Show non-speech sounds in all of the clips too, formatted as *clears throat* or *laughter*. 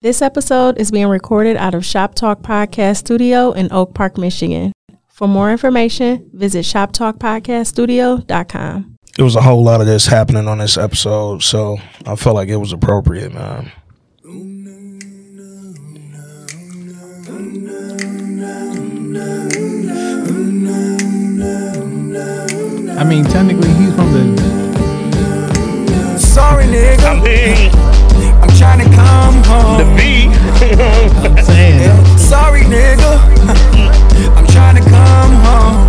This episode is being recorded out of Shop Talk Podcast Studio in Oak Park, Michigan. For more information, visit shoptalkpodcaststudio.com. It was a whole lot of this happening on this episode, so I felt like it was appropriate, man. I mean, technically, he's from the. Sorry, nigga. I mean, I'm trying to come home. the B. I'm *laughs* saying. Sorry, nigga. *laughs* I'm trying to come home.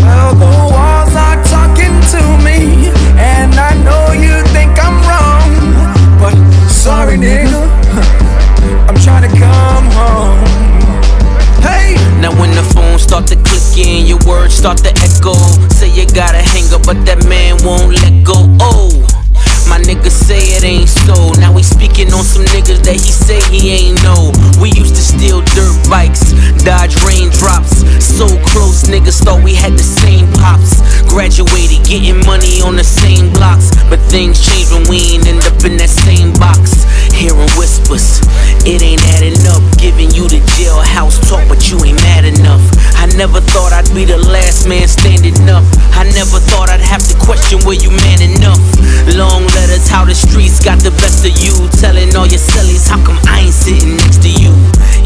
Well, the walls are talking to me, and I know you think I'm wrong. But sorry, nigga. *laughs* I'm trying to come home. Hey! Now when the phone start to click in, your words start to echo. Say you gotta hang up, but that man won't let go. Oh, my nigga say it ain't so. Now he speaking on some niggas that he say he ain't know. We used to steal dirt bikes, dodge raindrops. So close, niggas thought we had the same pops. Graduated, getting money on the same blocks. But things change when we ain't end up in that same box. Hearing whispers, it ain't adding up. Giving you the jailhouse talk, but you ain't mad enough. I never thought I'd be the last man standing up. I never thought I'd have to question were you man enough. Long letters, how the streets got the best of you. Telling all your sillies, how come I ain't sitting next to you?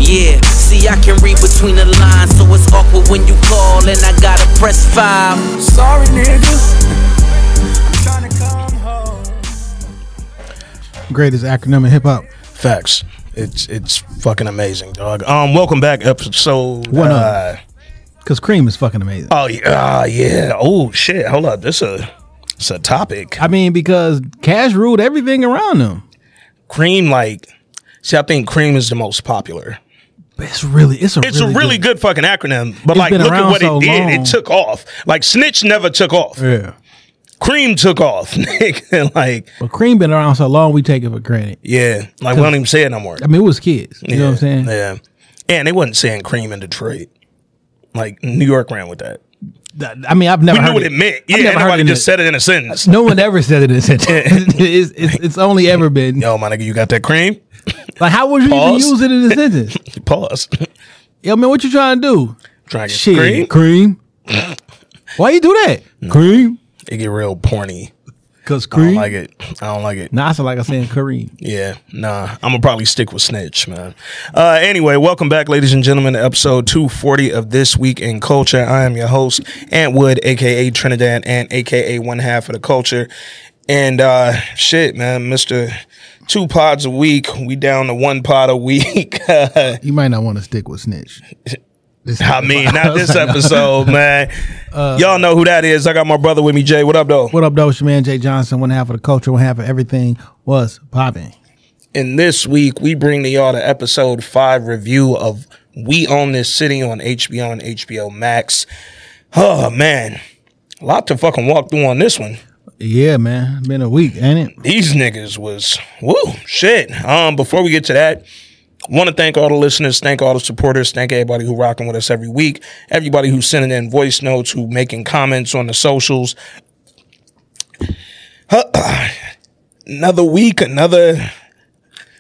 Yeah, see, I can read between the lines, so it's awkward when you call and I gotta press five. Sorry, nigga. Greatest acronym in hip hop. Facts. It's it's fucking amazing, dog. Um, welcome back, episode. One uh, Because Cream is fucking amazing. Oh yeah, uh, yeah. Oh shit. Hold up. This a it's a topic. I mean, because Cash ruled everything around them. Cream, like, see, I think Cream is the most popular. It's really, it's a It's really a really good. fucking acronym, but like, look at what so it did. long. It took off. Like, Snitch never took off. Yeah. Cream took off. *laughs* nigga. like, But Cream been around so long, we take it for granted. yeah, like we don't even say it no more. I mean, it was kids. You know what I'm saying? Yeah, and they wasn't saying Cream in Detroit. Like New York ran with that. I mean, I've never We knew heard what it meant. I've Yeah, never heard nobody it just a- said it in a sentence. No one ever said it in a sentence. *laughs* it's, it's, it's only ever been Yo, my nigga, you got that cream? like, how would you Pause. even use it in a sentence? *laughs* Pause. Yo, man, what you trying to do? Trying to get cream. cream. Why you do that? Cream, It get real porny. cause I don't like it. I don't like it. Nah, I sound like I said Kareem. Yeah, nah. I'm gonna probably stick with Snitch, man. Uh, anyway, welcome back, ladies and gentlemen, to episode 240 of This Week in Culture. I am your host, Ant Wood, aka Trinidad, and aka one half of the culture. And uh, shit, man, Mister Two pods a week. We down to one pod a week. *laughs* You might not want to stick with Snitch. *laughs* This I mean, not this episode, *laughs* man. Uh, Y'all know who that is. I got my brother with me, Jay. What up, though? What up, though? It's your man Jay Johnson. One half of the culture, one half of everything was popping. And this week, we bring to y'all the episode five review of We Own This City on HBO and HBO Max. Oh, man. A lot to fucking walk through on this one. Yeah, man. Been a week, ain't it? These niggas was, woo, shit. Um, before we get to that, want to thank all the listeners, thank all the supporters, thank everybody who rocking with us every week, everybody who's sending in voice notes, who making comments on the socials. *clears throat* Another week, another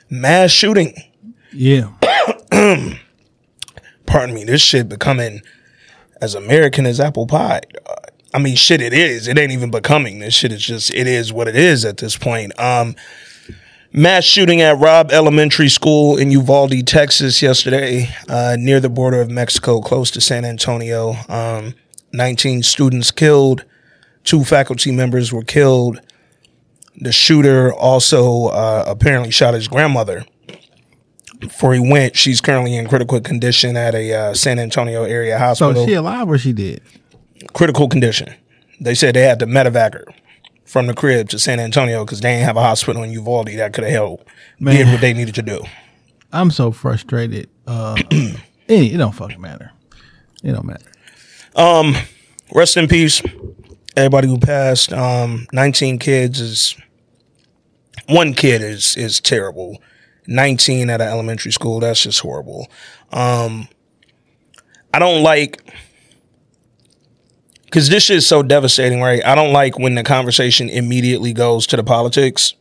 mass shooting. Yeah. *clears throat* pardon me, this shit becoming as American as apple pie. I mean, shit, it is. It ain't even becoming. This shit is just, it is what it is at this point. Um, mass shooting at Robb Elementary School in Uvalde, Texas, yesterday, uh, near the border of Mexico, close to San Antonio. Um, 19 students killed, two faculty members were killed. The shooter also uh, apparently shot his grandmother before he went. She's currently in critical condition at a uh, San Antonio area hospital. So she alive or she did? critical condition. They said they had to medevac her from the crib to San Antonio because they didn't have a hospital in Uvalde that could have helped. Man. Did what they needed to do. I'm so frustrated. Uh, *clears throat* it, it don't fucking matter. It don't matter. Um, Rest in peace, everybody who passed. Um, 19 kids is one kid is is terrible. 19 at an elementary school, that's just horrible. Um, I don't like because this shit is so devastating, right? I don't like when the conversation immediately goes to the politics.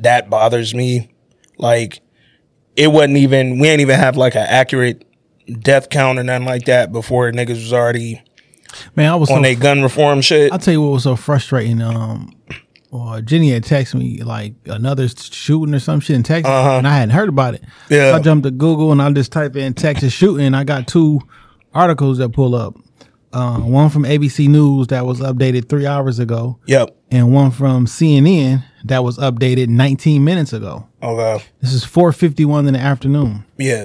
That bothers me. Like it wasn't even we ain't even have like an accurate death count or nothing like that before niggas was already Man, I was on so a gun reform shit. I'll tell you what was so frustrating. Um, well, Jenny had texted me like another shooting or some shit in Texas, and I hadn't heard about it. Yeah. So I jumped to Google and I just type in Texas shooting. I got two articles that pull up. Uh, one from ABC News that was updated three hours ago, Yep. and one from CNN that was updated 19 minutes ago. Okay. This is 4:51 in the afternoon. Yeah.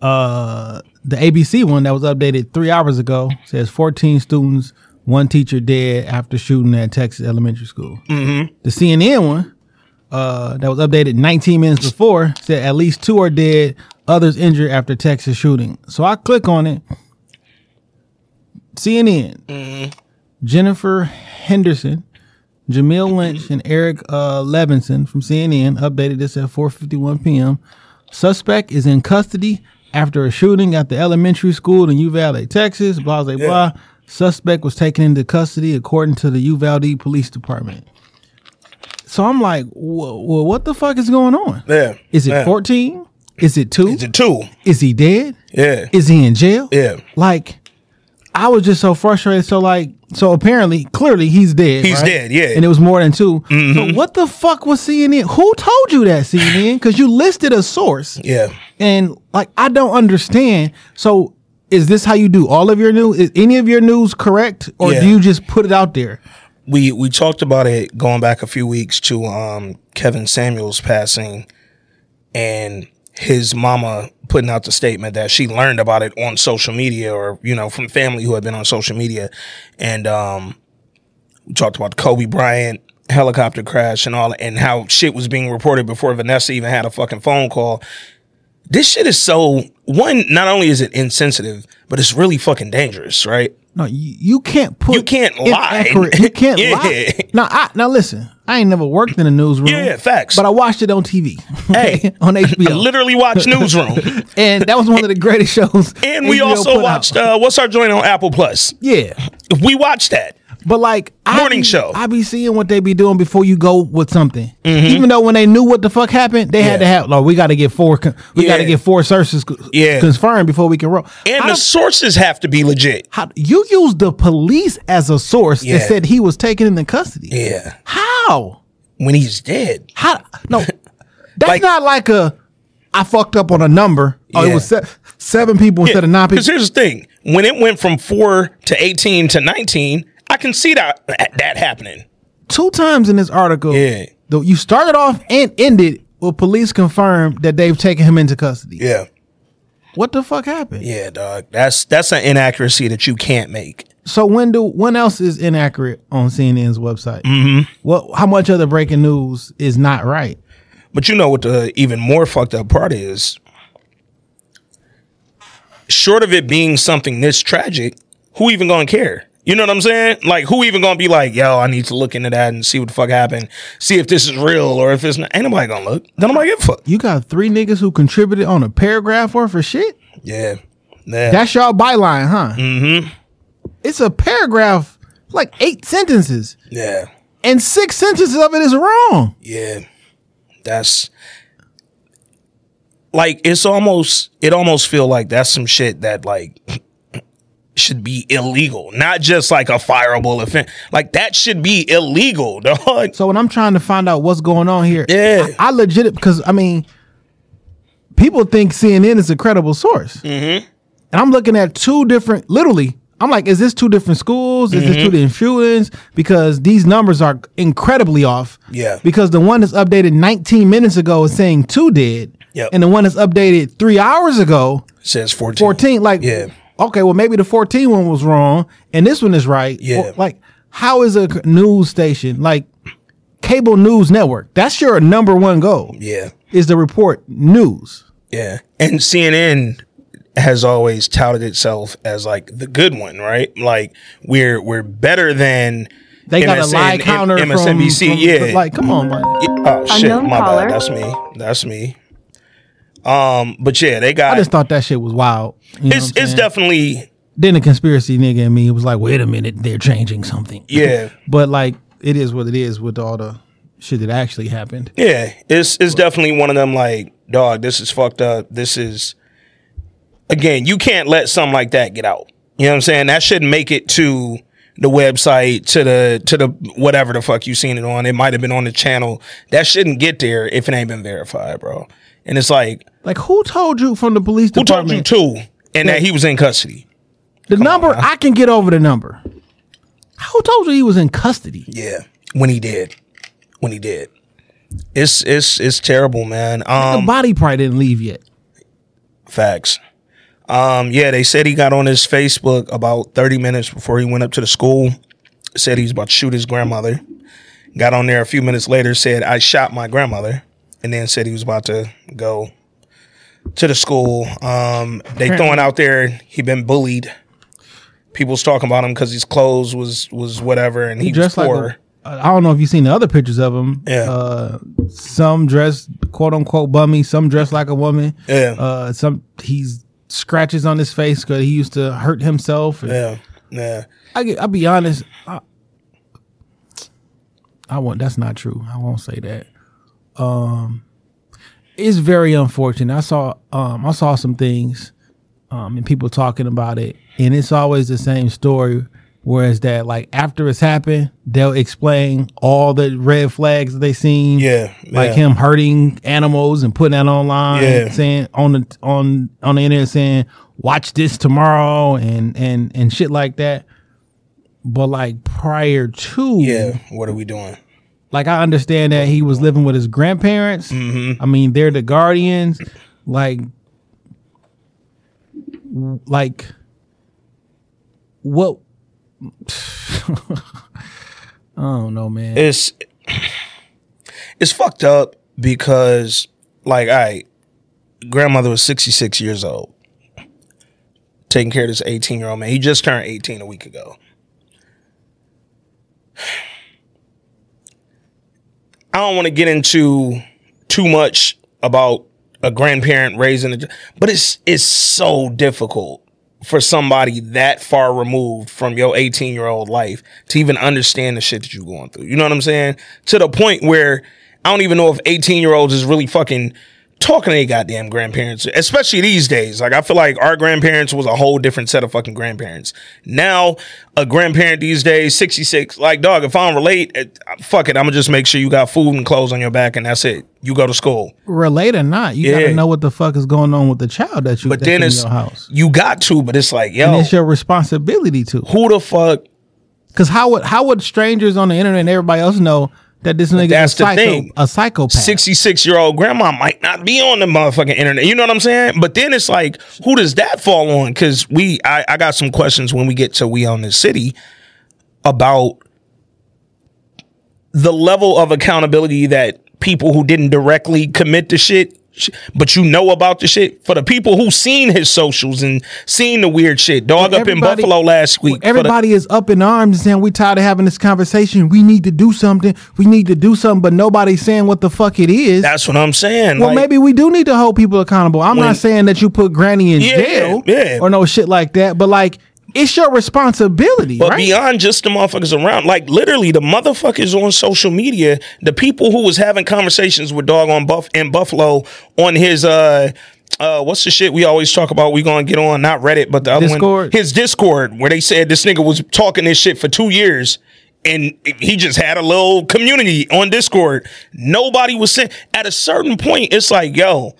Uh, the ABC one that was updated three hours ago says 14 students, one teacher dead after shooting at Texas elementary school. Mm-hmm. The CNN one uh, that was updated 19 minutes before said at least two are dead, others injured after Texas shooting. So I click on it. CNN, Jennifer Henderson, Jamiel Lynch, and Eric uh, Levenson from CNN updated this at 4:51 p.m. Suspect is in custody after a shooting at the elementary school in Uvalde, Texas. Blah blah blah. Suspect was taken into custody according to the Uvalde Police Department. So I'm like, well, what the fuck is going on? Yeah. Is it Yeah. 14? Is it two? Is it two? Is he dead? Yeah. Is he in jail? Yeah. Like, I was just so frustrated. So like, so apparently, clearly, he's dead. He's right? dead, yeah. Mm-hmm. And it was more than 2 So what the fuck was CNN? Who told you that CNN? Because you listed a source, Yeah. and like, I don't understand. So. Is this how you do all of your news? Is any of your news correct, or Yeah. do you just put it out there? we we talked about it going back a few weeks to um Kevin Samuels passing and his mama putting out the statement that she learned about it on social media or you know from family who had been on social media. And um we talked about Kobe Bryant helicopter crash and all and how shit was being reported before Vanessa even had a fucking phone call. This shit is so one not only is it insensitive but it's really fucking dangerous right No, you, you can't put You can't lie. You can't *laughs* Yeah. lie. Now, I, now listen. I ain't never worked in a newsroom. Yeah, facts. But I watched it on TV. *laughs* Hey. on I HBO, literally watched *laughs* Newsroom. and that was one of the greatest shows. And we also watched uh, what's our joint on Apple Plus. Yeah, We watched that. But like I Morning be- show. I be seeing what they be doing before you go with something. Even though when they knew what the fuck happened, they had Mm-hmm. To have. Like, we got to get four. We got to get four sources Yeah. confirmed before we can roll. And the sources have to be legit. how, you used the police as a source Yeah. that said he was taken into custody. Yeah. How? When he's dead. How? No, *laughs* that's Like- not like a. I fucked up on a number. Oh, it was se- seven people instead of nine people. Because here's the thing. When it went from four to 18 to 19, I can see that that happening. Two times in this article, Yeah. though you started off and ended with police confirmed that they've taken him into custody. Yeah. What the fuck happened? Yeah, dog. That's that's an inaccuracy that you can't make. So when do when else is inaccurate on CNN's website? Mm-hmm. What? How much other breaking news is not right? But you know what the even more fucked up part is? Short of it being something this tragic, who even gonna care? You know what I'm saying? Like, who even gonna be like, yo, I need to look into that and see what the fuck happened, see if this is real or if it's not. Ain't nobody gonna look. Don't nobody give a fuck. You got three niggas who contributed on a paragraph worth of shit. Yeah. Yeah. That's y'all byline, huh? Mm-hmm. It's a paragraph, like eight sentences, yeah. and six sentences of it is wrong. Yeah. That's like it's almost it almost feel like that's some shit that like should be illegal. Not just like a fireable offense. Like that should be illegal, *laughs* dog. So when I'm trying to find out what's going on here, Yeah. I, I legit because I mean, people think CNN is a credible source, mm-hmm. and I'm looking at two different. Literally, I'm like, is this two different schools? Is Mm-hmm. this two different shootings? Because these numbers are incredibly off. Yeah. Because the one that's updated 19 minutes ago is saying two dead, Yep. and the one that's updated three hours ago says 14. 14 like Yeah. Okay well maybe the 14 one was wrong and this one is right Yeah. Or, like how is a news station like cable news network that's your number one goal Yeah. is to report news Yeah. And CNN has always touted itself as like the good one, right? Like we're we're better than they got a MSN lie and counter MSNBC. from, from- yeah. like come on man Oh shit, my caller. bad. That's me. That's me. Um, but yeah, they got i just thought that shit was wild you know it's it's saying? definitely then the conspiracy nigga in me it was like wait a minute they're changing something yeah. *laughs* but like it is what it is with all the shit that actually happened. Yeah, it's it's definitely one of them. Like, dog, this is fucked up. This is again, you can't let something like that get out. You know what I'm saying? That shouldn't make it to the website, to the to the whatever the fuck you seen it on. It might have been on the channel. That shouldn't get there if it ain't been verified, bro. And it's like, Like who told you from the police department? who told department? you to? And that he was in custody. the number. I can get over the number. Who told you he was in custody? Yeah, when he did, when he did, it's it's it's terrible, man. the Um, body probably didn't leave yet. Facts. Um, yeah, they said he got on his Facebook about 30 minutes before he went up to the school. Said he was about to shoot his grandmother. Got on there a few minutes later, said, I shot my grandmother. And then said he was about to go to the school. Um, they throwing out there he been bullied. People's talking about him because his clothes was was whatever, and he, He was dressed like poor. a, I don't know if you've seen the other pictures of him. Yeah. Uh, some dressed quote unquote bummy, some dressed like a woman. Yeah. Uh, some he's scratches on his face because he used to hurt himself. Yeah, yeah. I get, I'll be honest. I, I won't. That's not true. I won't say that. Um, it's very unfortunate. I saw um I saw some things, um, and people talking about it, and it's always the same story. Whereas that, like after it's happened, they'll explain all the red flags that they seen. Yeah, like yeah. him hurting animals and putting that online, Yeah. saying on the on on the internet saying watch this tomorrow and and and shit like that. But like prior to, Yeah, what are we doing? Like I understand that he was living with his grandparents. Mm-hmm. I mean, they're the guardians. Like, like what? *laughs* I don't know, man. it's it's fucked up because like I grandmother was 66 years old taking care of this 18 year old man he just turned 18 a week ago I don't want to get into too much about a grandparent raising a but it's it's so difficult for somebody that far removed from your 18 year old life to even understand the shit that you're going through. You know what I'm saying? To the point where I don't even know if 18 year olds is really fucking talking to their goddamn grandparents, especially these days. Like, I feel like our grandparents was a whole different set of fucking grandparents. Now, a grandparent these days, 66, like, dog, if I don't relate, fuck it, I'm gonna just make sure you got food and clothes on your back and that's it. You go to school. Relate or not, you Yeah. gotta know what the fuck is going on with the child that you But then in it's, your house. you got to, but it's like, yo, And it's your responsibility to. who the fuck Because how would how would strangers on the internet and everybody else know that this nigga that's is the a, psycho, thing. a psychopath? 66 year old grandma might not be on the motherfucking internet. You know what I'm saying? But then it's like, who does that fall on? Because we, I, I got some questions when we get to We Own This City about the level of accountability that people who didn't directly commit the shit, sh- but you know about the shit, for the people who seen his socials and seen the weird shit. Dog up in Buffalo last week. the- Everybody is up in arms and saying we tired of having this conversation. We need to do something. We need to do something, but nobody's saying what the fuck it is. that's what I'm saying. well, like- maybe we do need to hold people accountable. I'm When- not saying that you put Granny in Yeah, jail yeah. or no shit like that, but like it's your responsibility, But right? beyond just the motherfuckers around, like literally the motherfuckers on social media, the people who was having conversations with Dog on Buff in Buffalo on his uh uh what's the shit we always talk about? We gonna get on not Reddit, but the other Discord? one, his Discord, where they said this nigga was talking this shit for two years. And he just had a little community on Discord. Nobody was saying at a certain point, it's like, yo,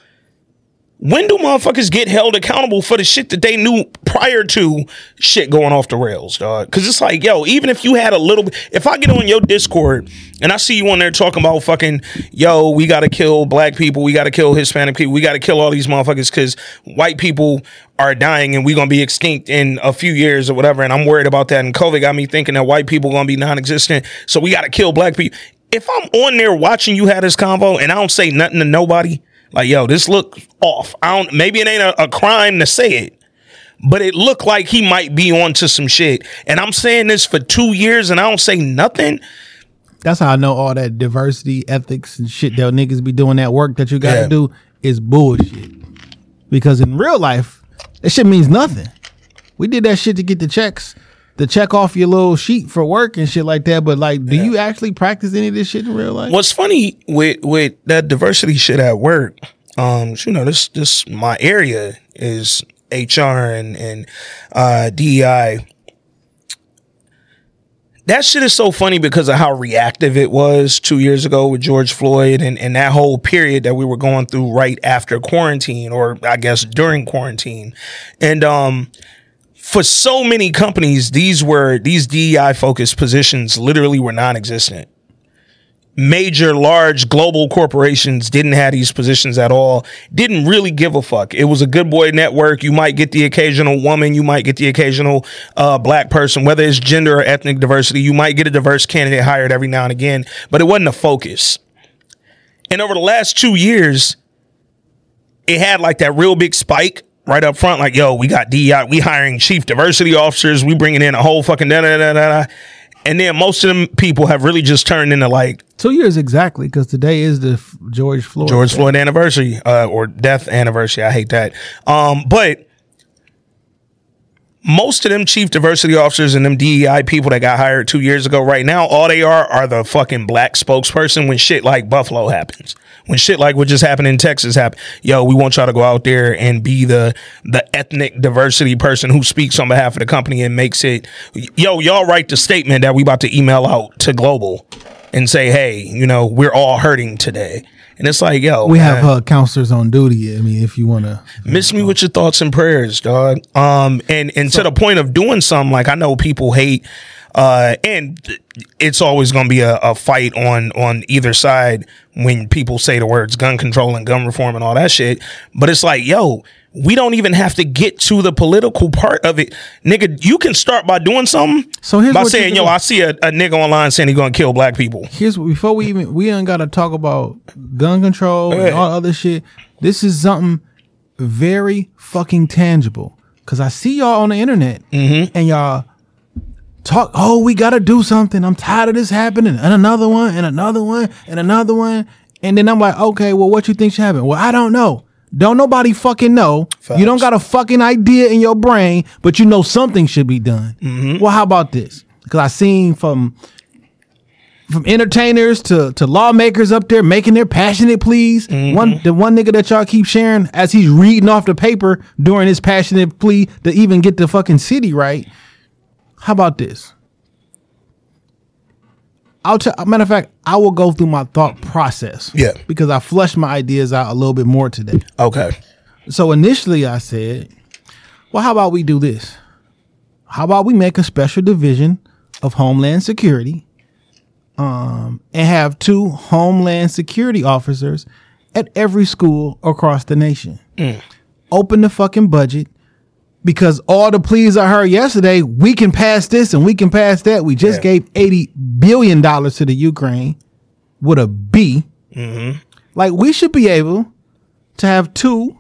when do motherfuckers get held accountable for the shit that they knew prior to shit going off the rails, dog? Because it's like, yo, even if you had a little, if I get on your Discord and I see you on there talking about fucking, yo, we got to kill black people, we got to kill Hispanic people, we got to kill all these motherfuckers because white people are dying and we gonna be extinct in a few years or whatever. And I'm worried about that. And COVID got me thinking that white people gonna be non-existent, so we got to kill black people. If I'm on there watching you have this convo and I don't say nothing to nobody. Like, yo, this look off. I don't. Maybe it ain't a, a crime to say it, but it looked like he might be onto some shit. And I'm saying this for two years, and I don't say nothing. That's how I know all that diversity, ethics, and shit that niggas be doing that work that you got to Yeah. do is bullshit. Because in real life, that shit means nothing. We did that shit to get the checks. To check off your little sheet for work and shit like that. But like, do you actually practice any of this shit in real life? What's funny with with that diversity shit at work, um, you know, this this my area is HR and and uh, DEI. That shit is so funny because of how reactive it was two years ago with George Floyd and, and that whole period that we were going through right after quarantine or I guess during quarantine. And um for so many companies, these were these DEI focused positions literally were non existent major, large global corporations didn't have these positions at all, didn't really give a fuck. It was a good boy network. You might get the occasional woman, you might get the occasional uh, black person, whether it's gender or ethnic diversity, you might get a diverse candidate hired every now and again, but it wasn't a focus. And over the last two years, it had like that real big spike right up front, like, yo, we got DEI, we hiring chief diversity officers, we bringing in a whole fucking da da da da. da. And then most of them people have really just turned into like Two years exactly, because today is the F- George Floyd. George. Floyd anniversary uh, or death anniversary. I hate that. Um, but most of them chief diversity officers and them DEI people that got hired two years ago, right now, all they are are the fucking black spokesperson when shit like Buffalo happens. When shit like what just happened in Texas happened, yo, we want y'all to go out there and be the the ethnic diversity person who speaks on behalf of the company and makes it. Yo, y'all write the statement that we about to email out to global and say, hey, you know, we're all hurting today. And it's like, yo, We man, have uh, counselors on duty. I mean, if you want to, miss me with your thoughts and prayers, dog. Um, and and to the point of doing something like I know people hate, uh, and it's always going to be a, a fight on on either side when people say the words gun control and gun reform and all that shit. But it's like, yo, we don't even have to get to the political part of it, nigga. You can start by doing something. So here's by saying, yo. I see a, a nigga online saying he's gonna kill black people. here's before we even we ain't got to talk about gun control and all other shit. This is something very fucking tangible because I see y'all on the internet Mm-hmm. and y'all talk. Oh, we got to do something. I'm tired of this happening, and another one, and another one, and another one. And then I'm like, okay, well, what you think should happen? Well, I don't know. Don't nobody fucking know. You don't got a fucking idea in your brain, but you know something should be done. Mm-hmm. Well, how about this? Because I seen from from entertainers to to lawmakers up there making their passionate pleas. One the one nigga that y'all keep sharing as he's reading off the paper during his passionate plea to even get the fucking city right. How about this? I'll tell. Matter of fact, I will go through my thought process. Yeah. because I flushed my ideas out a little bit more today. Okay. So initially, I said, "Well, how about we do this? How about we make a special division of Homeland Security, um, and have two Homeland Security officers at every school across the nation? Open the fucking budget." Because all the pleas I heard yesterday, we can pass this and we can pass that. We just Yeah. gave eighty billion dollars to the Ukraine with a B. Mm-hmm. Like we should be able to have two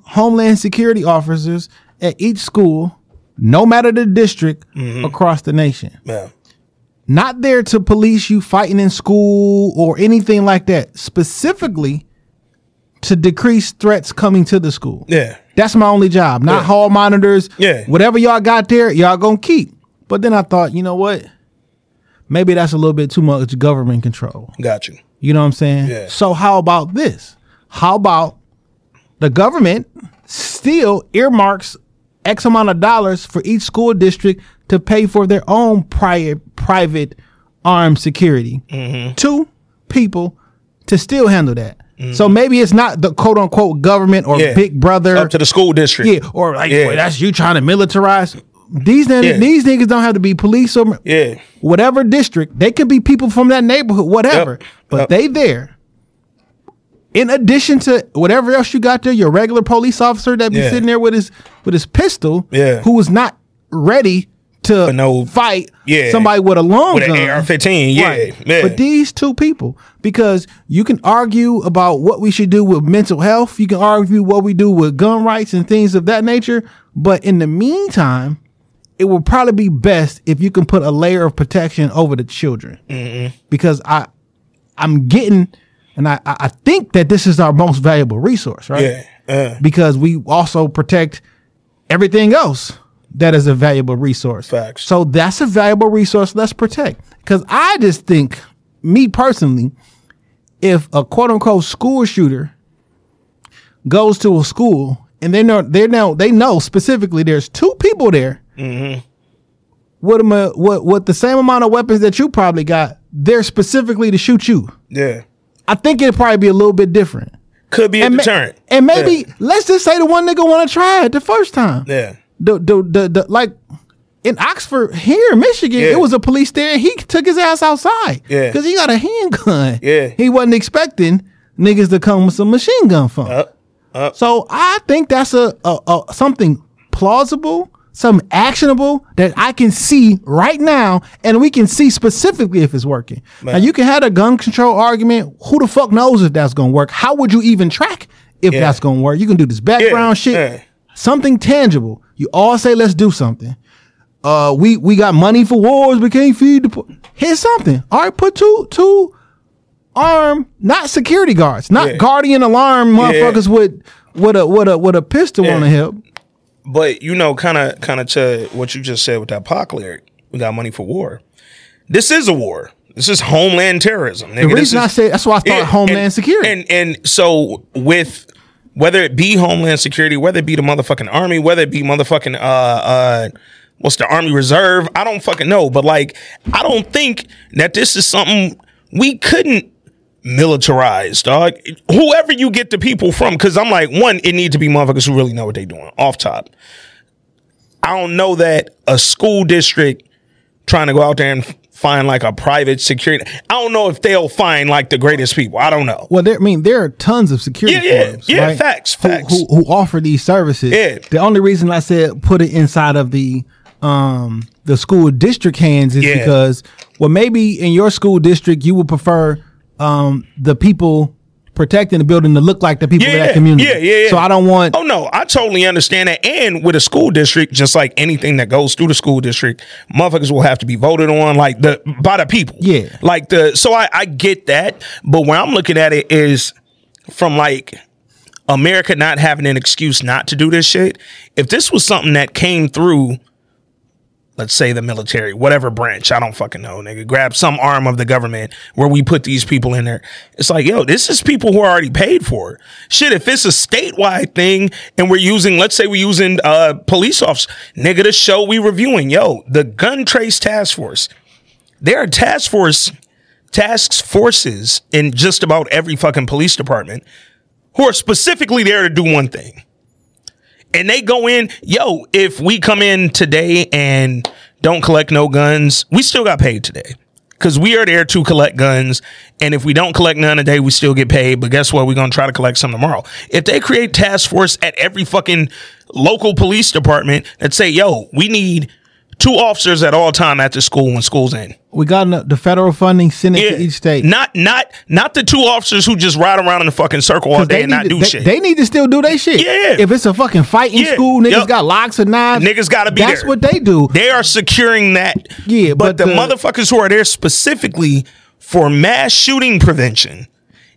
Homeland Security officers at each school, no matter the district, mm-hmm. across the nation. Yeah. Not there to police you fighting in school or anything like that. Specifically to decrease threats coming to the school. Yeah. That's my only job. Not Yeah. hall monitors. Yeah. Whatever y'all got there, y'all gonna keep. But then I thought, you know what? Maybe that's a little bit too much government control. Got you. You know what I'm saying? Yeah. So how about this? How about the government still earmarks X amount of dollars for each school district to pay for their own prior private armed security Mm-hmm. to people to still handle that. So maybe it's not the quote unquote government or Mm-hmm. Yeah. big brother. Up to the school district. yeah, or like Yeah. boy, that's you trying to militarize. These niggas, Yeah. these niggas don't have to be police or Yeah. whatever district. They could be people from that neighborhood, whatever. Yep. But Yep. they there. In addition to whatever else you got there, your regular police officer that be sitting there with his with his pistol, Yeah. who was not ready to no- fight Yeah. somebody with a long With an gun. AR-15, yeah, yeah. But these two people, because you can argue about what we should do with mental health, you can argue what we do with gun rights and things of that nature. But in the meantime, it will probably be best if you can put a layer of protection over the children, Mm-hmm. because I, I'm getting, and I, I I think that this is our most valuable resource, right? Yeah. Uh, Because we also protect everything else. That is a valuable resource. Facts. So that's a valuable resource. Let's protect. Because I just think, me personally, if a quote unquote school shooter goes to a school and they know they know they know specifically there's two people there with them uh, with, with the same amount of weapons that you probably got, they're specifically to shoot you. Yeah. I think it'd probably be a little bit different. Could be a And, ma- deterrent. and maybe let's just say the one nigga want to try it the first time. Yeah. The, the the the like in Oxford here in Michigan, Yeah. it was a police there. and He took his ass outside. Yeah. because he got a handgun. Yeah. he wasn't expecting niggas to come with some machine gun fun. Up. Up. So I think that's a, a, a something plausible, something actionable that I can see right now, and we can see specifically if it's working. Now you can have a gun control argument. Who the fuck knows if that's gonna work? How would you even track if Yeah. that's gonna work? You can do this background shit, yeah. something tangible. You all say let's do something. Uh, we we got money for wars, we can't feed the. Po-. Here's something. All right, put two two arm, not security guards, not Yeah. guardian alarm motherfuckers with with a with a with a pistol Yeah. on the hip. But you know, kind of, kind of to what you just said with that Pac lyric, we got money for war. This is a war. This is homeland terrorism. Nigga. The This reason is- I said that's why I thought Homeland and- Security. And and so with whether it be Homeland Security, whether it be the motherfucking army, whether it be motherfucking uh uh what's the Army Reserve, I don't fucking know. But like I don't think that this is something we couldn't militarize, dog. Whoever you get the people from, because I'm like, one, it needs to be motherfuckers who really know what they're doing. Off top. I don't know that a school district trying to go out there and find like a private security. I don't know if they'll find like the greatest people. I don't know. well, there, I mean, there are tons of security Yeah, yeah, firms, yeah, right, facts, who- facts. Who, who offer these services. Yeah. The only reason I said put it inside of the um the school district hands is Yeah. because well maybe in your school district you would prefer um the people protecting the building to look like the people Yeah, of that community. yeah, yeah, yeah. So I don't want Oh no, I totally understand that. And with a school district, just like anything that goes through the school district, motherfuckers will have to be voted on like the by the people. Yeah. Like the so I, I get that, but where I'm looking at it is from like America not having an excuse not to do this shit. If this was something that came through let's say the military, whatever branch, I don't fucking know, nigga. Grab some arm of the government where we put these people in there. It's like, yo, this is people who are already paid for. it. Shit, if it's a statewide thing and we're using, let's say we're using uh police officers, nigga, the show we reviewing, yo, the gun trace task force. There are task force task forces in just about every fucking police department who are specifically there to do one thing and they go in, yo, if we come in today and don't collect no guns, we still got paid today. Cause we are there to collect guns. And if we don't collect none today, we still get paid. But guess what? We're gonna try to collect some tomorrow. If they create task force at every fucking local police department that say, yo, we need two officers at all time at the school when school's in. we got the federal funding sent it to each state. Not not not the two officers who just ride around in the fucking circle all day and not to, do they, shit. they need to still do their shit. Yeah. If it's a fucking fight in Yeah. school, niggas Yup. got locks and knives. Niggas gotta be That's there. what they do. They are securing that. Yeah, but, but the, the- motherfuckers who are there specifically for mass shooting prevention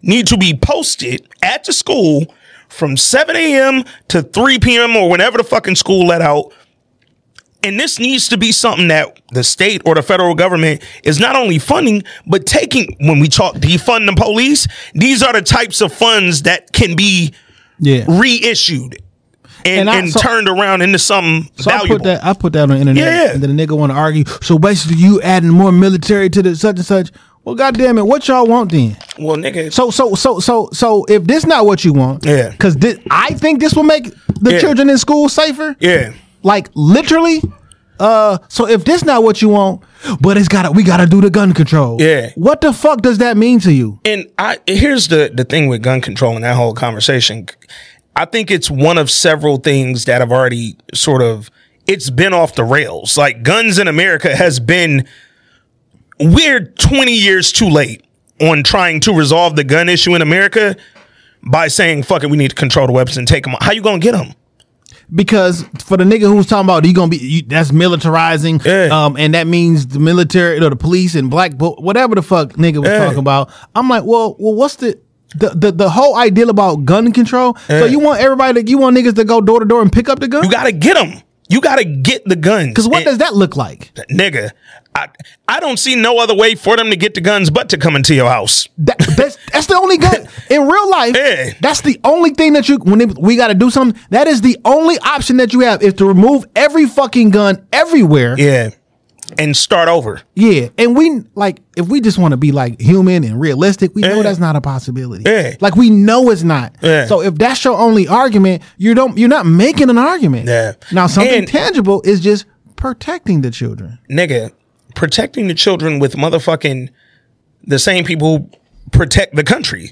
need to be posted at the school from 7 a.m. to 3 p.m. or whenever the fucking school let out. And this needs to be something that the state or the federal government is not only funding, but taking. When we talk defund the police, these are the types of funds that can be yeah. reissued and, And I- and so- turned around into something So valuable. I put that I put that on the internet, Yeah. and then the nigga want to argue. So basically, you adding more military to the such and such. Well, goddamn it, what y'all want then? well, nigga, So so so so so if this not what you want, Yeah. because I think this will make the Yeah. children in school safer. yeah. Like literally. Uh, so if this not what you want, but it's gotta we gotta do the gun control. Yeah. What the fuck does that mean to you? And I here's the the thing with gun control and that whole conversation. I think it's one of several things that have already sort of it's been off the rails. Like guns in America has been we're 20 years too late on trying to resolve the gun issue in America by saying fuck it we need to control the weapons and take them. How you going to get them? Because for the nigga who's talking about you gonna be you, that's militarizing, Yeah. um, and that means the military or the police and black bo- whatever the fuck nigga was Yeah. talking about. I'm like, well, well, what's the the, the, the whole idea about gun control? So you want everybody to you want niggas to go door to door and pick up the gun? You got to get them. You got to get the guns. Because what And- does that look like? nigga? I, I don't see no other way for them to get the guns but to come into your house. That, that's that's the only gun *laughs* in real life. Yeah. That's the only thing that you when it, we got to do something. That is the only option that you have is to remove every fucking gun everywhere. Yeah, and start over. Yeah, and we like if we just want to be like human and realistic, we know that's not a possibility. Yeah. Like we know it's not. Yeah. So if that's your only argument, you don't you're not making an argument. Yeah. Now something And- tangible is just protecting the children. nigga, protecting the children with motherfucking the same people who protect the country.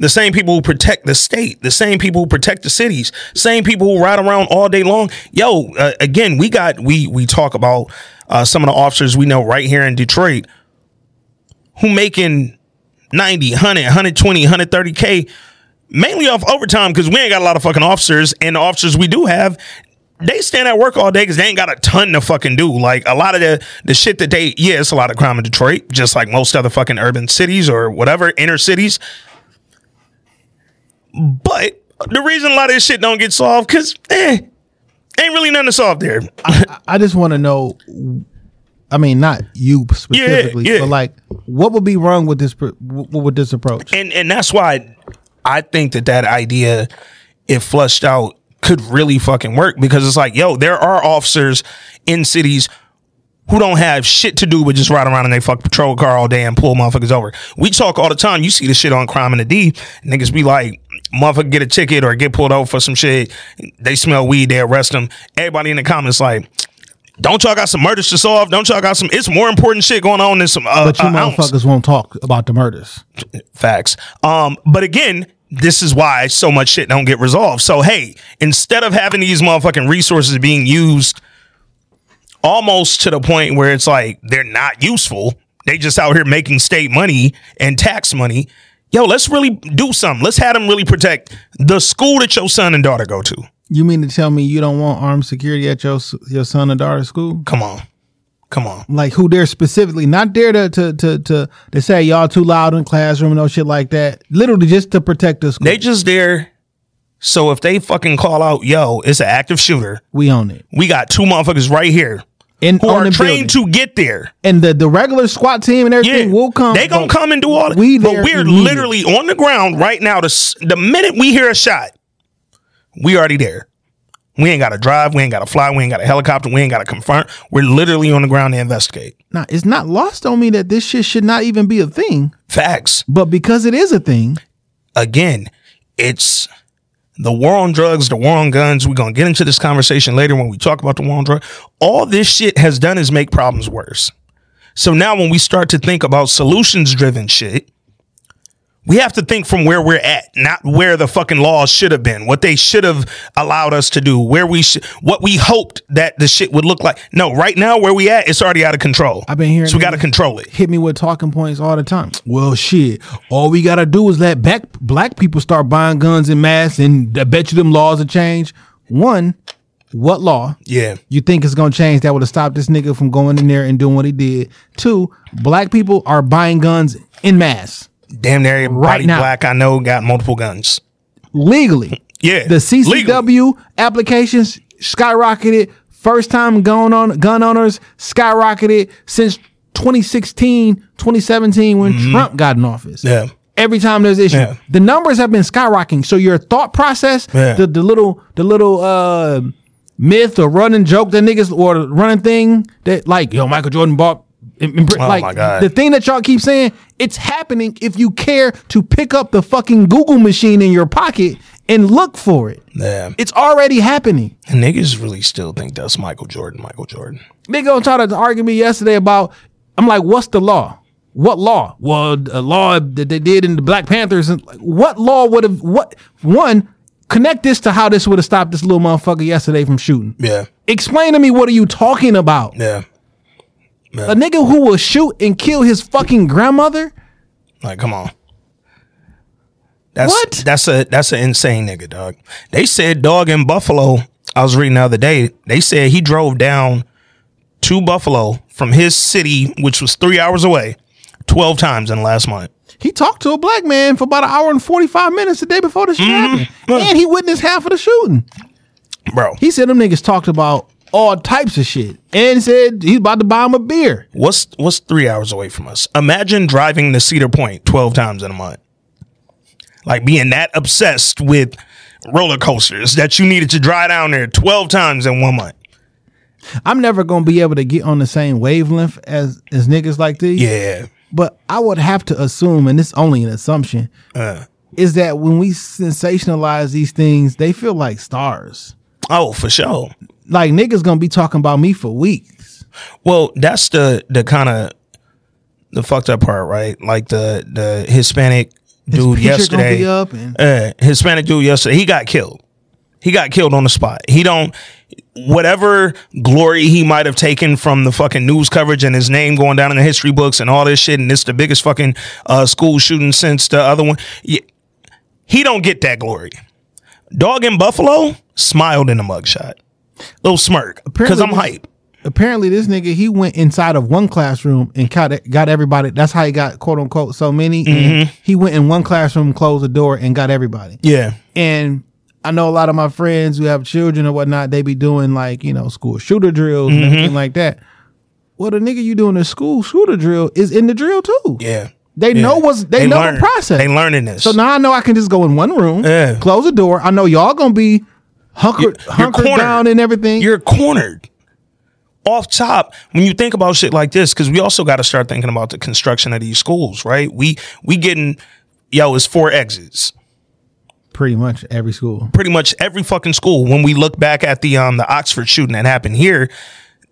The same people who protect the state, the same people who protect the cities, same people who ride around all day long. Yo, uh, again, we got we we talk about uh, some of the officers we know right here in Detroit who making 90, 100, 120, 130k mainly off overtime because we ain't got a lot of fucking officers and the officers we do have they stand at work all day because they ain't got a ton to fucking do. Like a lot of the the shit that they yeah, it's a lot of crime in Detroit, just like most other fucking urban cities or whatever inner cities. But the reason a lot of this shit don't get solved because eh, ain't really nothing to solve there. I just want to know. I mean, not you specifically, yeah. but like, what would be wrong with this? What with this approach? and and that's why I think that that idea, if flushed out, could really fucking work because it's like, yo, there are officers in cities who don't have shit to do but just ride around in their fuck patrol car all day and pull motherfuckers over. We talk all the time. You see the shit on Crime in the D. Niggas be like, motherfucker get a ticket or get pulled over for some shit. They smell weed, they arrest them. Everybody in the comments like, don't y'all got some murders to solve? Don't y'all got some? It's more important shit going on than some. Uh, But you uh, ounce. motherfuckers won't talk about the murders. Facts. Um, but again, this is why so much shit don't get resolved. So hey, instead of having these motherfucking resources being used almost to the point where it's like they're not useful, they just out here making state money and tax money. Yo, let's really do something. Let's have them really protect the school that your son and daughter go to. You mean to tell me you don't want armed security at your your son and daughter's school? Come on. Come on. Like who there specifically, not there to to to to, to say y'all too loud in classroom and no shit like that. Literally just to protect the school. They just there. So if they fucking call out, yo, it's an active shooter, we own it. we got two motherfuckers right here And who on are the trained building. to get there. and the the regular SWAT team and everything will come. They gonna come and do all. We but we're literally on the ground right now. The the minute we hear a shot, we already there. We ain't got to drive. We ain't got to fly. We ain't got a helicopter. We ain't got to confirm. We're literally on the ground to investigate. Now, it's not lost on me that this shit should not even be a thing, Facts. but because it is a thing, Again, it's the war on drugs, the war on guns. We're gonna get into this conversation later when we talk about the war on drugs. All this shit has done is make problems worse. So now when we start to think about solutions driven shit, we have to think from where we're at, not where the fucking laws should have been, what they should have allowed us to do, where we should, what we hoped that the shit would look like. No, right now where we at, it's already out of control. I've been hearing so we got to control it. hit me with talking points all the time. Well, shit, all we gotta do is let back black people start buying guns in mass, and I bet you them laws will change. One, what law? Yeah, You think it's gonna change that would have stopped this nigga from going in there and doing what he did? Two, black people are buying guns in mass damn near everybody Right now. black I know got multiple guns. legally. *laughs* Yeah, The CCW legally. applications skyrocketed. First time gun on gun owners skyrocketed since 2016, 2017 when Trump got in office. Mm-hmm. Yeah. Every time there's issue, Yeah. the numbers have been skyrocketing. So your thought process, Yeah. the, the little the little uh, myth or running joke that niggas or running thing that like yo Michael Jordan bought. Oh like my God. the thing that y'all keep saying, it's happening if you care to pick up the fucking Google machine in your pocket and look for it. Yeah, It's already happening. and niggas really still think that's Michael Jordan. Michael Jordan. They gonna try to argue me yesterday about. I'm like, what's the law? What law? Well, a law that they did in the Black Panthers. And like, what law would have? What one? Connect this to how this would have stopped this little motherfucker yesterday from shooting. Yeah, Explain to me what are you talking about? yeah. A nigga who will shoot and kill his fucking grandmother? Like, come on. That's What? that's a that's an insane nigga, dog. They said dog in Buffalo. I was reading the other day. They said he drove down to Buffalo from his city, which was three hours away, twelve times in the last month. He talked to a black man for about an hour and 45 minutes the day before the shit Mm-hmm. happened. And he witnessed half of the shooting. bro. He said them niggas talked about all types of shit and said he's about to buy him a beer. What's what's three hours away from us? Imagine driving to Cedar Point twelve times in a month. Like being that obsessed with roller coasters that you needed to drive down there twelve times in one month. I'm never gonna be able to get on the same wavelength as as niggas like these. Yeah. But I would have to assume, and it's only an assumption, Uh. is that when we sensationalize these things, they feel like stars. Oh, for sure. Like niggas gonna be talking about me for weeks. Well, that's the the kind of the fucked up part, right? Like the the Hispanic dude picture yesterday. gonna be up and uh, Hispanic dude yesterday, he got killed. He got killed on the spot. He don't whatever glory he might have taken from the fucking news coverage and his name going down in the history books and all this shit, and it's the biggest fucking uh, school shooting since the other one. He don't get that glory. Dog in Buffalo smiled in the mugshot, little smirk because I'm hype. apparently this nigga he went inside of one classroom and got got everybody. That's how he got quote unquote so many. And mm-hmm. he went in one classroom, closed the door, and got everybody. Yeah, And I know a lot of my friends who have children or whatnot. They be doing like you know school shooter drills and mm-hmm. everything like that. Well, the nigga you doing the school shooter drill is in the drill too. yeah. They yeah. know what's they, know learn. the process. They learning this. So now I know I can just go in one room, Yeah. close the door. I know y'all gonna be hunkered, You're- you're hunkered down and everything. you're cornered. Off top, when you think about shit like this, because we also got to start thinking about the construction of these schools, right? We we getting yo, it's four exits. Pretty much every school. Pretty much every fucking school. When we look back at the um the Oxford shooting that happened here,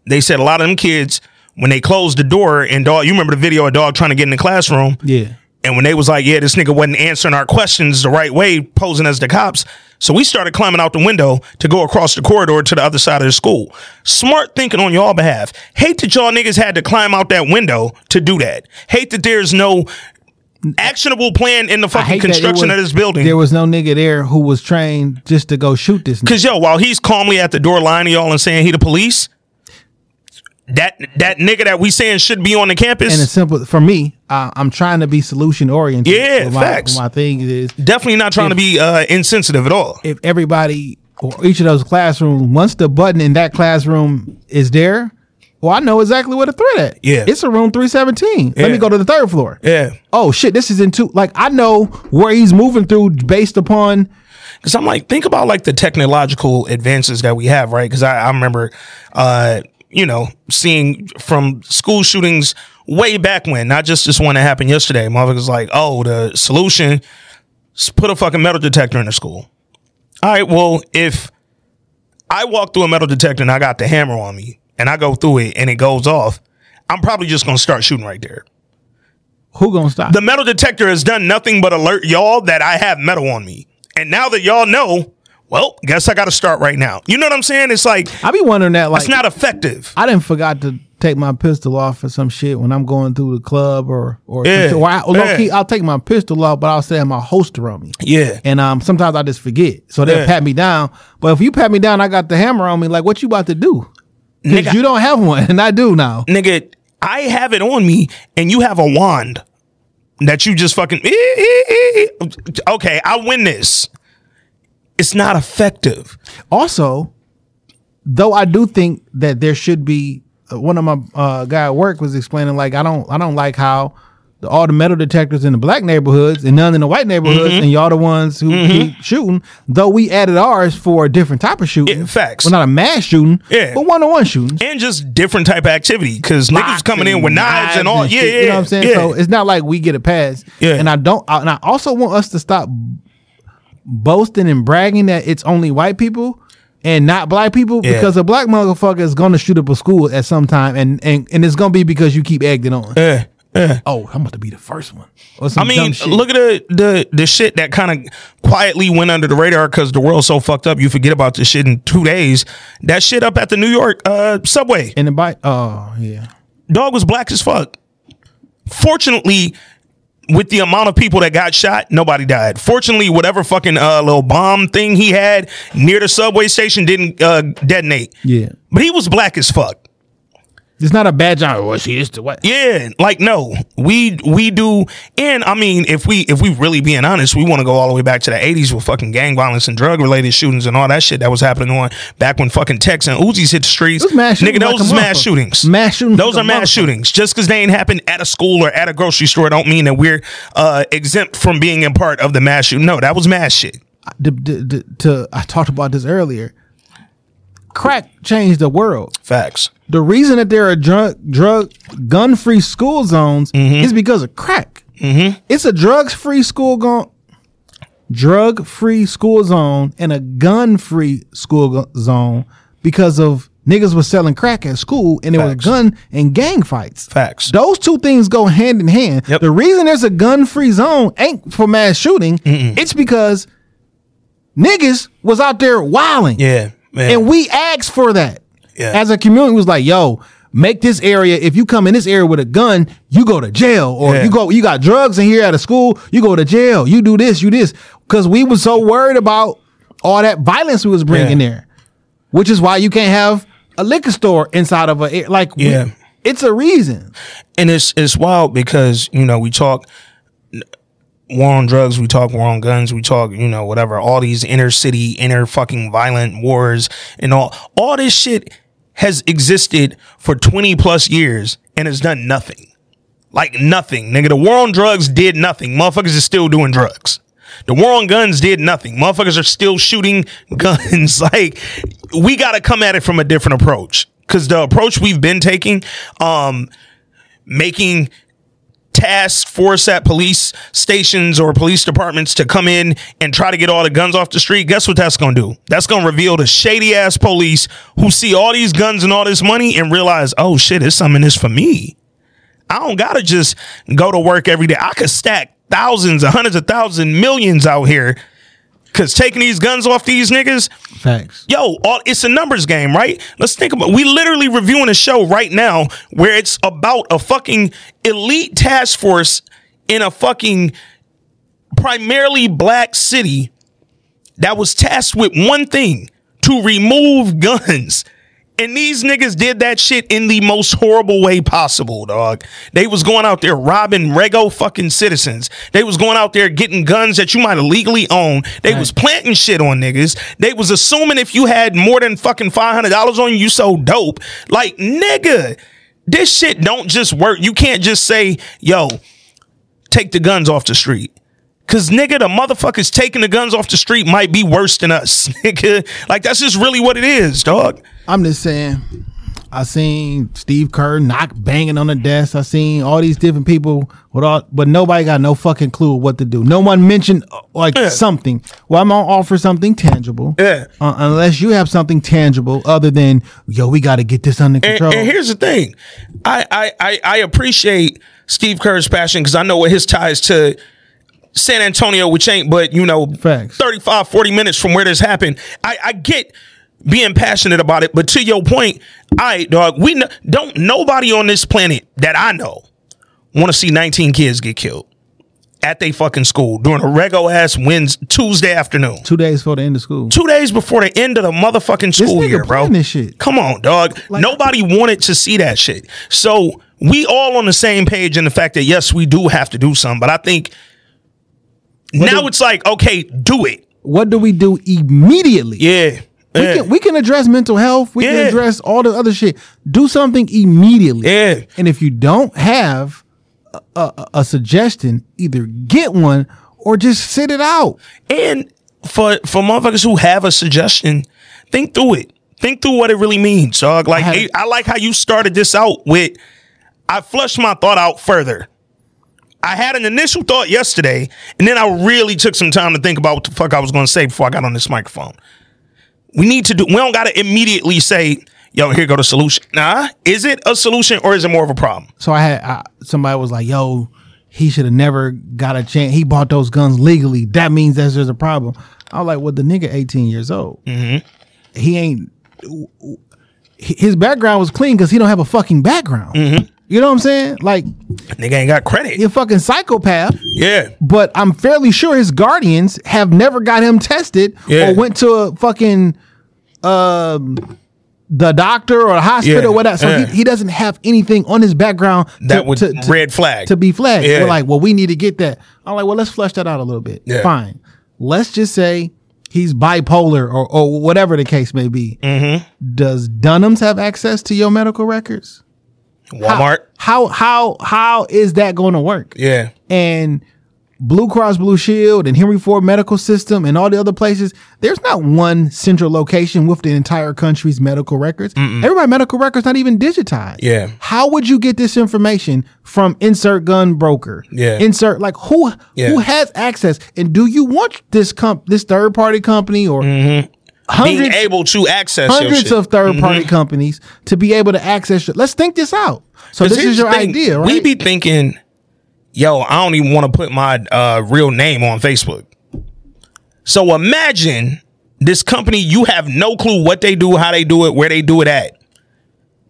they said a lot of them kids when they closed the door and dog, you remember the video of dog trying to get in the classroom, Yeah. And when they was like, yeah, this nigga wasn't answering our questions the right way, posing as the cops. So we started climbing out the window to go across the corridor to the other side of the school. Smart thinking on y'all behalf. Hate that y'all niggas had to climb out that window to do that. Hate that there's no actionable plan in the fucking hate that it construction was- of this building. There was no nigga there who was trained just to go shoot this. Nigga. Cause yo, while he's calmly at the door lying to y'all and saying he the police, that that nigga that we saying should be on the campus, And it's simple for me. Uh, I'm trying to be solution oriented. Yeah, So my, facts. My thing is, definitely not trying to be uh, insensitive at all. if everybody or each of those classrooms, once the button in that classroom is there, well, I know exactly where the threat at. Yeah. it's a room 317. Let me go to the third floor. Yeah. Oh shit, this is in two. Like I know where he's moving through based upon. Cause I'm like, think about like the technological advances that we have, right? Cause I, I remember, uh, you know, seeing from school shootings way back when, not just this one that happened yesterday. Motherfuckers like, oh, the solution is put a fucking metal detector in the school. All right, well, if I walk through a metal detector and I got the hammer on me and I go through it and it goes off, I'm probably just gonna start shooting right there. Who gonna stop? The metal detector has done nothing but alert y'all that I have metal on me. And now that y'all know, well, guess I got to start right now. You know what I'm saying? It's like I be wondering that. Like it's not effective. I didn't forgot to take my pistol off for some shit when I'm going through the club or or, Yeah, or I, yeah. key, I'll take my pistol off, but I'll say my holster on me. Yeah. And um, sometimes I just forget, so they'll Yeah. pat me down. But if you pat me down, I got the hammer on me. Like, what you about to do? Nigga- you don't have one, *laughs* and I do now. Nigga, I have it on me and you have a wand that you just fucking eh, eh, eh, Okay, I win this. It's not effective. Also, though, I do think that there should be. uh, One of my uh, guy at work was explaining like I don't I don't like how the, all the metal detectors in the black neighborhoods and none in the white neighborhoods, Mm-hmm. and y'all the ones who keep shooting. Though we added ours for a different type of shooting. Yeah, facts. Well, not a mass shooting. Yeah. but one on one shootings. And just different type of activity because niggas coming in with knives and all. Yeah, shit, yeah. You know what I'm saying? Yeah. So it's not like we get a pass. Yeah. And I don't. I, and I also want us to stop boasting and bragging that it's only white people and not black people Yeah. because a black motherfucker is going to shoot up a school at some time and and, and it's going to be because you keep egging on. yeah, yeah. Oh, I'm about to be the first one. I mean, look at the the the shit that kind of quietly went under the radar because the world's so fucked up. You forget about this shit in two days. That shit up at the New York uh, subway. in the bike. Oh yeah. Dog was black as fuck. Fortunately, with the amount of people that got shot, nobody died. Fortunately, whatever fucking uh, little bomb thing he had near the subway station didn't uh, detonate. Yeah. But he was black as fuck. It's not a bad job. Well, see, this the what? Yeah, like no, we we do, and I mean, if we if we really being honest, we want to go all the way back to the '80s with fucking gang violence and drug related shootings and all that shit that was happening on back when fucking Tex and Uzis hit the streets. Was mass Nigga, those like is mass shootings. Mass shootings Those like are mass shootings. Just because they ain't happened at a school or at a grocery store, don't mean that we're uh, exempt from being a part of the mass shooting. No, that was mass shit. The- the- the- to I talked about this earlier. Crack changed the world. Facts. The reason that there are drug drug gun free school zones is because of crack. Mm-hmm. It's a drugs free school go- drug free school zone and a gun free school go- zone because of niggas was selling crack at school and there was gun and gang fights. Facts. Those two things go hand in hand. Yep. The reason there's a gun free zone ain't for mass shooting. It's because niggas was out there wilding. Yeah, man. And we asked for that. Yeah. As a community, was like, yo, make this area. If you come in this area with a gun, you go to jail. Or Yeah. you go, you got drugs in here at a school, you go to jail. You do this, you this. Cause we was so worried about all that violence we was bringing Yeah. there. Which is why you can't have a liquor store inside of a like we- Yeah. it's a reason. and it's it's wild because you know we talk war on drugs, we talk war on guns, we talk you know whatever all these inner city, inner fucking violent wars and all all this shit has existed for twenty plus years and has done nothing, like nothing, nigga. The war on drugs did nothing. Motherfuckers are still doing drugs. The war on guns did nothing. Motherfuckers are still shooting *laughs* guns. like we got to come at it from a different approach because the approach we've been taking, um, making task force at police stations or police departments to come in and try to get all the guns off the street, guess what that's going to do? That's going to reveal the shady ass police who see all these guns and all this money and realize, oh shit, it's something in this for me. I don't got to just go to work every day. I could stack thousands, hundreds of thousands, millions out here because taking these guns off these niggas, Facts. yo, all, it's a numbers game, right? Let's think about. We literally reviewing a show right now where it's about a fucking elite task force in a fucking primarily black city that was tasked with one thing to remove guns. And these niggas did that shit in the most horrible way possible, dog. They was going out there robbing rego fucking citizens. They was going out there getting guns that you might illegally own. They was planting shit on niggas. They was assuming if you had more than fucking $500 on you, you so dope. Like, nigga, this shit don't just work. You can't just say, yo, take the guns off the street. Cause nigga, the motherfuckers taking the guns off the street might be worse than us, *laughs* nigga. Like that's just really what it is, dog. I'm just saying. I seen Steve Kerr knock banging on the desk. I seen all these different people with all, but nobody got no fucking clue what to do. No one mentioned uh, like Yeah. something. Well, I'm gonna offer something tangible. Yeah. Uh, unless you have something tangible other than yo, we got to get this under And, control. and here's the thing, I I I, I appreciate Steve Kerr's passion because I know what his ties to San Antonio, which ain't but you know Facts. 35, 40 minutes from where this happened. I, I get being passionate about it, but to your point, I dog, we no, don't nobody on this planet that I know want to see 19 kids get killed at they fucking school during a rego ass wins Tuesday afternoon. Two days before the end of school. Two days before the end of the motherfucking school year, bro. this shit. Come on, dog. Nobody wanted to see that shit. So we all on the same page in the fact that yes, we do have to do something. But I think now do- it's like, okay, do it. What do we do immediately? Yeah. We yeah. can we can address mental health. We Yeah. can address all the other shit. Do something immediately. Yeah. And if you don't have a, a, a suggestion, either get one or just sit it out. And for for motherfuckers who have a suggestion, think through it. Think through what it really means, dog. Like I, I like how you started this out with I flushed my thought out further. I had an initial thought yesterday, and then I really took some time to think about what the fuck I was going to say before I got on this microphone. We need to do. We don't got to immediately say, "Yo, here go the solution." Nah, is it a solution or is it more of a problem? So I had I, somebody was like, "Yo, he should have never got a chance. He bought those guns legally. That means that there's a problem." I was like, "Well, the nigga 18 years old. Mm-hmm. He ain't. His background was clean because he don't have a fucking background. Mm-hmm. You know what I'm saying? Like Nigga ain't got credit. a fucking psychopath." Yeah, but I'm fairly sure his guardians have never got him tested Yeah. or went to a fucking um the doctor or the hospital Yeah, or whatever. So yeah. he, he doesn't have anything on his background That would red flag. to be flagged. Yeah. We're like, well, we need to get that. I'm like, well, let's flush that out a little bit. Fine. Let's just say he's bipolar or, or whatever the case may be. Mm-hmm. Does Dunham's have access to your medical records? Walmart. How how how is that going to work? Yeah. and Blue Cross Blue Shield and Henry Ford Medical System and all the other places, there's not one central location with the entire country's medical records. Everybody medical records not even digitized. Yeah. How would you get this information from insert gun broker? Yeah. Insert like who Yeah. who has access? And do you want this comp this third party company or Being hundreds able to access hundreds of third party companies to be able to access your, let's think this out. So this is your thing, idea, right? We be thinking, yo, I don't even want to put my uh, real name on Facebook. So imagine this company, you have no clue what they do, how they do it, where they do it at,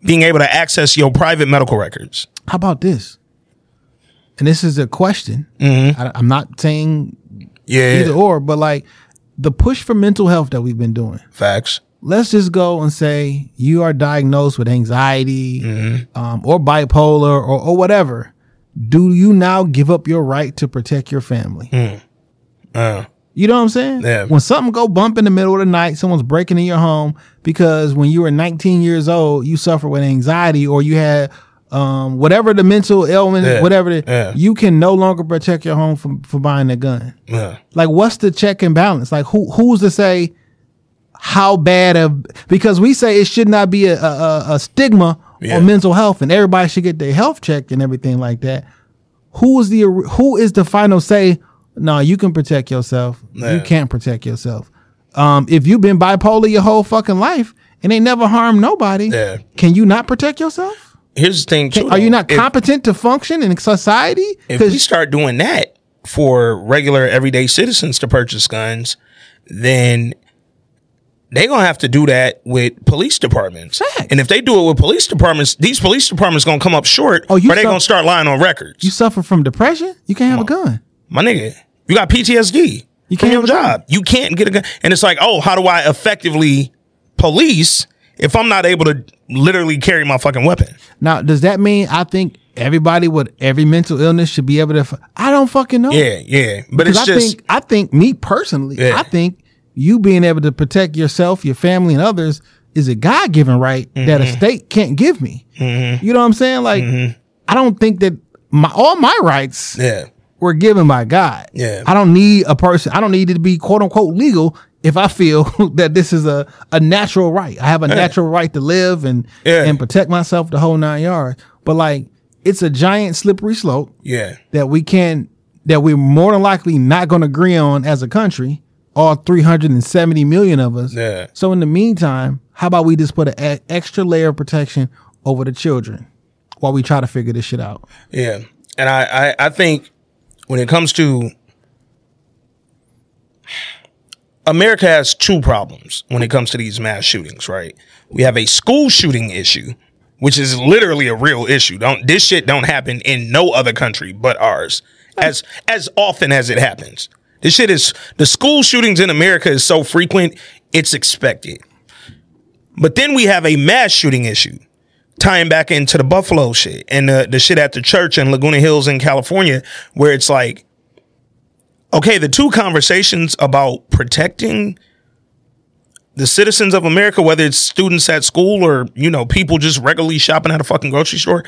being able to access your private medical records. How about this? And this is a question. Mm-hmm. I, I'm not saying Yeah. either or, but like the push for mental health that we've been doing. Facts. Let's just go and say you are diagnosed with anxiety Mm-hmm. um, or bipolar or, or whatever. Do you now give up your right to protect your family? Uh, You know what I'm saying? Yeah. When something go bump in the middle of the night, someone's breaking in your home because when you were 19 years old, you suffered with anxiety or you had um, whatever the mental ailment, Yeah. whatever, the, Yeah. you can no longer protect your home from for buying a gun. yeah. Like, what's the check and balance? Like, who who's to say how bad of because we say it should not be a a, a- stigma on mental health and everybody should get their health checked and everything like that. Who is the who is the final say? No, you can protect yourself. You can't protect yourself. Um, if you've been bipolar your whole fucking life and they never harmed nobody, can you not protect yourself? Here's the thing, too. Are you not If- competent to function in society? if we start doing that for regular everyday citizens to purchase guns, then they're gonna have to do that with police departments. Facts. And if they do it with police departments, these police departments gonna come up short, Oh, you or they saw- gonna start lying on records. you suffer from depression, you can't have a gun. My nigga, you got PTSD. You can't your have a gun. job. You can't get a gun, and it's like, oh, how do I effectively police if I'm not able to literally carry my fucking weapon? Now, does that mean I think everybody with every mental illness should be able to? F- I don't fucking know. Yeah, yeah, but because it's I just think I think me personally, Yeah. I think you being able to protect yourself, your family, and others is a God given right that a Mm-hmm. state can't give me. You know what I'm saying? Like, I don't think that my all my rights yeah, were given by God. Yeah. I don't need a person. I don't need it to be quote unquote legal if I feel *laughs* that this is a, a natural right. I have a natural right to live and Yeah. and protect myself the whole nine yards. But like it's a giant slippery slope yeah, that we can that we're more than likely not going to agree on as a country. All 370 million of us. Yeah. So in the meantime, how about we just put an extra layer of protection over the children while we try to figure this shit out? Yeah. And I, I, I think when it comes to America has two problems when it comes to these mass shootings, right? We have a school shooting issue, which is literally a real issue. Don't this shit don't happen in no other country but ours. As as often as it happens. This shit is the school shootings in America is so frequent, it's expected. But then we have a mass shooting issue tying back into the Buffalo shit and the, the shit at the church in Laguna Hills in California, where it's like, okay, the two conversations about protecting the citizens of America, whether it's students at school or, you know, people just regularly shopping at a fucking grocery store,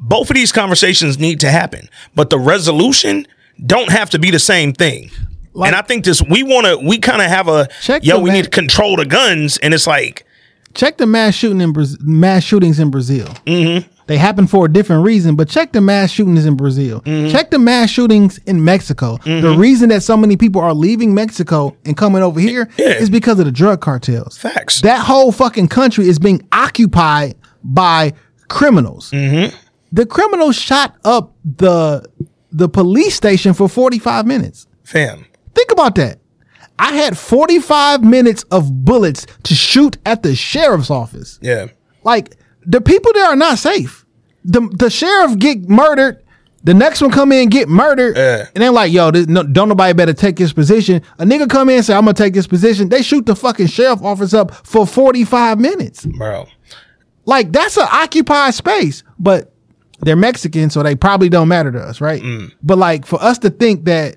both of these conversations need to happen. But the resolution don't have to be the same thing. Like- and I think this we want to we kind of have a Check yo we ma- need to control the guns and it's like check the mass shooting in Braz- mass shootings in Brazil. Mm-hmm. They happen for a different reason, but check the mass shootings in Brazil. Mm-hmm. Check the mass shootings in Mexico. The reason that so many people are leaving Mexico and coming over here is Yeah. because of the drug cartels. Facts. That whole fucking country is being occupied by criminals. Mm-hmm. The criminals shot up the the police station for 45 minutes. fam. Think about that. I had 45 minutes of bullets to shoot at the sheriff's office. Yeah. Like the people there are not safe. The the sheriff get murdered The next one come in get murdered, Yeah. and they're like, "Yo, this, no, don't nobody better take this position." A nigga come in and say, "I'm gonna take this position." They shoot the fucking sheriff office up for 45 minutes. bro. Like that's an occupied space, but they're Mexican, so they probably don't matter to us, right? Mm. But like for us to think that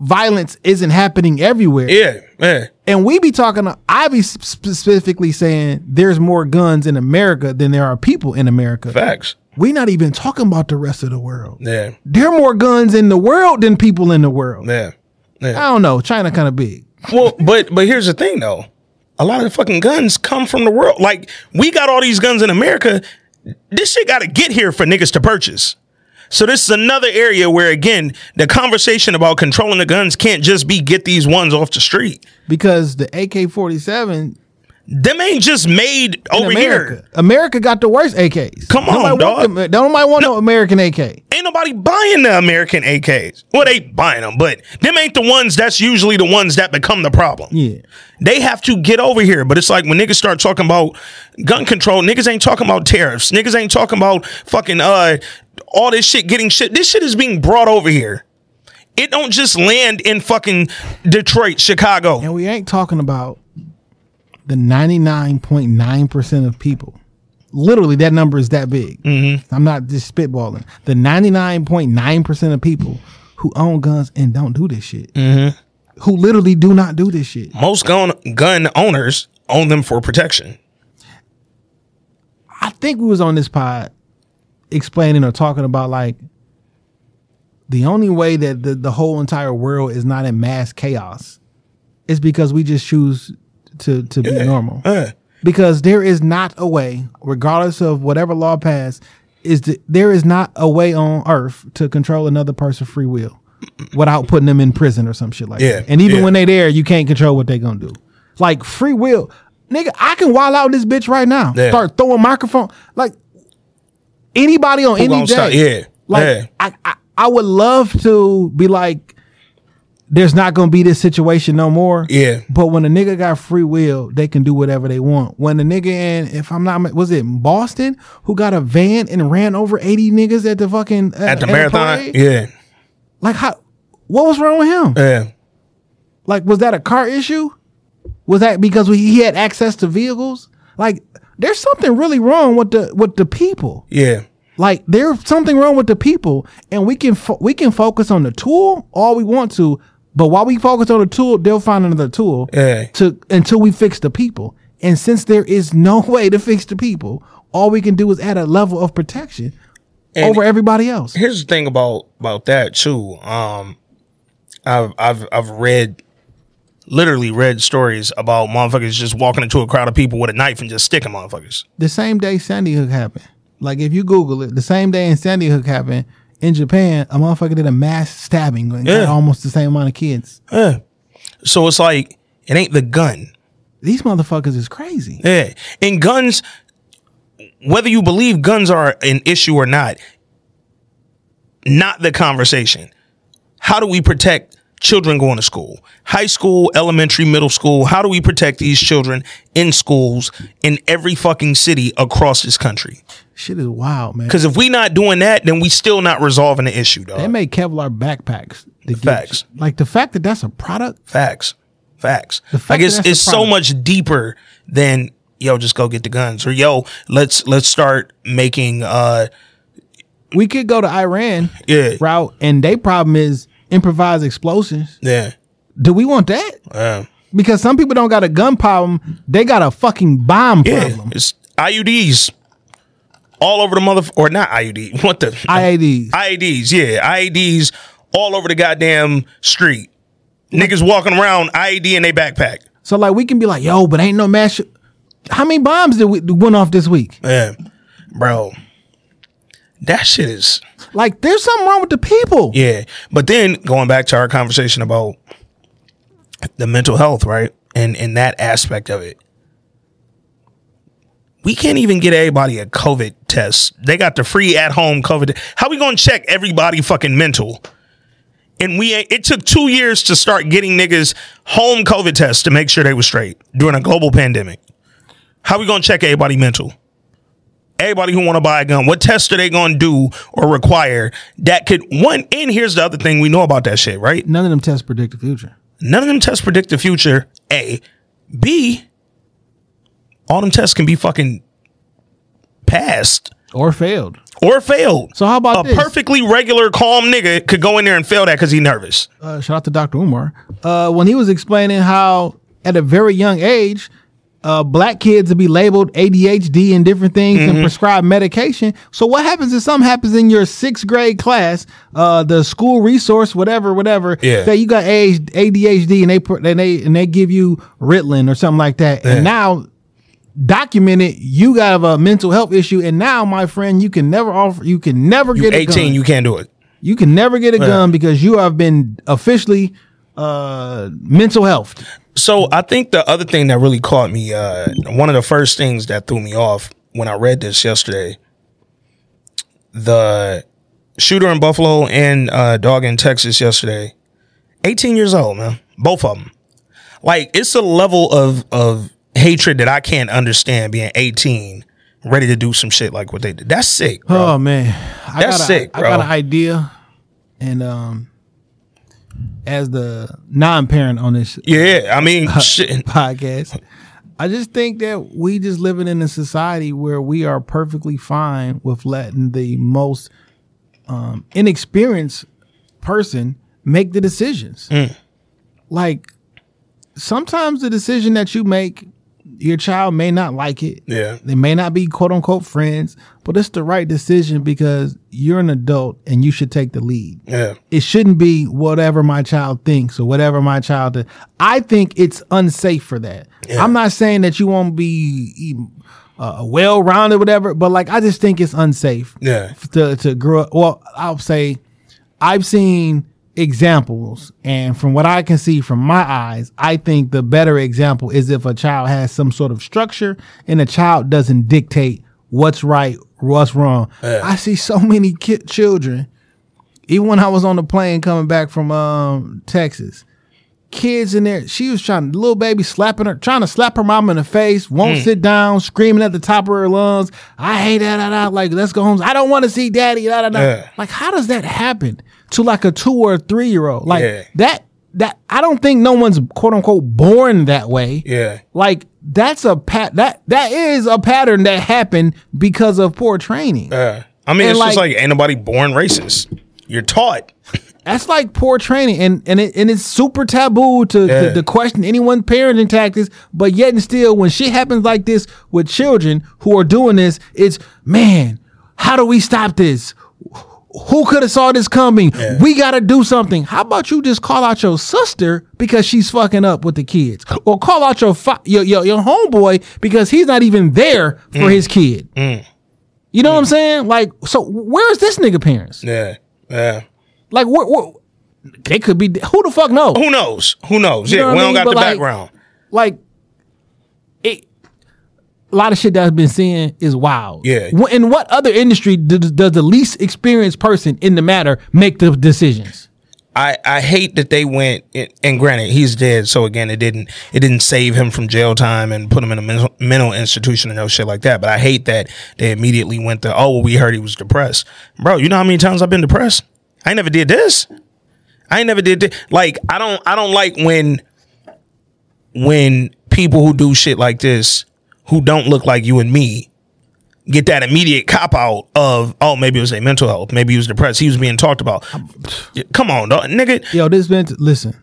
violence isn't happening everywhere, Yeah, yeah, and we be talking, I be specifically saying there's more guns in America than there are people in America. facts. we not even talking about the rest of the world. Yeah, There are more guns in the world than people in the world. yeah, I don't know. China kind of big. Well, but but here's the thing though. A lot of the fucking guns come from the world. Like we got all these guns in America. This shit got to get here for niggas to purchase. So this is another area where again the conversation about controlling the guns can't just be get these ones off the street. Because the AK 47 Them ain't just made in over America. here. America got the worst AKs. Come Nobody on, want dog. them- Don't nobody want no, American AK. Ain't nobody buying the American AKs. Well, they buying them, but them ain't the ones that's usually the ones that become the problem. Yeah. They have to get over here. But it's like when niggas start talking about gun control, niggas ain't talking about tariffs. Niggas ain't talking about fucking uh all this shit getting shit. This shit is being brought over here. It don't just land in fucking Detroit, Chicago. And we ain't talking about the 99.9% of people. Literally, that number is that big. Mm-hmm. I'm not just spitballing. The 99.9% of people who own guns and don't do this shit. Mm-hmm. Who literally do not do this shit. Most gun gun owners own them for protection. I think we was on this pod explaining or talking about like the only way that the, the whole entire world is not in mass chaos is because we just choose to to be normal. Uh, Because there is not a way, regardless of whatever law passed, is the, there is not a way on earth to control another person's free will without putting them in prison or some shit like Yeah, that. And even yeah. when they there, you can't control what they gonna do. Like free will, nigga, I can wild out this bitch right now. Yeah. Start throwing microphone like anybody on any day. stop? Yeah, like yeah. I, I I would love to be like, there's not gonna be this situation no more. Yeah. But when a nigga got free will, they can do whatever they want. When the nigga in, if I'm not, was it Boston who got a van and ran over 80 niggas at the fucking uh, at the marathon. parade? Yeah. Like how? What was wrong with him? Yeah. Like was that a car issue? Was that because we, he had access to vehicles? Like there's something really wrong with the with the people. Yeah. Like there's something wrong with the people, and we can fo- we can focus on the tool all we want to, but while we focus on the tool, they'll find another tool Yeah. to until we fix the people. And since there is no *laughs* way to fix the people, all we can do is add a level of protection And- over everybody else. here's the thing about about that too. Um, I've I've I've read, literally read stories about motherfuckers just walking into a crowd of people with a knife and just sticking motherfuckers. The same day Sandy Hook happened, like if you Google it, the same day in Sandy Hook happened in Japan, a motherfucker did a mass stabbing and got almost the same amount of kids. Yeah. So it's like it ain't the gun. These motherfuckers is crazy. Yeah. And guns, whether you believe guns are an issue or not, not the conversation. How do we protect children going to school? High school, elementary, middle school. How do we protect these children in schools in every fucking city across this country? Shit is wild, man. Because if we not doing that, then we still not resolving the issue, dog. They make Kevlar backpacks. Facts. you- Like the fact that that's a product. Facts. Facts. The fact Like it's that it's so much deeper than yo, just go get the guns. Or yo, let's let's start making uh We could go to Iran yeah. route, and their problem is improvised explosions. Yeah. Do we want that? Uh, Because some people don't got a gun problem; they got a fucking bomb yeah. problem. It's IUDs all over the mother or not IUD. *laughs* What the IADs. IEDs, yeah. IEDs all over the goddamn street. Niggas walking around IED in their backpack. So like we can be like, yo, but ain't no mass. sh- How many bombs did we went off this week? Yeah. Bro. That shit is Like, there's something wrong with the people. Yeah. But then going back to our conversation about the mental health, right? And and that aspect of it. We can't even get everybody a COVID test. They got the free at home COVID. How we gonna check everybody fucking mental? And we ain't- it took two years to start getting niggas home COVID tests to make sure they were straight during a global pandemic. How we gonna check everybody mental? Everybody who want to buy a gun, what test are they going to do or require that could one? And here's the other thing we know about that shit, right? None of them tests predict the future. None of them tests predict the future. A, B. All them tests can be fucking passed Or failed. or failed. So how about a this? perfectly regular, calm nigga could go in there and fail that because he nervous. uh, shout out to Dr. Umar, uh, when he was explaining how at a very young age, uh, black kids to be labeled ADHD and different things and prescribed medication. So what happens if something happens in your sixth grade class, uh, the school resource, whatever, whatever, Yeah. say you got ADHD and they put, and they, and they give you Ritalin or something like that. Yeah. And now documented you got a mental health issue. And now, my friend, you can never offer, you can never You get a 18, gun. you can't do it. You can never get a gun because you have been officially uh mental health. So I think the other thing that really caught me, uh, one of the first things that threw me off when I read this yesterday, the shooter in Buffalo and uh, dog in Texas yesterday, 18 years old, man, both of them. Like it's a level of of hatred that I can't understand. Being 18, ready to do some shit like what they did. That's sick, bro. Oh man, I That's got a- sick, I got an idea, and um, as the non-parent on this yeah, I mean, *laughs* shit. podcast, I just think that we just living in a society where we are perfectly fine with letting the most um, inexperienced person make the decisions. Mm. Like sometimes the decision that you make, your child may not like it. Yeah. They may not be quote unquote friends, but it's the right decision because you're an adult and you should take the lead. Yeah. It shouldn't be whatever my child thinks or whatever my child does. I think it's unsafe for that. Yeah. I'm not saying that you won't be uh, well rounded, whatever, but like I just think it's unsafe Yeah. to to grow up. Well, I'll say I've seen examples, and from what I can see from my eyes, I think the better example is if a child has some sort of structure and a child doesn't dictate what's right, what's wrong. I see so many ki- children, even when I was on the plane coming back from um, Texas. Kids in there, she was trying, little baby slapping her, trying to slap her mom in the face, won't mm. sit down, screaming at the top of her lungs. I hate that, da, da, like, let's go home. I don't want to see daddy, da, da, da. Yeah. Like, how does that happen to like a two or three year old? Like, Yeah. that, that, I don't think no one's quote unquote born that way. Yeah. Like, that's a pat, that, that is a pattern that happened because of poor training. Yeah. I mean, And it's just like- like ain't nobody born racist. You're taught. That's like poor training, and and it, and it's super taboo to, Yeah. to to question anyone's parenting tactics. But yet and still, when shit happens like this with children who are doing this, it's man, how do we stop this? Who could have saw this coming? We got to do something. How about you just call out your sister because she's fucking up with the kids, or call out your fi- your your, your homeboy because he's not even there for mm. his kid. Mm. You know what I'm mm. saying? Like, so where's this nigga parents? Yeah. Yeah. Like, what? what they could be. Who the fuck knows? Who knows? Who knows? You yeah, know we I don't got But the like- background. Like, it. A lot of shit that's been seen is wild. Yeah. In what other industry does, does the least experienced person in the matter make the decisions? I, I hate that they went and- and granted he's dead so again it didn't it didn't save him from jail time and put him in a mental, mental institution and no shit like that but I hate that they immediately went to oh well, we heard he was depressed bro you know how many times I've been depressed I never did this I ain't never did this like I don't I don't like when when people who do shit like this who don't look like you and me get that immediate cop out of oh maybe it was a mental health maybe he was depressed he was being talked about come on dog, nigga Yo, this been listen.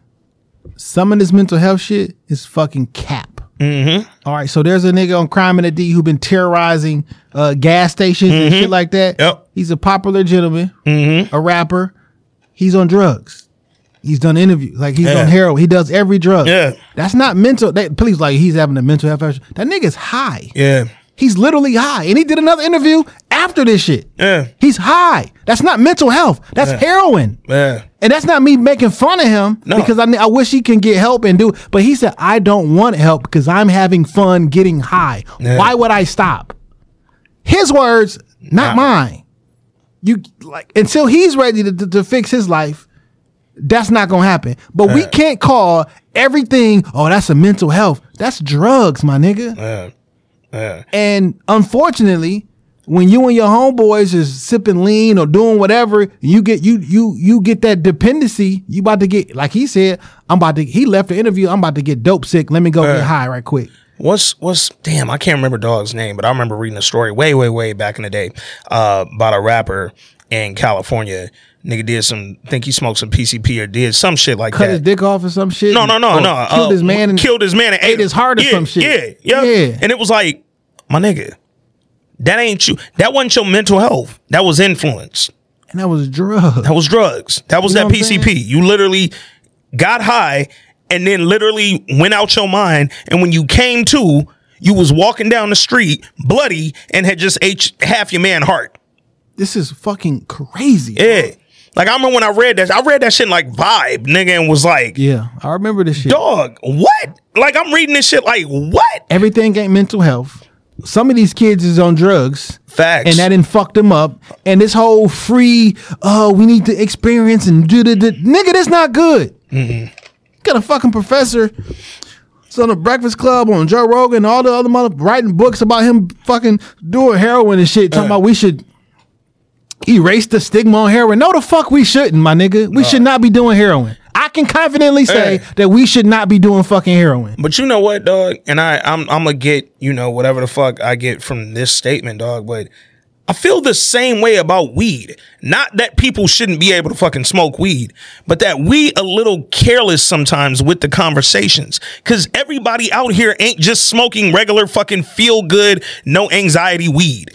Some of this mental health shit is fucking cap. Mm-hmm. right, so there's a nigga on Crime and the D who been terrorizing uh, gas stations and shit like that. Yep. He's a popular gentleman, mm-hmm. a rapper. He's on drugs. He's done interviews. Like he's Yeah. on heroin. He does every drug. Yeah. That's not mental. That police like he's having a mental health. issue. That nigga's high. yeah He's literally high. And he did another interview after this shit. Yeah. He's high. That's not mental health. That's heroin. yeah And that's not me making fun of him No. because I, I wish he can get help and do. But he said, I don't want help because I'm having fun getting high. Yeah. Why would I stop? His words, not mine. You like until he's ready to, to, to fix his life. That's not gonna happen. But we can't call everything. Oh, that's a mental health. That's drugs, my nigga. yeah yeah And unfortunately, when you and your homeboys is sipping lean or doing whatever, you get you you you get that dependency. You about to get like he said, I'm about to. He left the interview. I'm about to get dope sick. Let me go get high right quick. What's what's damn? I can't remember dog's name, but I remember reading a story way, way, way back in the day uh, about a rapper in California. Nigga did some, think he smoked some PCP or did some shit like Cut that. his dick off or some shit. No, no, no, no. Killed uh, his man and killed his man and ate his heart or yeah, some shit. Yeah, yeah, Yeah. And it was like, my nigga, that ain't you. That wasn't your mental health. That was influence. and that was drugs. That was drugs. That was You know that PCP. You literally got high and then literally went out your mind. And when you came to, you was walking down the street bloody and had just ate half your man heart. This is fucking crazy. Yeah. Like I remember when I read that, I read that shit in like vibe, nigga, and was like, Yeah, I remember this shit. dog, what? Like I'm reading this shit like, what? Everything ain't mental health. Some of these kids is on drugs. Facts. And that didn't fuck them up. And this whole free, oh, we need to experience and do the, the nigga, that's not good. Got a fucking professor. It's on the Breakfast Club on Joe Rogan all the other mother writing books about him fucking doing heroin and shit. Talking about we should erase the stigma on heroin. No, the fuck we shouldn't, my nigga. We should not be doing heroin. I can confidently say that we should not be doing fucking heroin. But you know what, dog? And I, I'm, I'm gonna get, you know, whatever the fuck I get from this statement, dog. But I feel the same way about weed. Not that people shouldn't be able to fucking smoke weed, but that we a little careless sometimes with the conversations. Cause everybody out here ain't just smoking regular fucking feel good, no anxiety weed.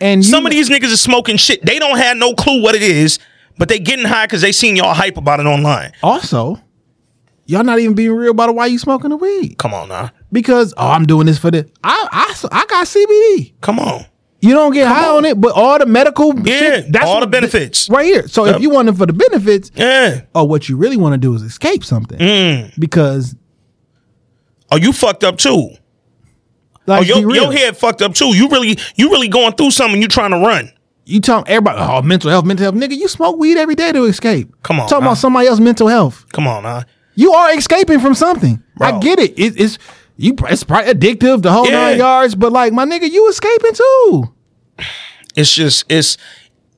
And Some of these niggas is smoking shit. They don't have no clue what it is, but they getting high because they seen y'all hype about it online. Also, y'all not even being real about why you smoking the weed. Come on now. Because oh, I'm doing this for the I I I got CBD. Come on. You don't get high on it, but all the medical Yeah, shit, all the benefits. right here. So Yep. if you want it for the benefits, Yeah. or what you really want to do is escape something, Mm. because Oh, you fucked up too. like Oh, your, your head fucked up too. You really, you really going through something. You trying to run. you talk everybody oh mental health, mental health, nigga. You smoke weed every day to escape. Come on, talking nah. about somebody else's mental health. Come on, huh? You are escaping from something. I get it. it it's you. It's probably addictive, the whole Yeah. nine yards. But like my nigga, you escaping too. It's just, it's,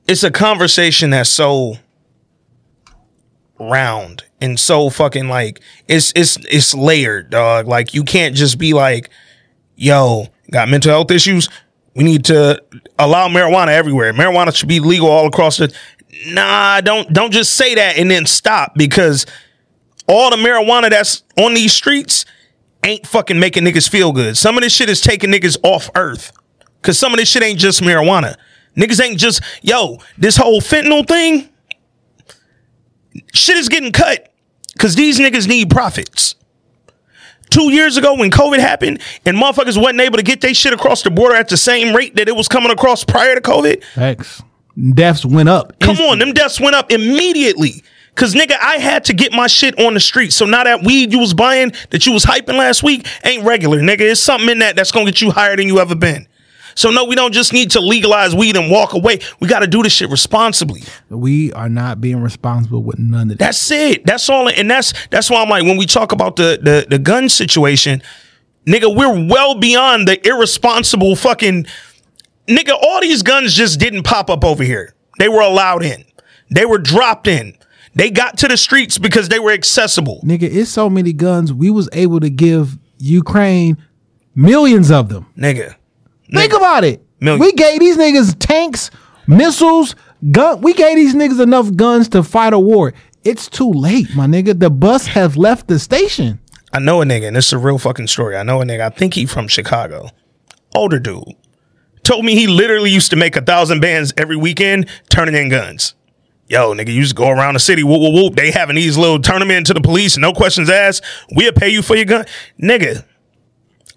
it's a conversation that's so round and so fucking like it's it's it's layered, dog. Like you can't just be like, yo, got mental health issues. We need to allow marijuana everywhere. Marijuana should be legal all across the. Nah, don't don't just say that and then stop because all the marijuana that's on these streets ain't fucking making niggas feel good. Some of this shit is taking niggas off earth. Cause some of this shit ain't just marijuana. Niggas ain't just, yo, this whole fentanyl thing, shit is getting cut. Cause these niggas need profits. Two years ago when COVID happened and motherfuckers wasn't able to get their shit across the border at the same rate that it was coming across prior to COVID, X deaths went up. Come on, them deaths went up immediately. Cause nigga, I had to get my shit on the street. So now that weed you was buying that you was hyping last week ain't regular, nigga. It's something in that that's gonna get you higher than you ever been. So no, we don't just need to legalize weed and walk away. We got to do this shit responsibly. We are not being responsible with none of that. That's it. That's all. And that's that's why I'm like when we talk about the the the gun situation, nigga, we're well beyond the irresponsible fucking nigga. All these guns just didn't pop up over here. They were allowed in. They were dropped in. They got to the streets because they were accessible. Nigga, it's so many guns. We was able to give Ukraine millions of them. Nigga. Think Nigga. about it. Million. We gave these niggas tanks, missiles, gun. We gave these niggas enough guns to fight a war. It's too late, my nigga. The bus has left the station. I know a nigga, and this is a real fucking story. I know a nigga. I think he from Chicago. Older dude. Told me he literally used to make a thousand bands every weekend turning in guns. Yo, nigga, you just go around the city, whoop, whoop, whoop. They having these little tournament to the police, no questions asked. We'll pay you for your gun. Nigga,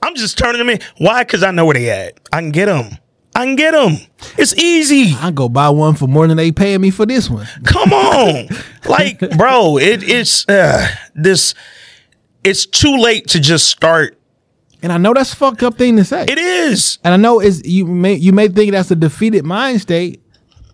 I'm just turning them in. Why? Because I know where they at. I can get them. I can get them. It's easy. I go buy one for more than they paying me for this one. Come on. *laughs* like, bro, it, it's uh, this. It's too late to just start. And I know that's a fucked up thing to say. It is. and I know is you may you may think that's a defeated mind state,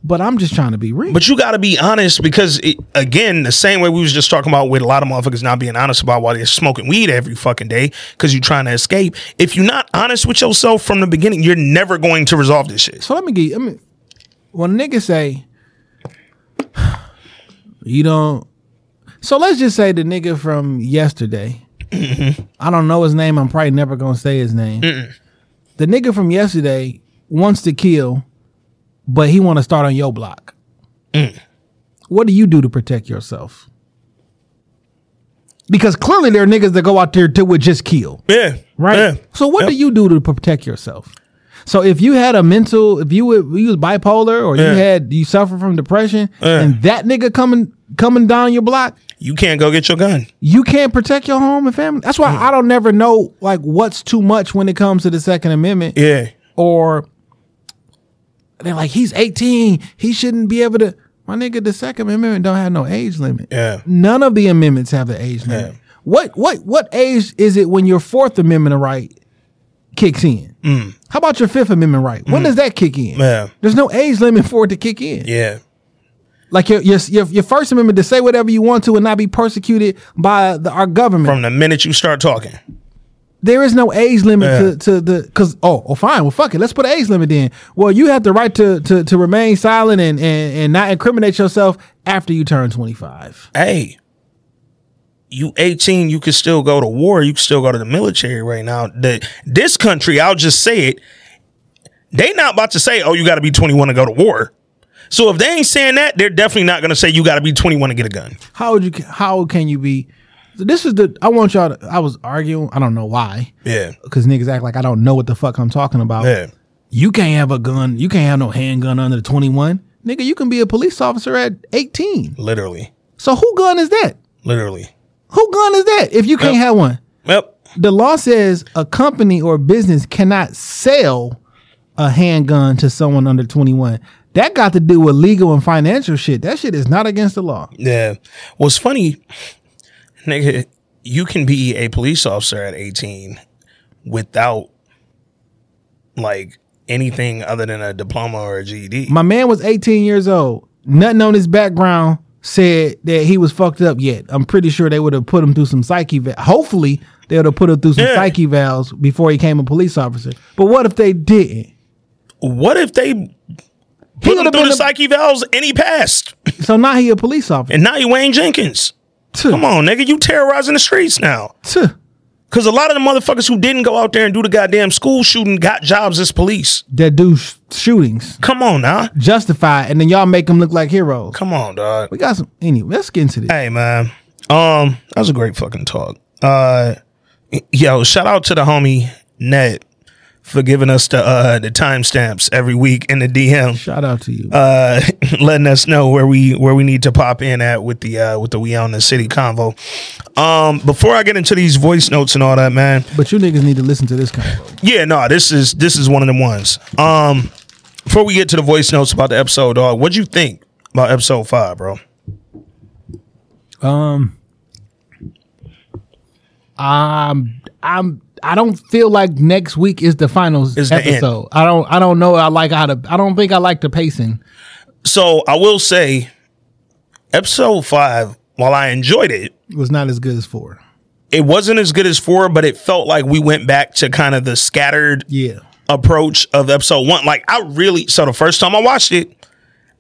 But I'm just trying to be real. But you got to be honest because, it, again, the same way we was just talking about with a lot of motherfuckers not being honest about why they're smoking weed every fucking day because you're trying to escape. If you're not honest with yourself from the beginning, you're never going to resolve this shit. So let me get. I mean, when niggas say *sighs* you don't, so let's just say the nigga from yesterday. Mm-hmm. I don't know his name. I'm probably never gonna say his name. The nigga from yesterday wants to kill, but he want to start on your block. What do you do to protect yourself? Because clearly there are niggas that go out there to would just kill Yeah. right? Yeah. So what do you do to protect yourself? So if you had a mental, if you were you was bipolar or Yeah. you had you suffer from depression, Yeah. and that nigga coming coming down your block, You can't go get your gun. you can't protect your home and family. That's Mm. why I don't never know like what's too much when it comes to the Second Amendment, Yeah. or they're like he's eighteen, he shouldn't be able to. My nigga, the Second Amendment don't have no age limit. Yeah. None of the amendments have the age limit. What what what age is it when your Fourth Amendment right kicks in? How about your Fifth Amendment right? When does that kick in? Mm. Yeah. There's no age limit for it to kick in. Yeah. Like your, your your your First Amendment to say whatever you want to and not be persecuted by the, our government. From the minute you start talking. There is no age limit Yeah. to, to the because oh oh fine well fuck it let's put an age limit in. Well you have the right to to, to remain silent and, and and not incriminate yourself after you turn 25. Hey, you 18, you can still go to war. You can still go to the military right now. The, this country, I'll just say it, they not about to say, oh, you got to be 21 to go to war. So if they ain't saying that, they're definitely not going to say you got to be 21 to get a gun. How would you? How can you be? So this is the. I want y'all. to I was arguing. I don't know why. Yeah. Because niggas act like I don't know what the fuck I'm talking about. Yeah. You can't have a gun. You can't have no handgun under the 21. Nigga, you can be a police officer at 18. Literally. So who gun is that? Literally. Who gun is that? If you can't Yep. have one, Yep. the law says a company or business cannot sell a handgun to someone under 21. That got to do with legal and financial shit. That shit is not against the law. Yeah. What's funny, nigga, you can be a police officer at 18 without like anything other than a diploma or a GED. My man was 18 years old. Nothing on his background said that he was fucked up yet. I'm pretty sure they would have put him through some psyche. Va- Hopefully, they would have put him through some Yeah. psych evals before he came a police officer. But what if they didn't? What if they put him through the a- psych evals and he passed? So now he a police officer. And now you Wayne Jenkins. Come on, nigga, you terrorizing the streets now. Tuh. Cause a lot of the motherfuckers who didn't go out there and do the goddamn school shooting got jobs as police. That do sh- shootings Come on now. justify, and then y'all make them look like heroes. Come on, dog. We got some. Anyway, let's get into this. Hey man. Um, that was a great fucking talk. Uh yo, shout out to the homie Ned for giving us the uh the timestamps every week in the DM. Shout out to you. uh *laughs* letting us know where we where we need to pop in at with the uh with the we on the city convo um before i get into these voice notes and all that man but you niggas need to listen to this convo. yeah no this is this is one of them ones um before we get to the voice notes about the episode dog what'd you think about episode five bro Um, um, I'm. I don't feel like next week is the finals Is the episode. I don't. I don't know. I like how to. I don't think I like the pacing. so i will say episode five while i enjoyed it It was not as good as four. it wasn't as good as four but it felt like we went back to kind of the scattered Yeah. approach of episode one. Like I really so the first time I watched it,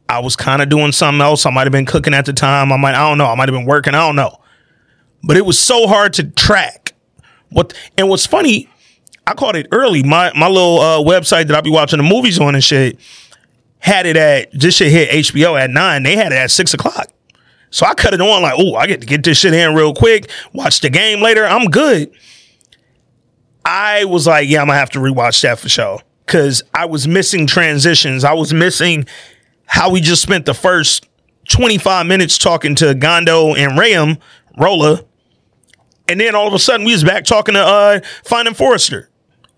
I was kind of doing something else. I might have been cooking at the time. I might I don't know. I might have been working. I don't know. But it was so hard to track. What and what's funny, I caught it early. My my little uh, website that I be watching the movies on and shit had it at this shit hit HBO at nine. They had it at six o'clock. So I cut it on like, oh, I get to get this shit in real quick. Watch the game later. I'm good. I was like, yeah, I'm gonna have to rewatch that for sure. Cause I was missing transitions. I was missing how we just spent the first 25 minutes talking to Gondo and Rayam, Rolla. And then all of a sudden we was back talking to uh Finding Forrester.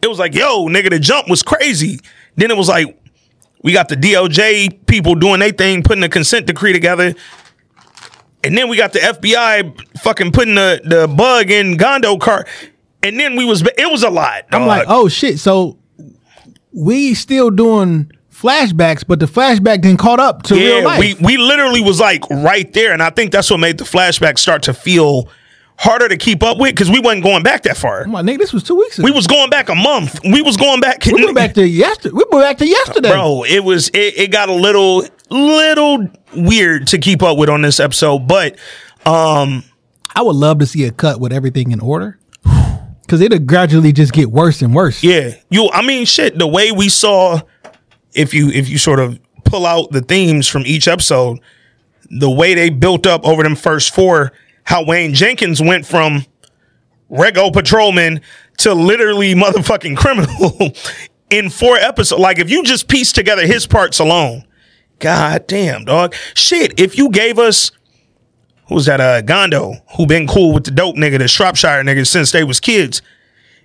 It was like, yo, nigga, the jump was crazy. Then it was like, we got the DOJ people doing their thing, putting a consent decree together. And then we got the FBI fucking putting the, the bug in Gondo car. And then we was it was a lot. I'm like, oh shit. So we still doing flashbacks, but the flashback didn't caught up to real life. we we literally was like right there, and I think that's what made the flashback start to feel harder to keep up with because we wasn't going back that far. My nigga, this was two weeks ago. We was going back a month. We was going back. we went back to yesterday. We went back to yesterday. bro. It was it, it got a little little weird to keep up with on this episode, but um, I would love to see a cut with everything in order. Cause it'll gradually just get worse and worse. yeah, you. I mean, shit. The way we saw, if you if you sort of pull out the themes from each episode, the way they built up over them first four, how Wayne Jenkins went from rego patrolman to literally *laughs* motherfucking criminal *laughs* in four episodes. Like if you just piece together his parts alone, god damn, dog. Shit, if you gave us who's that uh Gondo, who been cool with the dope nigga, the Shropshire nigga since they was kids.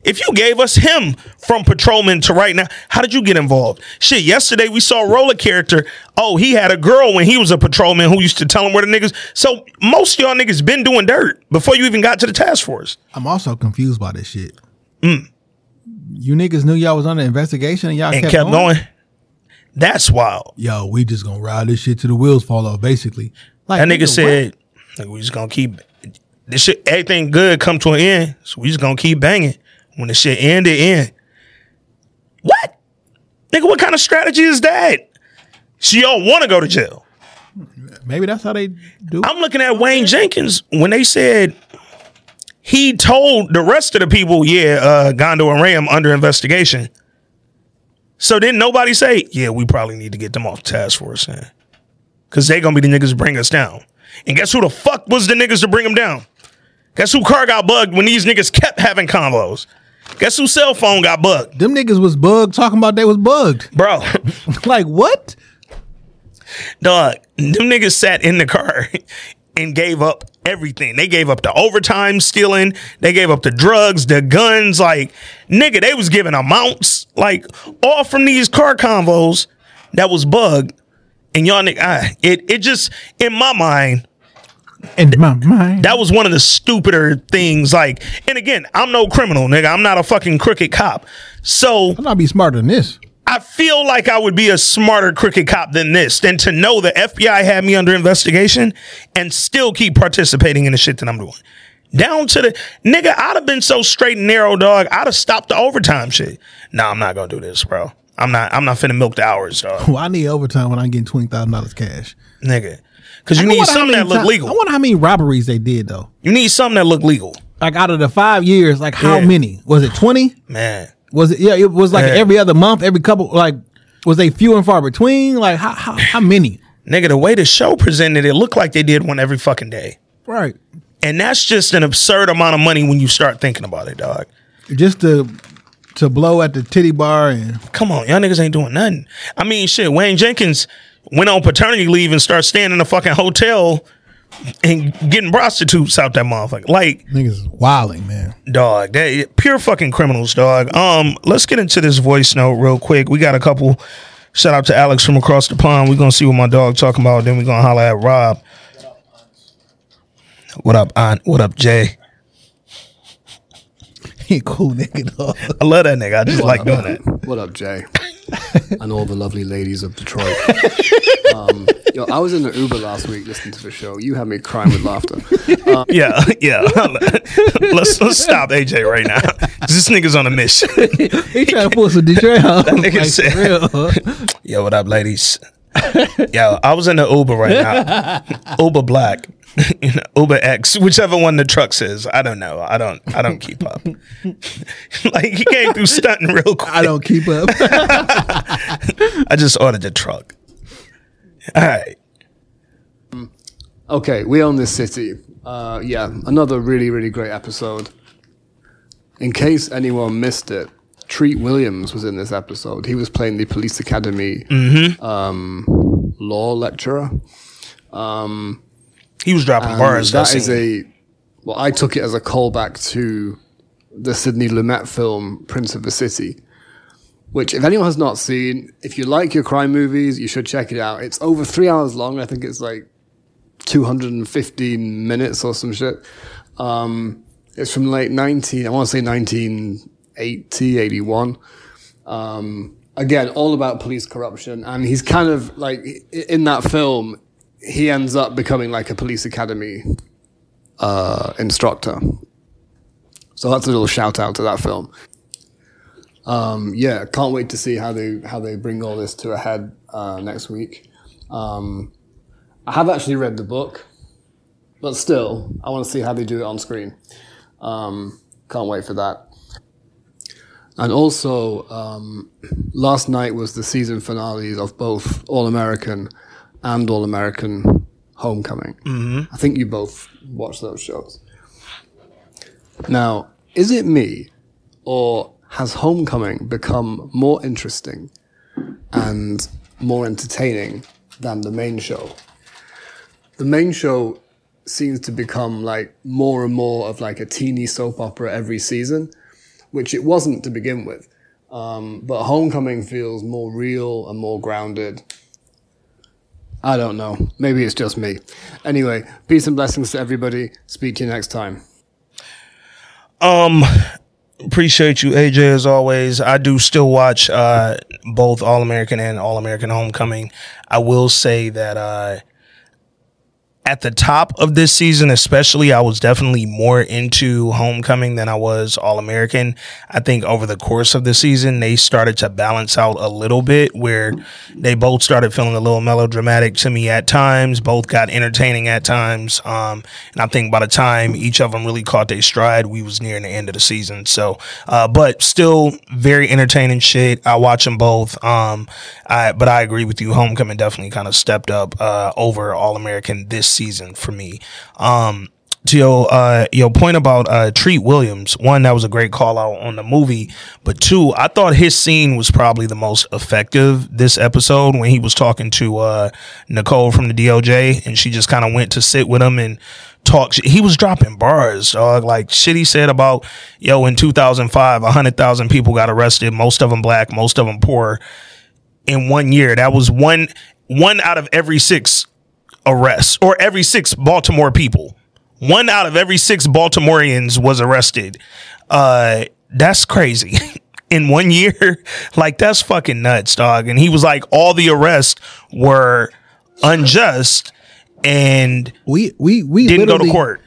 If you gave us him from patrolman to right now, how did you get involved? Shit, yesterday we saw a roller character. Oh, he had a girl when he was a patrolman who used to tell him where the niggas. So most of y'all niggas been doing dirt before you even got to the task force. I'm also confused by this shit. Mm. You niggas knew y'all was under investigation and y'all And kept, kept going. That's wild. Yo, we just gonna ride this shit to the wheels fall off, basically. Like That nigga what? said, "Nigga, we just gonna keep this shit. Everything good come to an end, so we just gonna keep banging. When the shit end, it end. What, nigga? What kind of strategy is that? She y'all want to go to jail? maybe that's how they do. I'm looking at Wayne Jenkins when they said he told the rest of the people, yeah, uh, Gondo and Ram under investigation. So then nobody say, yeah, we probably need to get them off the task force, man. Cause they gonna be the niggas to bring us down. And guess who the fuck was the niggas to bring them down? Guess who car got bugged when these niggas kept having convos? Guess whose cell phone got bugged? Them niggas was bugged talking about they was bugged. Bro, *laughs* like what? dog, them niggas sat in the car *laughs* and gave up everything. They gave up the overtime stealing. They gave up the drugs, the guns. Like, nigga, they was giving amounts, like, all from these car convos that was bugged. And y'all nigga, it, it just, in my mind, In my mind. that was one of the stupider things. Like, and again, I'm no criminal, nigga. I'm not a fucking crooked cop. So I'm not be smarter than this. I feel like I would be a smarter crooked cop than this, than to know the FBI had me under investigation and still keep participating in the shit that I'm doing. Down to the nigga, I'd have been so straight and narrow, dog. I'd have stopped the overtime shit. Nah, I'm not gonna do this, bro. I'm not. I'm not finna milk the hours, dog, *laughs* Well, I need overtime when I'm getting twenty thousand dollars cash. nigga. Because you need something that look ti- legal. I wonder how many robberies they did though. you need something that look legal, Like out of the five years, like how Yeah. many? Was it twenty? man. Was it? Yeah, it was like Yeah. every other month, every couple. Like, was they few and far between? Like how how, how many? Nigga, the way the show presented it looked like they did one every fucking day. Right. And that's just an absurd amount of money when you start thinking about it, dog. Just to to blow at the titty bar and Come on, y'all niggas ain't doing nothing. I mean, shit, Wayne Jenkins went on paternity leave and started staying in a fucking hotel and getting prostitutes out that motherfucker. Like, niggas is wilding, man. dog, they pure fucking criminals, dog. Um, let's get into this voice note real quick. We got a couple. Shout out to Alex from across the pond. We're gonna see what my dog talking about. Then we're gonna holler at Rob. What up, Aunt? What up, Jay? He cool nigga dog. I love that nigga. I just like doing that. What up, Jay? *laughs* and all the lovely ladies of Detroit. *laughs* um, yo, I was in the Uber last week listening to the show. You had me crying with laughter. *laughs* Yeah, yeah. let's let's stop AJ right now. This nigga's on a mission. he trying to pull some Detroit out. nigga Like, said- Yo, what up, ladies? Yo, I was in the Uber right now. Uber Black, *laughs* you know, Uber X, whichever one the truck says. I don't know. I don't. I don't keep up. *laughs* like he came through stunting real quick. *laughs* I don't keep up. I just ordered the truck. All right. Okay, we own this city. Uh, yeah, another really, really great episode. In case anyone missed it, Treat Williams was in this episode. He was playing the police academy um, law lecturer. He was dropping And bars. that is a well, I took it as a callback to the Sidney Lumet film Prince of the City, which if anyone has not seen, if you like your crime movies, you should check it out. It's over three hours long. I think it's like 215 minutes or some shit. Um, it's from late 19, I want to say 1980, 81. Um, again, all about police corruption. And he's kind of like, in that film, he ends up becoming like a police academy uh, instructor. So that's a little shout out to that film. Um, yeah, can't wait to see how they how they bring all this to a head uh, next week. Um, I have actually read the book, but still, I want to see how they do it on screen. Um, can't wait for that. And also, um, last night was the season finales of both All American and All American Homecoming. Mm-hmm. I think you both watched those shows. Now, is it me, or has Homecoming become more interesting and more entertaining than the main show? The main show seems to become like more and more of like a teeny soap opera every season, which it wasn't to begin with. Um, but Homecoming feels more real and more grounded. I don't know. Maybe it's just me. Anyway, peace and blessings to everybody. Speak to you next time. Um, appreciate you, AJ, as always. I do still watch uh, both All American and All American Homecoming. I will say that uh, at the top of this season, especially, I was definitely more into Homecoming than I was All American. I think over the course of the season, they started to balance out a little bit where they both started feeling a little melodramatic to me at times. Both got entertaining at times. Um, and I think by the time each of them really caught their stride, we was nearing the end of the season. So, uh, but still very entertaining shit. I watch them both. Um, I, but I agree with you. Homecoming definitely kind of stepped up, uh, over All American this season for me. Um, to your uh your point about uh Treat Williams, one that was a great call out on the movie, but two, I thought his scene was probably the most effective this episode when he was talking to uh Nicole from the DOJ and she just kind of went to sit with him and talk. He was dropping bars, dog. Like shit he said about yo in 2005, 100,000 people got arrested, most of them black, most of them poor in one year. That was one one out of every 6 arrests or every 6 Baltimore people one out of every six Baltimoreans was arrested. Uh, that's crazy. *laughs* In one year, *laughs* like that's fucking nuts, dog. And he was like, all the arrests were unjust and We we we didn't go to court.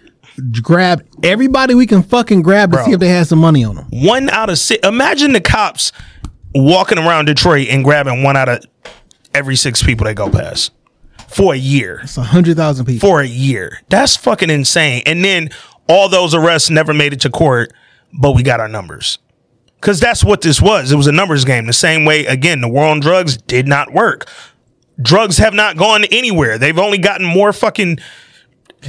Grab everybody we can fucking grab to Bro. see if they had some money on them. One out of six. Imagine the cops walking around Detroit and grabbing one out of every six people they go past for a year. It's a hundred thousand people. for a year. That's fucking insane. And then all those arrests never made it to court, but we got our numbers. Cause that's what this was. It was a numbers game. The same way, again, the war on drugs did not work. Drugs have not gone anywhere. They've only gotten more fucking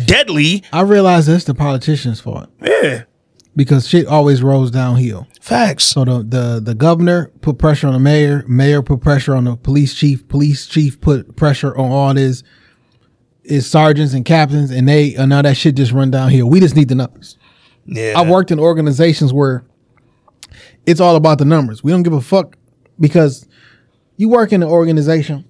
deadly. I realize that's the politicians' fault Yeah. Because shit always rolls downhill. Facts. So the, the the governor put pressure on the mayor, mayor put pressure on the police chief, police chief put pressure on all his his sergeants and captains, and they and now that shit just run downhill. We just need the numbers. Yeah. I've worked in organizations where it's all about the numbers. We don't give a fuck because you work in an organization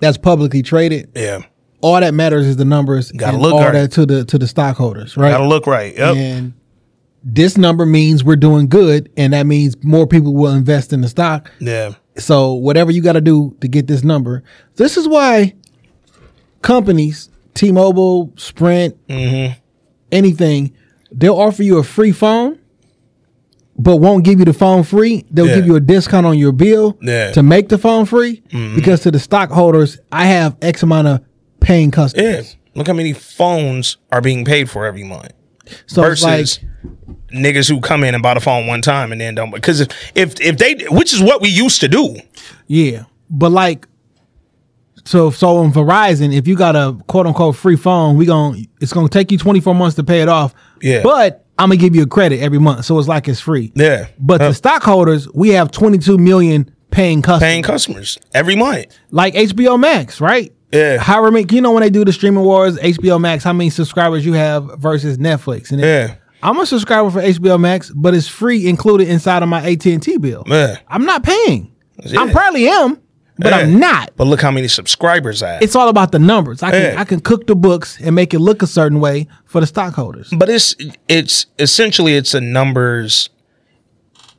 that's publicly traded. Yeah. All that matters is the numbers. Gotta and look all right. that to the to the stockholders, right? Gotta look right. Yep. And this number means we're doing good, and that means more people will invest in the stock. Yeah. So whatever you got to do to get this number, this is why companies, T-Mobile, Sprint, mm-hmm. anything, they'll offer you a free phone, but won't give you the phone free. They'll Yeah. give you a discount on your bill Yeah. to make the phone free mm-hmm. because to the stockholders, I have X amount of paying customers. Yeah. Look how many phones are being paid for every month. So versus like niggas who come in and buy the phone one time and then don't because if, if if they which is what we used to do Yeah, but like, so so on Verizon, if you got a quote unquote free phone, we gon' it's gonna take you twenty four months to pay it off. Yeah. but I'm gonna give you a credit every month, so it's like it's free. Yeah. but Uh, the stockholders, we have twenty two million paying customers, paying customers every month like HBO Max, right? Yeah. However many, you know when they do the streaming wars, HBO Max, how many subscribers you have versus Netflix, and Yeah. I'm a subscriber for HBO Max, but it's free included inside of my AT and T bill. Yeah. I'm not paying. Yeah. I probably am, but Yeah. I'm not. but look how many subscribers I have. it's all about the numbers. I can Yeah. I can cook the books and make it look a certain way for the stockholders. but it's it's essentially it's a numbers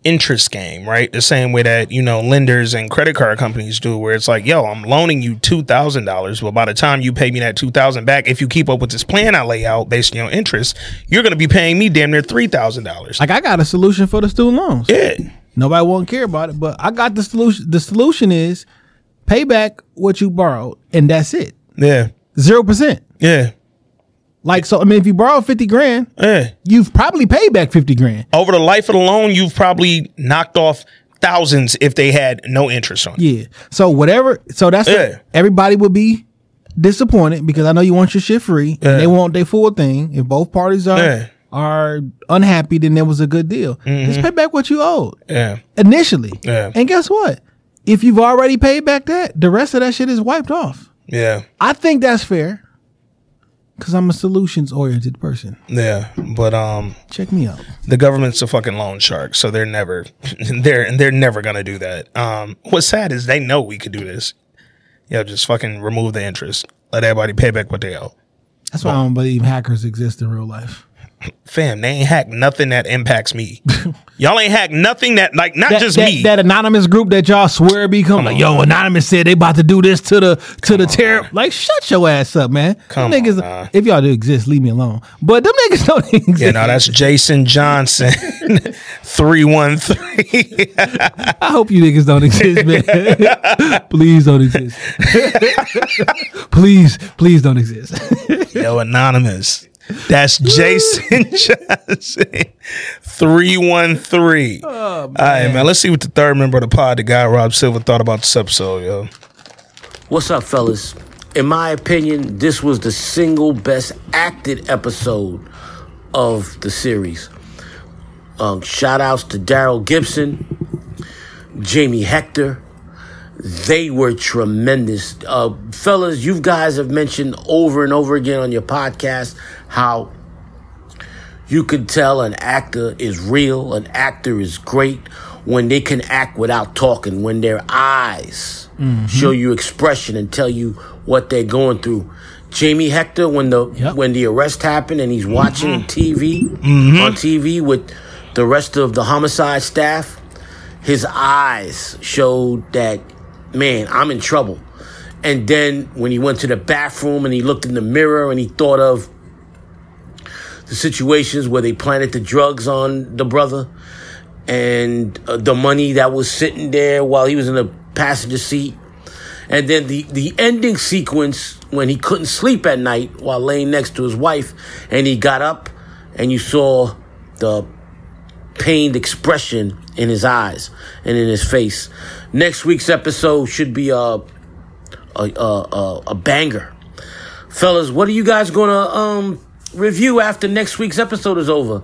interest game, right? The same way that, you know, lenders and credit card companies do, where it's like, yo, I'm loaning you $2,000. Well, by the time you pay me that 2000 back, if you keep up with this plan I lay out based on your interest, you're going to be paying me damn near $3,000. Like I got a solution for the student loans. Yeah. Nobody won't care about it, but I got the solution. The solution is pay back what you borrowed, and that's it. Yeah. Zero percent. Yeah. Like so, I mean, if you borrow fifty grand, Yeah. you've probably paid back fifty grand. Over the life of the loan, you've probably knocked off thousands if they had no interest on it. Yeah. So whatever. So that's Yeah. everybody would be disappointed because I know you want your shit free. Yeah. And they want their full thing. If both parties are Yeah. are unhappy, then there was a good deal. Mm-hmm. Just pay back what you owed Yeah. initially. Yeah. And guess what? If you've already paid back that, the rest of that shit is wiped off. Yeah. I think that's fair. Cause I'm a solutions oriented person. Yeah. But um Check me out. the government's a fucking loan shark, so they're never *laughs* they're they're never gonna do that. Um what's sad is they know we could do this. Yo, just fucking remove the interest. Let everybody pay back what they owe. That's why I don't believe hackers exist in real life. Fam, they ain't hacked nothing that impacts me. *laughs* Y'all ain't hacked nothing that like not That, just that, me. that anonymous group that y'all swear become like, yo, anonymous said they about to do this to the to the terror. Like, shut your ass up, man. Come them niggas, on, if y'all do exist, leave me alone. But them niggas *laughs* don't exist. yeah, no, that's Jason Johnson. *laughs* Three one three. I hope you niggas don't exist, man. please don't exist. please, please don't exist. Yo, anonymous. That's Jason *laughs* Johnson. 313. All right, man. Let's see what the third member of the pod, the guy Rob Silver, thought about this episode, yo. What's up, fellas? In my opinion, this was the single best acted episode of the series. Um, shout outs to Darrell Gibson, Jamie Hector. They were tremendous. Uh, fellas, you guys have mentioned over and over again on your podcast how you can tell an actor is real, an actor is great when they can act without talking, when their eyes mm-hmm. show you expression and tell you what they're going through. Jamie Hector, when the Yep. when the arrest happened and he's watching mm-hmm. TV mm-hmm. on TV with the rest of the homicide staff, his eyes showed that man, I'm in trouble. And then when he went to the bathroom and he looked in the mirror and he thought of the situations where they planted the drugs on the brother and uh, the money that was sitting there while he was in the passenger seat. And then the, the ending sequence when he couldn't sleep at night while laying next to his wife and he got up and you saw the pained expression in his eyes and in his face. Next week's episode should be a a a, a, a banger. Fellas, what are you guys gonna um review after next week's episode is over?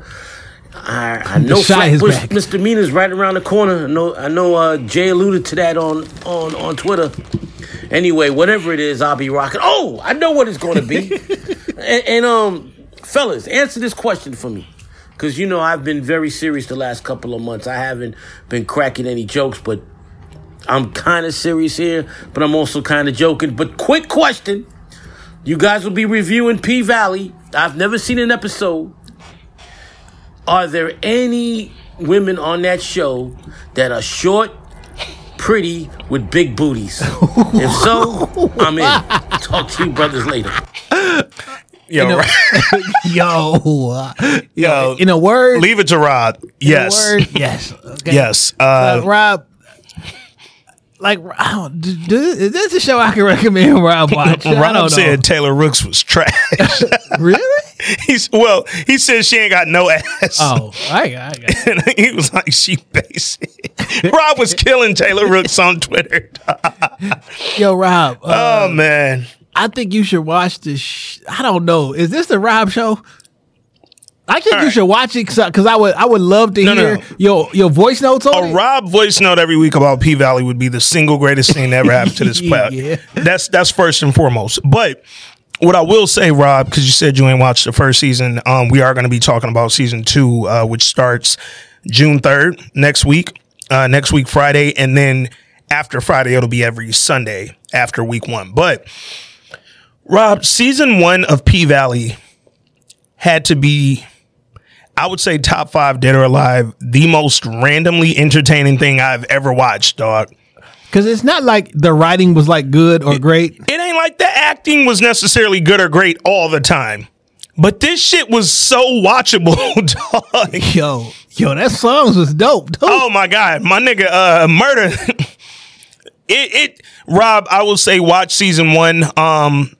I, I know Flatbush misdemeanors right around the corner. I know I know uh, Jay alluded to that on on on Twitter. Anyway, whatever it is, I'll be rocking. Oh, I know what it's going to be. *laughs* and, and um, fellas, answer this question for me, because you know I've been very serious the last couple of months. I haven't been cracking any jokes, but I'm kind of serious here. But I'm also kind of joking. But quick question: You guys will be reviewing P Valley. I've never seen an episode. Are there any women on that show that are short, pretty, with big booties? *laughs* if so, I'm in. Talk to you brothers later. Yo, know- right- *laughs* yo, uh, yo, in a word, leave it to Rob. in a Yes. word, yes, *laughs* okay. Yes. Uh, Uh, Rob, like, *laughs* I do, is this a show I can recommend Rob watch? *laughs* I Rob don't said. Taylor Rooks was trash. *laughs* really? He's well, he said she ain't got no ass. Oh, I got, I got. And he was like, she basic. Rob was killing Taylor Rooks on Twitter. Yo, Rob, uh, oh man. I think you should watch this. Sh- I don't know. Is this the Rob show? I think you right. should watch it because I would I would love to no, hear no. your your voice notes on A it. Rob voice note every week about P Valley would be the single greatest thing that ever happened to this *laughs* planet. Yeah. That's that's first and foremost. But what I will say, Rob, because you said you ain't watched the first season, um, we are going to be talking about season two, uh, which starts June third next week. Uh, next week Friday, and then after Friday, it'll be every Sunday after week one. But Rob, season one of P Valley had to be I would say top five Dead or Alive, the most randomly entertaining thing I've ever watched, dog. Because it's not like the writing was like good or great. It ain't like the acting was necessarily good or great all the time. But this shit was so watchable, *laughs* dog. Yo, yo, that songs was dope. Dude. Oh my god, my nigga, uh, murder. *laughs* it, it, Rob, I will say, watch season one. Um,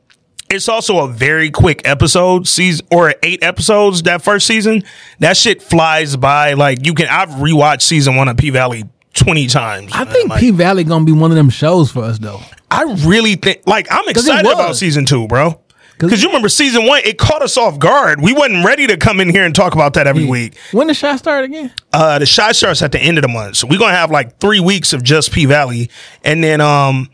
it's also a very quick episode, season or eight episodes. That first season, that shit flies by. Like you can, I've rewatched season one of P Valley twenty times. I man. think Like, P Valley gonna be one of them shows for us though. I really think, like, I'm excited about season two, bro. Because you remember season one, it caught us off guard. We wasn't ready to come in here and talk about that every week. When the shot start again? Uh, the Chi starts at the end of the month, so we're gonna have like three weeks of just P Valley, and then um,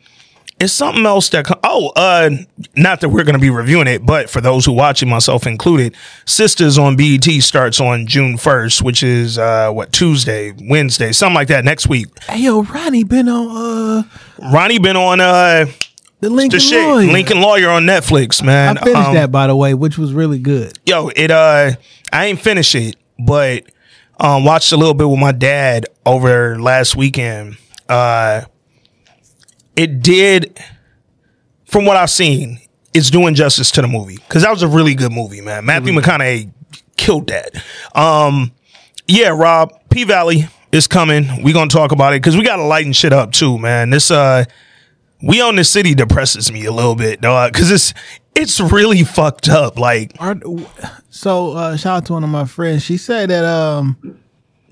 it's something else that. Oh, uh, not that we're gonna be reviewing it, but for those who watching, myself included, Sistas on BET starts on June first, which is uh, what Tuesday, Wednesday, something like that next week. Hey yo, Ronnie been on uh Ronnie been on uh the Lincoln the shit Lawyer. Lincoln Lawyer on Netflix, man. I finished Um, that by the way, which was really good. yo, it uh I ain't finished it, but um watched a little bit with my dad over last weekend. Uh it did from what I've seen, it's doing justice to the movie. Cause that was a really good movie, man. Matthew McConaughey killed that. Um yeah, Rob, P Valley is coming. we gonna talk about it because we gotta lighten shit up too, man. This uh we own the city depresses me a little bit, dog, because it's it's really fucked up. Like so uh shout out to one of my friends. She said that um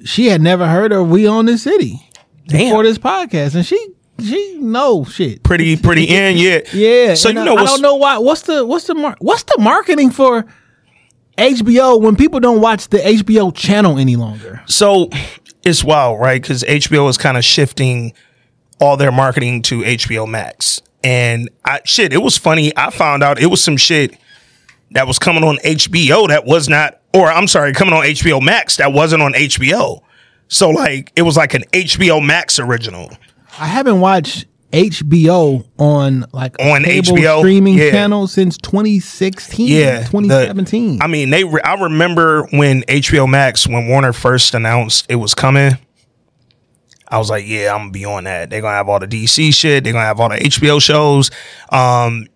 she had never heard of We Own the City Damn. before this podcast, and she she knows shit. pretty pretty *laughs* in yet. Yeah. so you uh, know I don't know why. What's the what's the mar- what's the marketing for HBO when people don't watch the HBO channel any longer? so it's wild right because hbo is kind of shifting all their marketing to hbo max and i shit it was funny i found out it was some shit that was coming on hbo that was not or i'm sorry coming on hbo max that wasn't on hbo so like it was like an hbo max original I haven't watched HBO on like a On HBO? streaming Yeah. channel since 2016, Yeah, the- 2017. I mean, they. Re- I remember when HBO Max, when Warner first announced it was coming. I was like, yeah, I'm gonna be on that. They're gonna have all the DC shit. They're gonna have all the HBO shows. Um,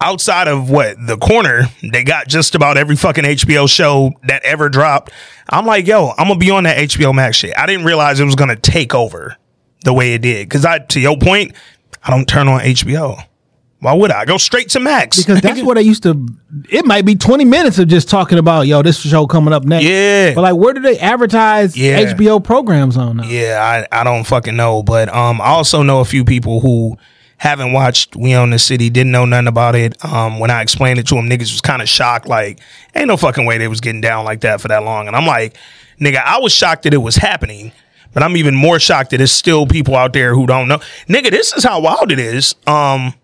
outside of what the corner, they got just about every fucking HBO show that ever dropped. I'm like, yo, I'm gonna be on that HBO Max shit. I didn't realize it was gonna take over the way it did. Cause I, to your point, I don't turn on HBO. Why would I? I go straight to Max because that's what I used to. It might be 20 minutes of just talking about, yo, this show coming up next. Yeah. But like, where do they advertise Yeah. HBO programs on now? Yeah, I, I don't fucking know. But um I also know a few people who haven't watched We Own the City, didn't know nothing about it. Um when I explained it to them, niggas was kind of shocked, like, ain't no fucking way they was getting down like that for that long. And I'm like, nigga, I was shocked that it was happening. But I'm even more shocked that there's still people out there who don't know. Nigga, this is how wild it is. Um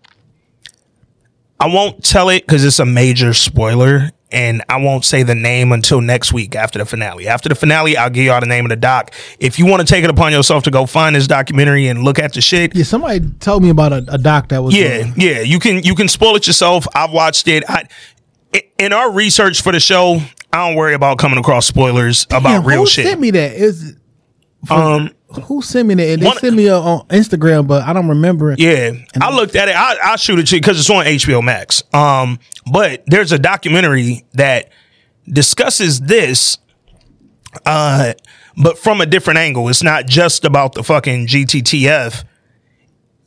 I won't tell it because it's a major spoiler, and I won't say the name until next week after the finale. After the finale, I'll give y'all the name of the doc. If you want to take it upon yourself to go find this documentary and look at the shit, Yeah, somebody told me about a, a doc that was. yeah, uh, yeah, you can you can spoil it yourself. I've watched it. I in our research for the show, I don't worry about coming across spoilers about Damn, real who shit. sent me that? Is um, who sent me that? And They One- sent me a, on Instagram, but I don't remember it. Yeah, I looked at it. I, I shoot it because it's on HBO Max. Um, but there's a documentary that discusses this, uh, but from a different angle. It's not just about the fucking GTTF.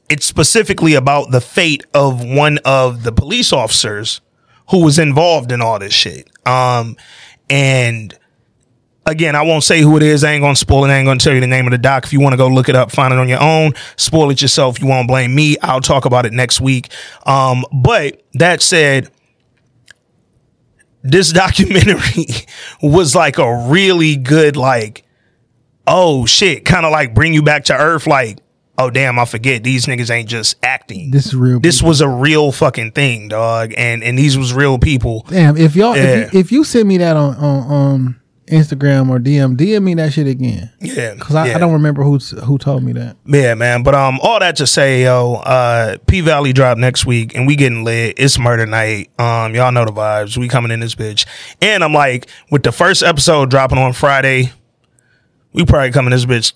It's specifically about the fate of one of the police officers who was involved in all this shit. Um, and again, I won't say who it is. I ain't gonna spoil it. I ain't gonna tell you the name of the doc. If you want to go look it up, find it on your own. Spoil it yourself. You won't blame me. I'll talk about it next week. Um, but that said, this *laughs* documentary was like a really good, like, oh shit, kind of like bring you back to earth. Like, oh damn, I forget these niggas ain't just acting. This is real. This was a real fucking thing, dog, and and these was real people. Damn, if y'all Yeah. if, you, if you send me that on on, on Instagram or DM, DM me that shit again. Yeah, Cause I, yeah. I don't remember who who told me that. Yeah, man. But um, all that to say, yo, uh, P Valley drop next week, and we getting lit. It's murder night. Um, y'all know the vibes. We coming in this bitch, and I'm like, with the first episode dropping on Friday, we probably coming this bitch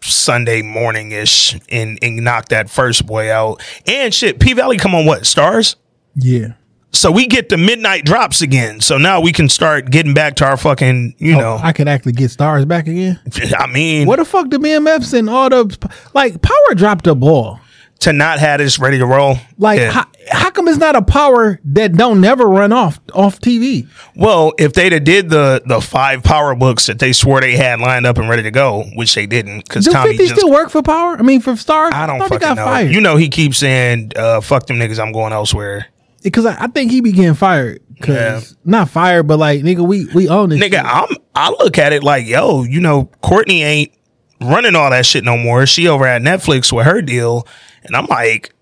Sunday morning ish, and and knock that first boy out. And shit, P Valley come on what stars? Yeah. So we get the midnight drops again. So now we can start getting back to our fucking, you know. Oh, I could actually get stars back again. *laughs* I mean, What the fuck the BMFs and all the like power dropped the ball. to not have this ready to roll. Like Yeah. how, how come it's not a power that don't never run off off TV? Well, if they'd have did the the five power books that they swore they had lined up and ready to go, which they didn't, because Do Tommy Fifty just still work for power? I mean for stars? I don't he fucking know. fired. You know, he keeps saying, uh, "Fuck them niggas, I'm going elsewhere." Because I, I think he be getting fired. Cause Yeah. not fired, but like nigga, we we own this. Nigga, shit. I'm I look at it like, yo, you know, Courtney ain't running all that shit no more. She over at Netflix with her deal, and I'm like,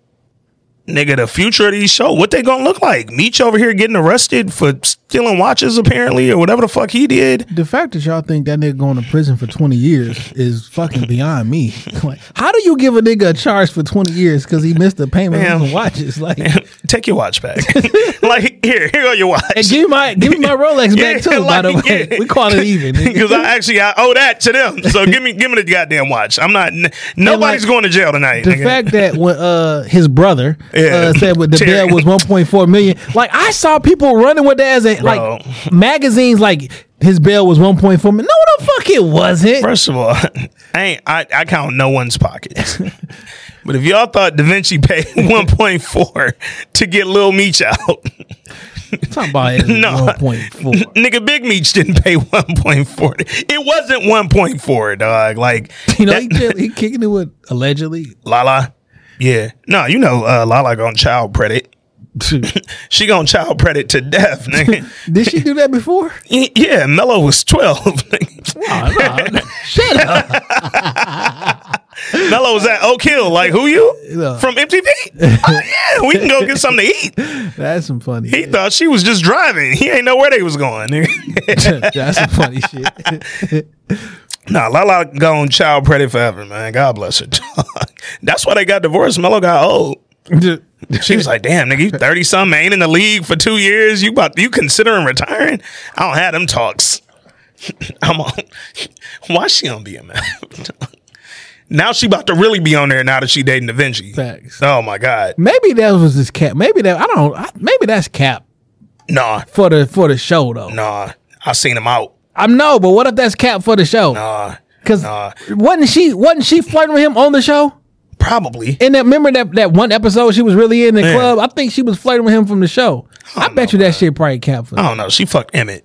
nigga, the future of these show, what they gonna look like? Meech over here getting arrested for stealing watches, apparently, or whatever the fuck he did. the fact that y'all think that nigga going to prison for 20 years is fucking beyond me. *laughs* like, how do you give a nigga a charge for 20 years because he missed the payment Man. on watches? Like, Take your watch back. *laughs* like here, here go your watch. and give me my give me my Rolex *laughs* back Yeah, too. by the way, yeah. we call it even. because I actually I owe that to them. So give me give me the goddamn watch. I'm not. n- Nobody's like, going to jail tonight. the nigga. fact that when uh his brother Yeah. uh, said what the Terry. bail was 1.4 million, like I saw people running with that as Bro. like magazines like his bail was 1.4 million. No, the fuck it wasn't. First of all, *laughs* I ain't I, I count no one's pockets. *laughs* but if y'all thought Da'Vinchi paid *laughs* 1.4 to get Lil Meech out, Talking about it No. 1.4. nigga, Big Meech didn't pay 1.4. It wasn't 1.4, dog. Like You know, that- he, he kicking it with allegedly. Lala. Yeah. No, you know uh, Lala gonna child credit. *laughs* she gonna child credit to death, *laughs* nigga. Did she do that before? yeah, Melo was 12. *laughs* nigga. No. Shut up. Melo was at Oak Hill. Like, who you? No. From MTV? oh, yeah, we can go get something to eat. That's some funny. He shit. thought she was just driving. He ain't know where they was going. nigga. That's some funny shit. nah, Lala gone child credit forever, man. God bless her. That's why they got divorced. Melo got old. *laughs* She was like, "Damn, nigga, you thirty something, ain't in the league for two years. You about you considering retiring? I don't have them talks. *laughs* I'm on. *laughs* Why she on BMF? now she about to really be on there. Now that she dating Da'Vinchi. Facts. Oh my god, Maybe that was his cap. Maybe that I don't. I, maybe that's cap nah, for the for the show though. nah. I seen him out. I know, but what if that's cap for the show? Nah, Because nah. wasn't she wasn't she flirting with him on the show? Probably. In that remember that that one episode she was really in the Yeah. club. I think she was flirting with him from the show. I, bet you that shit probably for. I don't know. She fucked Emmett.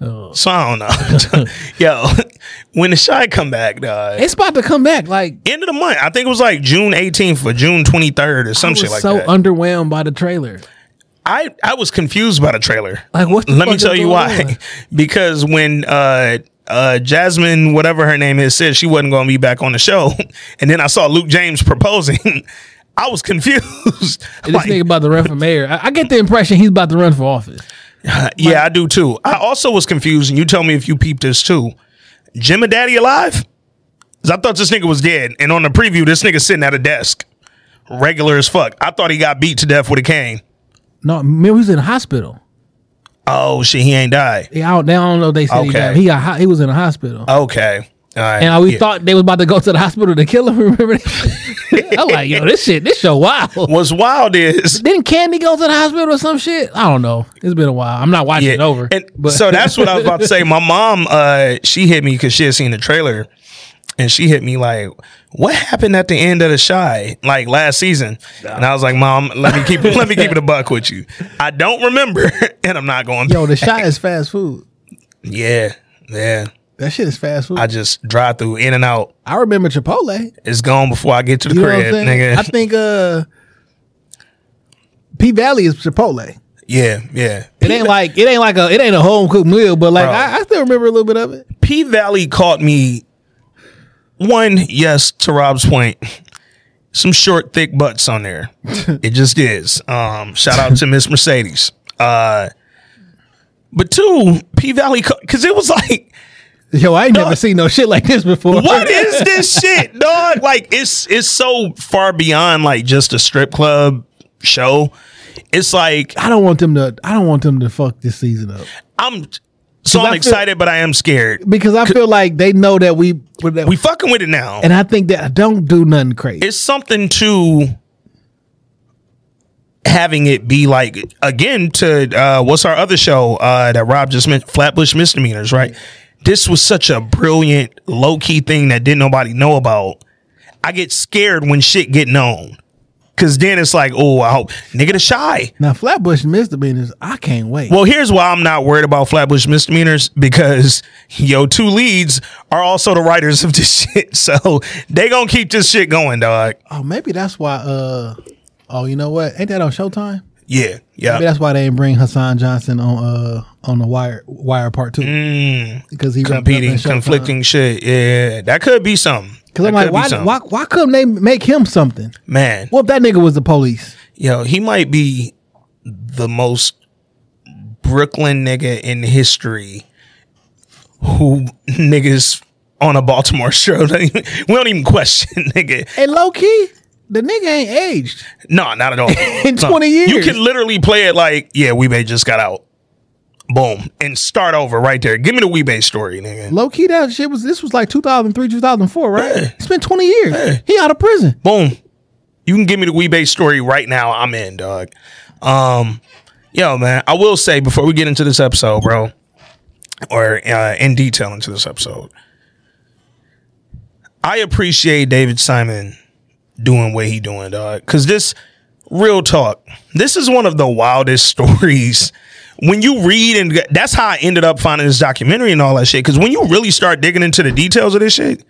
Oh. So I don't know. *laughs* *laughs* Yo, *laughs* when the Chi come back, dog, It's about to come back. Like end of the month. I think it was like June 18th or June 23rd or some I shit like so that. So underwhelmed by the trailer. I I was confused by the trailer. Like what? The Let me tell you why. on? because when uh uh Jasmine, whatever her name is, said she wasn't going to be back on the show, *laughs* and then I saw Luke James proposing, *laughs* I was confused. *laughs* This Like, nigga about to run for mayor. I, I get the impression he's about to run for office. *sighs* yeah, I do too. I also was confused, and you tell me if you peeped this too. Jim and Daddy alive? I thought this nigga was dead, and on the preview, this nigga sitting at a desk, regular as fuck. I thought he got beat to death with a cane. No, remember he was in the hospital. Oh shit, he ain't died. He out. They don't know. if They said he Okay. died. He got. He was in the hospital. Okay, all right. And we Yeah. thought they was about to go to the hospital to kill him. *laughs* Remember? that? *laughs* I'm like, yo, this shit, this show wild. What's wild is Didn't Candy go to the hospital or some shit? I don't know. It's been a while. I'm not watching it over. And so that's what I was about to say. My mom, uh, she hit me because she had seen the trailer, and she hit me like, "What happened at the end of the Chi like last season?" And I was like, "Mom, let me keep let me keep it a buck with you. I don't remember, *laughs* and I'm not going." yo, the Chi is fast food. yeah, yeah. That shit is fast food. I I, just drive through in and out. I remember Chipotle. It's gone before I get to the You I'm crib, nigga. I think uh, P Valley is Chipotle. yeah, yeah. It ain't like it ain't like a it ain't a home cooked meal, but like I, I still remember a little bit of it. P Valley caught me. One, yes, to Rob's point, some short, thick butts on there. *laughs* it just is. Um, shout out to Miss Mercedes. Uh, But two, P Valley, because it was like, Yo, I ain't never seen no shit like this before. what *laughs* is this shit, dog? Like, it's it's so far beyond like just a strip club show. It's like I don't want them to. I don't want them to fuck this season up I'm so I'm feel- excited, but I am scared. because I feel like they know that we. that We fucking with it now. and I think that I don't do nothing crazy. it's something to having it be like again to uh what's our other show uh that Rob just meant Flatbush misdemeanors, right? This was such a brilliant low key thing that didn't nobody know about. I get scared when shit get known. Cause then it's like, oh, I hope nigga the Chi. now Flatbush misdemeanors. I can't wait. Well, here's why I'm not worried about Flatbush misdemeanors because yo, two leads are also the writers of this *laughs* shit. So they gonna keep this shit going, dog. oh, maybe that's why. Uh, oh, you know what? Ain't that on Showtime? Yeah, yeah. Maybe that's why they didn't bring Hassan Johnson on uh on the Wire Wire Part Two because mm. he wrapped competing, conflicting shit. Yeah, that could be something. Because I'm like, why, why why couldn't they make him something? Man, What if that nigga was the police? yo, he might be the most Brooklyn nigga in history who *laughs* niggas on a Baltimore *laughs* show. we don't even question, *laughs* nigga. And low key, the nigga ain't aged. No, not at all. In No. 20 years. You can literally play it like, yeah, we may just got out. Boom. And start over right there. Give me the Wee-Bey story, nigga. Low key, that shit was this was like 2003, 2004, right? Yeah. It's been 20 years. He out of prison. Boom. You can give me the Wee-Bey story right now. I'm in, dog. Um, yo, man, I will say before we get into this episode, bro, or uh, in detail into this episode, I appreciate David Simon doing what he doing, dog. Because this, real talk, this is one of the wildest *laughs* stories. When you read and that's how I ended up finding this documentary and all that shit. Because when you really start digging into the details of this shit,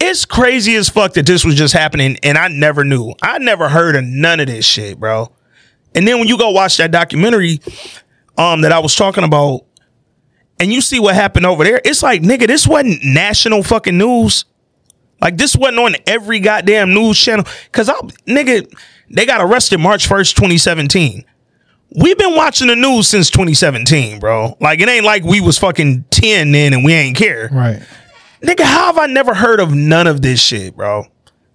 it's crazy as fuck that this was just happening and I never knew. I never heard of none of this shit, bro. And then when you go watch that documentary um that I was talking about and you see what happened over there, it's like, nigga, this wasn't national fucking news. Like this wasn't on every goddamn news channel. Cause I nigga, they got arrested March 1st, 2017. We've been watching the news since 2017, bro. Like it ain't like we was fucking 10 then and we ain't care. Right. Nigga, how have I never heard of none of this shit, bro?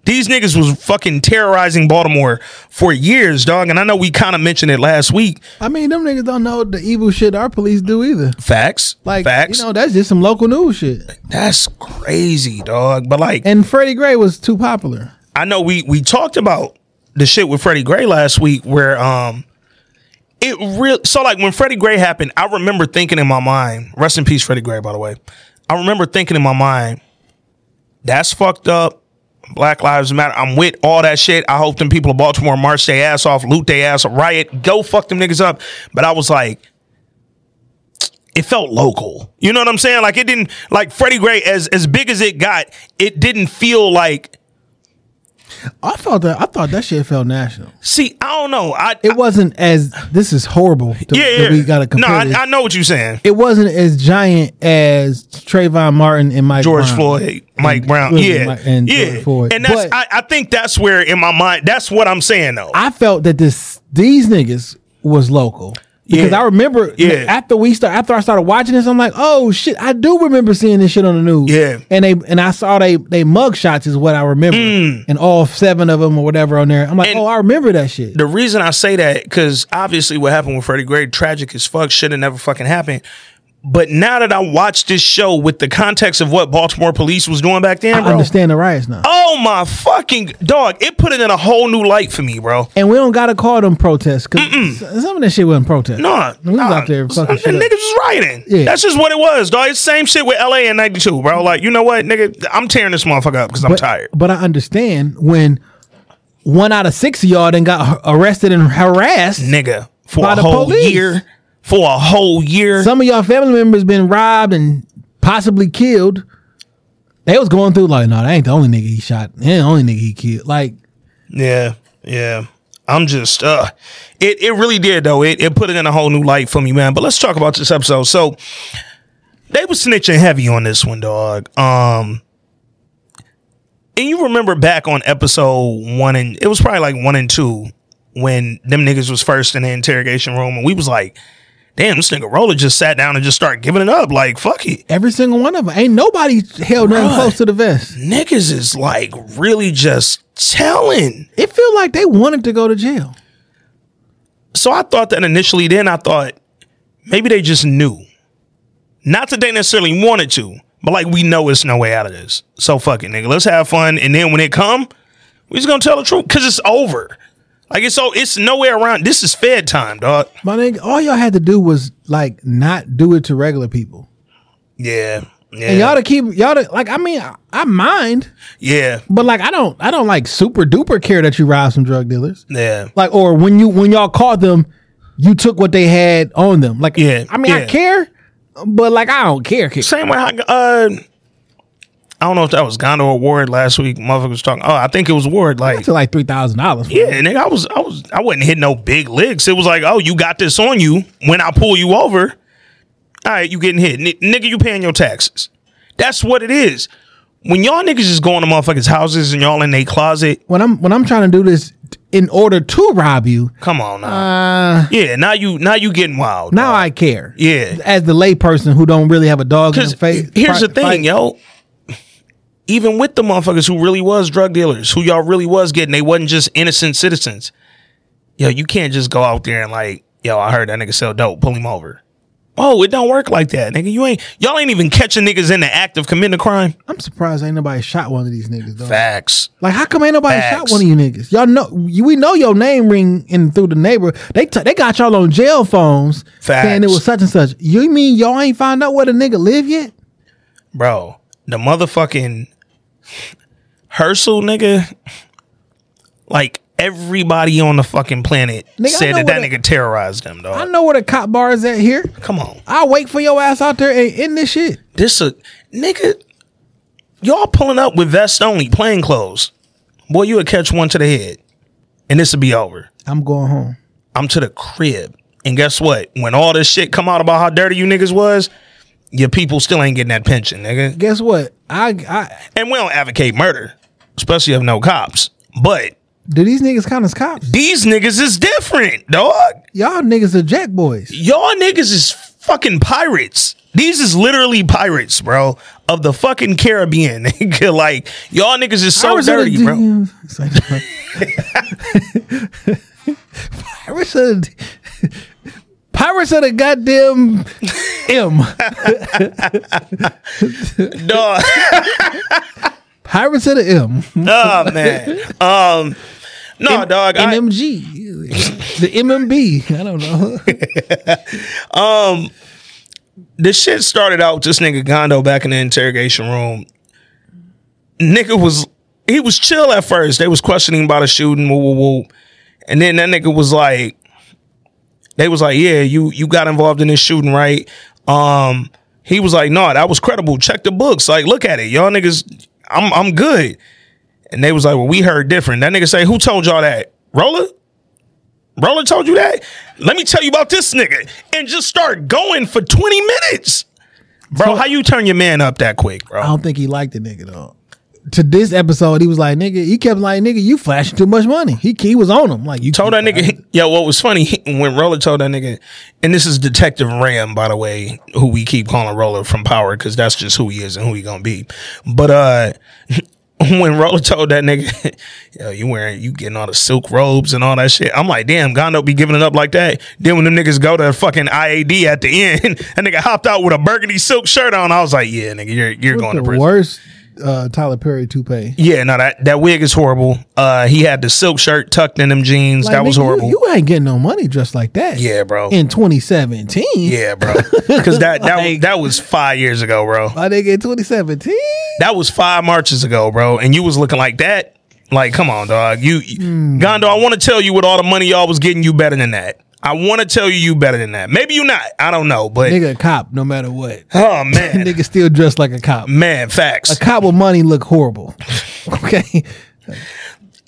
These niggas was fucking terrorizing Baltimore for years, dog. And I know we kind of mentioned it last week. I mean, them niggas don't know the evil shit our police do either. Facts. Like, facts. you know, that's just some local news shit. That's crazy, dog. But like, And Freddie Gray was too popular. I know we we talked about the shit with Freddie Gray last week where um it real so like when Freddie Gray happened, I remember thinking in my mind, rest in peace, Freddie Gray, by the way. I remember thinking in my mind, that's fucked up. Black Lives Matter. I'm with all that shit. I hope them people of Baltimore march their ass off, loot their ass, riot, go fuck them niggas up. But I was like, it felt local. You know what I'm saying? Like it didn't like Freddie Gray as as big as it got, it didn't feel like I felt that. I thought that shit felt national. See, I don't know. I It wasn't as. This is horrible. to- yeah, that yeah. We got to no, compare. this. I, I know what you're saying. it wasn't as giant as Trayvon Martin and Mike George Brown. Floyd, Mike And- Brown, yeah, Mike- and yeah, George Floyd. and that's But- I, I think that's where in my mind that's what I'm saying though. I felt that this these niggas was local because Yeah. I remember Yeah. after we start after I started watching this, I'm like, oh shit, I do remember seeing this shit on the news. Yeah. and they and I saw they they mug shots is what I remember, and all seven of them or whatever on there. I'm like, Mm. And- oh, I remember that shit. the reason I say that because obviously what happened with Freddie Gray, tragic as fuck, should have never fucking happened. But now that I watched this show with the context of what Baltimore police was doing back then, I bro. understand the riots now, Oh my fucking dog! It put it in a whole new light for me, bro. and we don't gotta call them protests because some of that shit wasn't protest. No, we was nah. out there fucking shit. niggas Up. was rioting. Yeah. That's just what it was, dog. It's same shit with LA in '92, bro. Like, you know what, nigga? I'm tearing this motherfucker up because I'm but, tired. But I understand when one out of six of y'all then got arrested and harassed. nigga for By a the whole police. year. For a whole year. Some of y'all family members been robbed and possibly killed. They was going through like, no, that ain't the only nigga he shot. That ain't the only nigga he killed. Like, yeah, yeah. I'm just uh it it really did though. It it put it in a whole new light for me, man. But let's talk about this episode. So they was snitching heavy on this one, dog. Um and you remember back on episode one and it was probably like one and two when them niggas was first in the interrogation room and we was like damn, this nigga Roller just sat down and just started giving it up. Like, fuck it. Every single one of them. Ain't nobody held nothing Bruh. close to the vest. Niggas is like really just telling. It feel like they wanted to go to jail. So I thought that initially, then I thought maybe they just knew. Not that they necessarily wanted to, but like we know it's no way out of this. So fuck it, nigga. Let's have fun. And then when it come, we just gonna tell the truth. Cause it's over. Like it's so it's nowhere around. This is Fed time, dog. My nigga, all y'all had to do was like not do it to regular people. Yeah. Yeah. And y'all to keep y'all to like I mean I, I mind, yeah. but like I don't I don't like super duper care that you robbed some drug dealers. Yeah. Like or when you when y'all caught them, you took what they had on them. Like Yeah, I mean I care, but like I don't care. care. Same way. I, uh, I don't know if that was Gondo or Ward last week. Motherfucker was talking. Oh, I think it was Ward. Like, To like three thousand dollars. yeah, nigga, I was, I was, I wasn't hitting no big licks. It was like, oh, you got this on you. When I pull you over, all right, you getting hit, N- nigga. You paying your taxes. That's what it is. When y'all niggas is going to motherfuckers' houses and y'all in their closet, When I'm when I'm trying to do this in order to rob you, come on now. uh, yeah, now you, now you getting wild. now dog. I care. Yeah. as the layperson who don't really have a dog in the face. here's the thing, fight- yo. Even with the motherfuckers who really was drug dealers, who y'all really was getting, they wasn't just innocent citizens. Yo, you can't just go out there and like, yo, I heard that nigga sell dope, pull him over. Oh, it don't work like that, nigga. You ain't y'all ain't even catching niggas in the act of committing a crime. I'm surprised ain't nobody shot one of these niggas though. Facts. Like, how come ain't nobody Facts. shot one of you niggas? Y'all know you, we know your name ring in through the neighbor. They t- they got y'all on jail phones Facts. saying it was such and such. You mean y'all ain't found out where the nigga live yet? Bro, the motherfucking Hersl nigga, like everybody on the fucking planet Nigga, said that that a- nigga terrorized them, dog. I know where the cop bar is at here. Come on. I'll wait for your ass out there and in this shit. This a nigga. Y'all pulling up with vest only, plain clothes. Boy, you would catch one to the head, and this would be over. I'm going home. I'm to the crib, and guess what? When all this shit come out about how dirty you niggas was, your people still ain't getting that pension, nigga. Guess what? I I And we don't advocate murder, especially if no cops. But do these niggas count as cops? these niggas is different, dog. Y'all niggas are jack boys. Y'all niggas is fucking pirates. These is literally pirates, bro, of the fucking Caribbean. *laughs* Nigga, like y'all niggas is so dirty, bro. It's like- Pirates of the *laughs* *laughs* Pirates of the goddamn M. Dog. *laughs* Pirates of the M. oh man. Um no, dog. I, the MMB. I don't know. *laughs* um the shit started out with this nigga Gondo back in the interrogation room. Nigga was he was chill at first. They was questioning about a shooting, woo woo woo. And then that nigga was like, they was like, yeah, you you got involved in this shooting, right? Um, he was like, no, that was credible. Check the books. Like, look at it. Y'all niggas, I'm I'm good. And they was like, well, we heard different. That nigga say, who told y'all that? Roller? Roller told you that? Let me tell you about this nigga. And just start going for 20 minutes. Bro, how you turn your man up that quick, bro? I don't think he liked the nigga though. To this episode, he was like, nigga, he kept like, nigga, you flashing too much money. He he was on him. Like you told that nigga, *laughs* yo, what was funny *laughs* when Roller told that nigga, and this is Detective Rayam, by the way, who we keep calling Roller from Power, because that's just who he is and who he gonna be. But uh *laughs* when Roller told that nigga, yo, you wearing, you getting all the silk robes and all that shit, I'm like, damn, Gondo be giving it up like that. Then when them niggas go to fucking IAD at the end, that nigga hopped out with a burgundy silk shirt on, I was like, yeah, nigga, you're you're going to prison. worst uh, Tyler Perry toupee. Yeah, no, that, that wig is horrible. Uh, he had the silk shirt tucked in them jeans. Like, that was nigga, you- horrible. You, ain't getting no money dressed like that. yeah, bro. In 2017. Yeah, bro. Because that that was, Like- that was five years ago, bro. My nigga in 2017. That was five marches ago, bro. And you was looking like that. Like, come on, dog. You, Gondo. I want to tell you, with all the money y'all was getting, you better than that. I want to tell you, you better than that. Maybe you not. I don't know, but Nigga a cop no matter what. oh *laughs* man, Nigga still dressed like a cop. man, facts. A cop with money look horrible. *laughs* okay.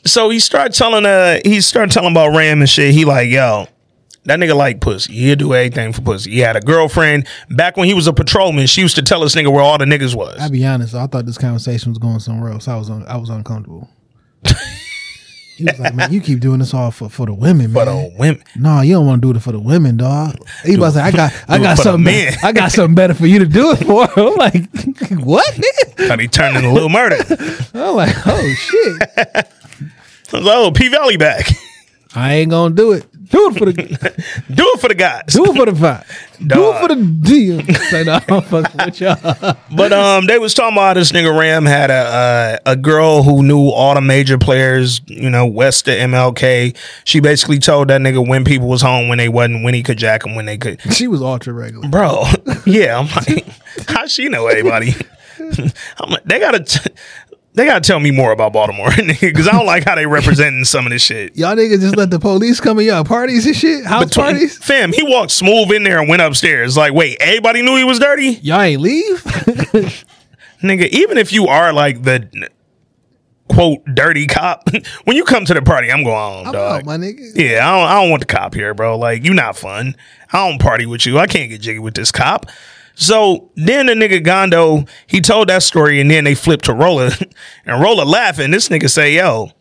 so he started telling uh he started telling about Rayam and shit. He like, yo, that nigga like pussy. He'll do anything for pussy. He had a girlfriend back when he was a patrolman. She used to tell this nigga where all the niggas was. I'll be honest, I thought this conversation was going somewhere else. I was un- I was uncomfortable. *laughs* He was like, man, you keep doing this all for, for the women, man. uh, women, No, you don't want to do it for the women, dog. He was like, I got, I got something, I got something better for you to do it for. *laughs* I'm like, what, nigga? thought he turned into Lil Murda. *laughs* I'm like, oh shit, I was like, oh, P Valley back. I ain't gonna do it. Do it for the, *laughs* Do it for the guys. do it for the five, *laughs* do it for the deal. Say no, I'm fucking with *laughs* y'all. But um, they was talking about this nigga Rayam had a uh, a girl who knew all the major players, you know, west of MLK. She basically told that nigga when people was home, when they wasn't, when he could jack them, when they could. She was ultra regular. Bro, yeah, I'm like, how she know everybody? I'm like, they gotta, t- they gotta tell me more about Baltimore, *laughs* nigga. because I don't like how they representing some of this shit. Y'all niggas just let the police come in y'all parties and shit, house Between- parties. fam, he walked smooth in there and went upstairs. Like, wait, everybody knew he was dirty, Y'all ain't leave. *laughs* nigga. Even if you are like the quote dirty cop, *laughs* when you come to the party, I'm going home, I'm dog. out, my nigga. Yeah, I don't, I don't want the cop here, bro. Like, you not fun. I don't party with you. I can't get jiggy with this cop. So then the nigga Gondo, he told that story, and then they flipped to Roller, *laughs* and Roller laughing. This nigga say, "Yo,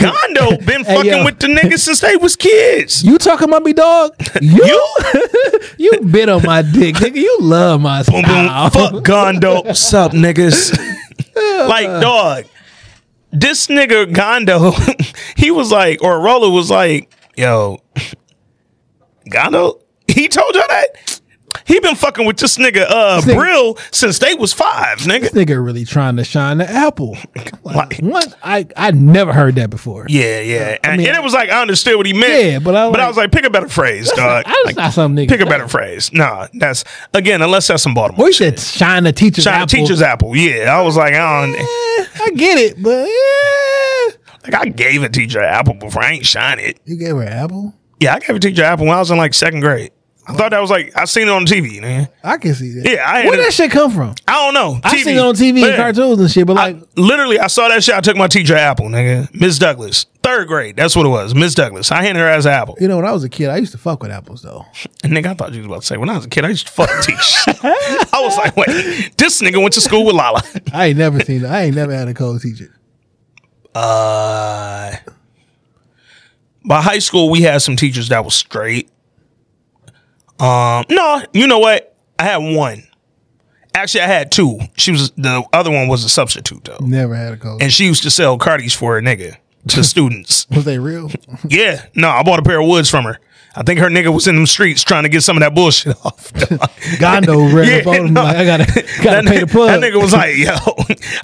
Gondo *laughs* been Hey, fucking yo. with the niggas since they was kids." You talking about me, dog? *laughs* You, you bit on my dick, nigga. You love my Boom, boom. style. Fuck Gondo. What's up, niggas? like, dog, this nigga Gondo, he was like, or Roller was like, yo, Gondo, he told y'all that? He been fucking with this nigga, uh, nigga- Brill since they was five, nigga. This nigga really trying to shine the apple. *laughs* Like- What? I I never heard that before. Yeah, yeah. And, mean- and it was like, I understood what he meant. Yeah, but I but I was like, pick a better phrase, dog. That's Like, not some nigga. pick a better phrase. Nah, that's, again, unless that's some Baltimore shit. said shine the teacher's Shine apple. teacher's apple. Yeah, I was like, I don't. Eh, *laughs* I get it, but yeah. Like I gave a teacher an apple before. I ain't shine it. You gave her an apple? Yeah, I gave a teacher an apple when I was in like second grade. I thought that was like I seen it on TV, man. I can see that. Yeah, I had Where it- that shit come from? I don't know. I seen it on TV Yeah. and cartoons and shit, but like, I, literally, I saw that shit. I took my teacher apple, nigga. Miss Douglas, third grade. That's what it was. Miss Douglas. I handed her as an apple. you know, when I was a kid, I used to fuck with apples though. And *laughs* nigga, I thought you was about to say when I was a kid, I used to fucking teach. *laughs* I was like, wait, this nigga went to school with Lala. *laughs* I ain't never seen. I ain't never had a cold teacher. Uh, by high school, we had some teachers that was straight. Um, no, you know what? I had one. Actually, I had two. She was the other one was a substitute though, Never had a cold. and she used to sell cardies for a nigga to *laughs* students. was they real? *laughs* Yeah, no, I bought a pair of woods from her. I think her nigga was in them streets trying to get some of that bullshit *laughs* off. Gondo ran up on him no. like, I gotta gotta that, pay the plug. That nigga was like, yo,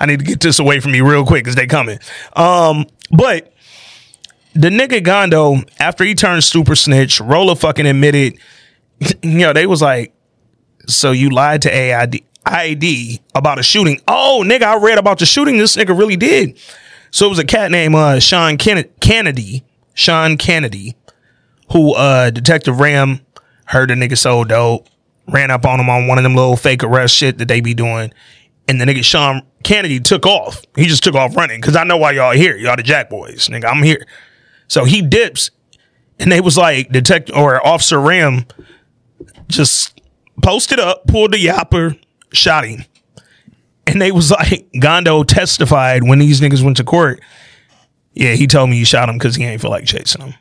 I need to get this away from you real quick because they coming. Um, but the nigga Gondo, after he turned super snitch, Roller fucking admitted, *laughs* you know, they was like, so you lied to AID, IAD about a shooting. Oh, nigga, I read about the shooting. This nigga really did. So it was a cat named uh, Sean Ken- Kennedy, Sean Kennedy, who uh, Detective Rayam heard the nigga so dope, ran up on him on one of them little fake arrest shit that they be doing. And the nigga Sean Kennedy took off. He just took off running because I know why y'all here. Y'all the Jack Boys, nigga. I'm here. So he dips, and they was like detective or Officer Rayam just posted up, pulled the yapper, shot him. And they was like, Gondo testified when these niggas went to court. Yeah, he told me he shot him because he ain't feel like chasing him.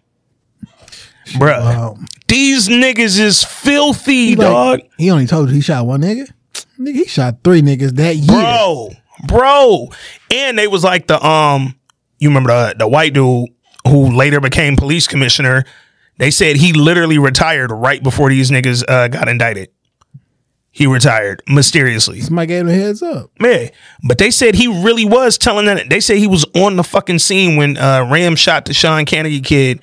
Bruh, Wow. these niggas is filthy, He, like, dog. he only told you he shot one nigga. Nigga, he shot three niggas that year. bro, bro. And they was like the um, you remember the the white dude who later became police commissioner. They said he literally retired right before these niggas uh, got indicted. He retired mysteriously. Somebody gave him a heads up. Yeah, but they said he really was telling that. They said he was on the fucking scene when uh, Rayam shot the Sean Kennedy kid,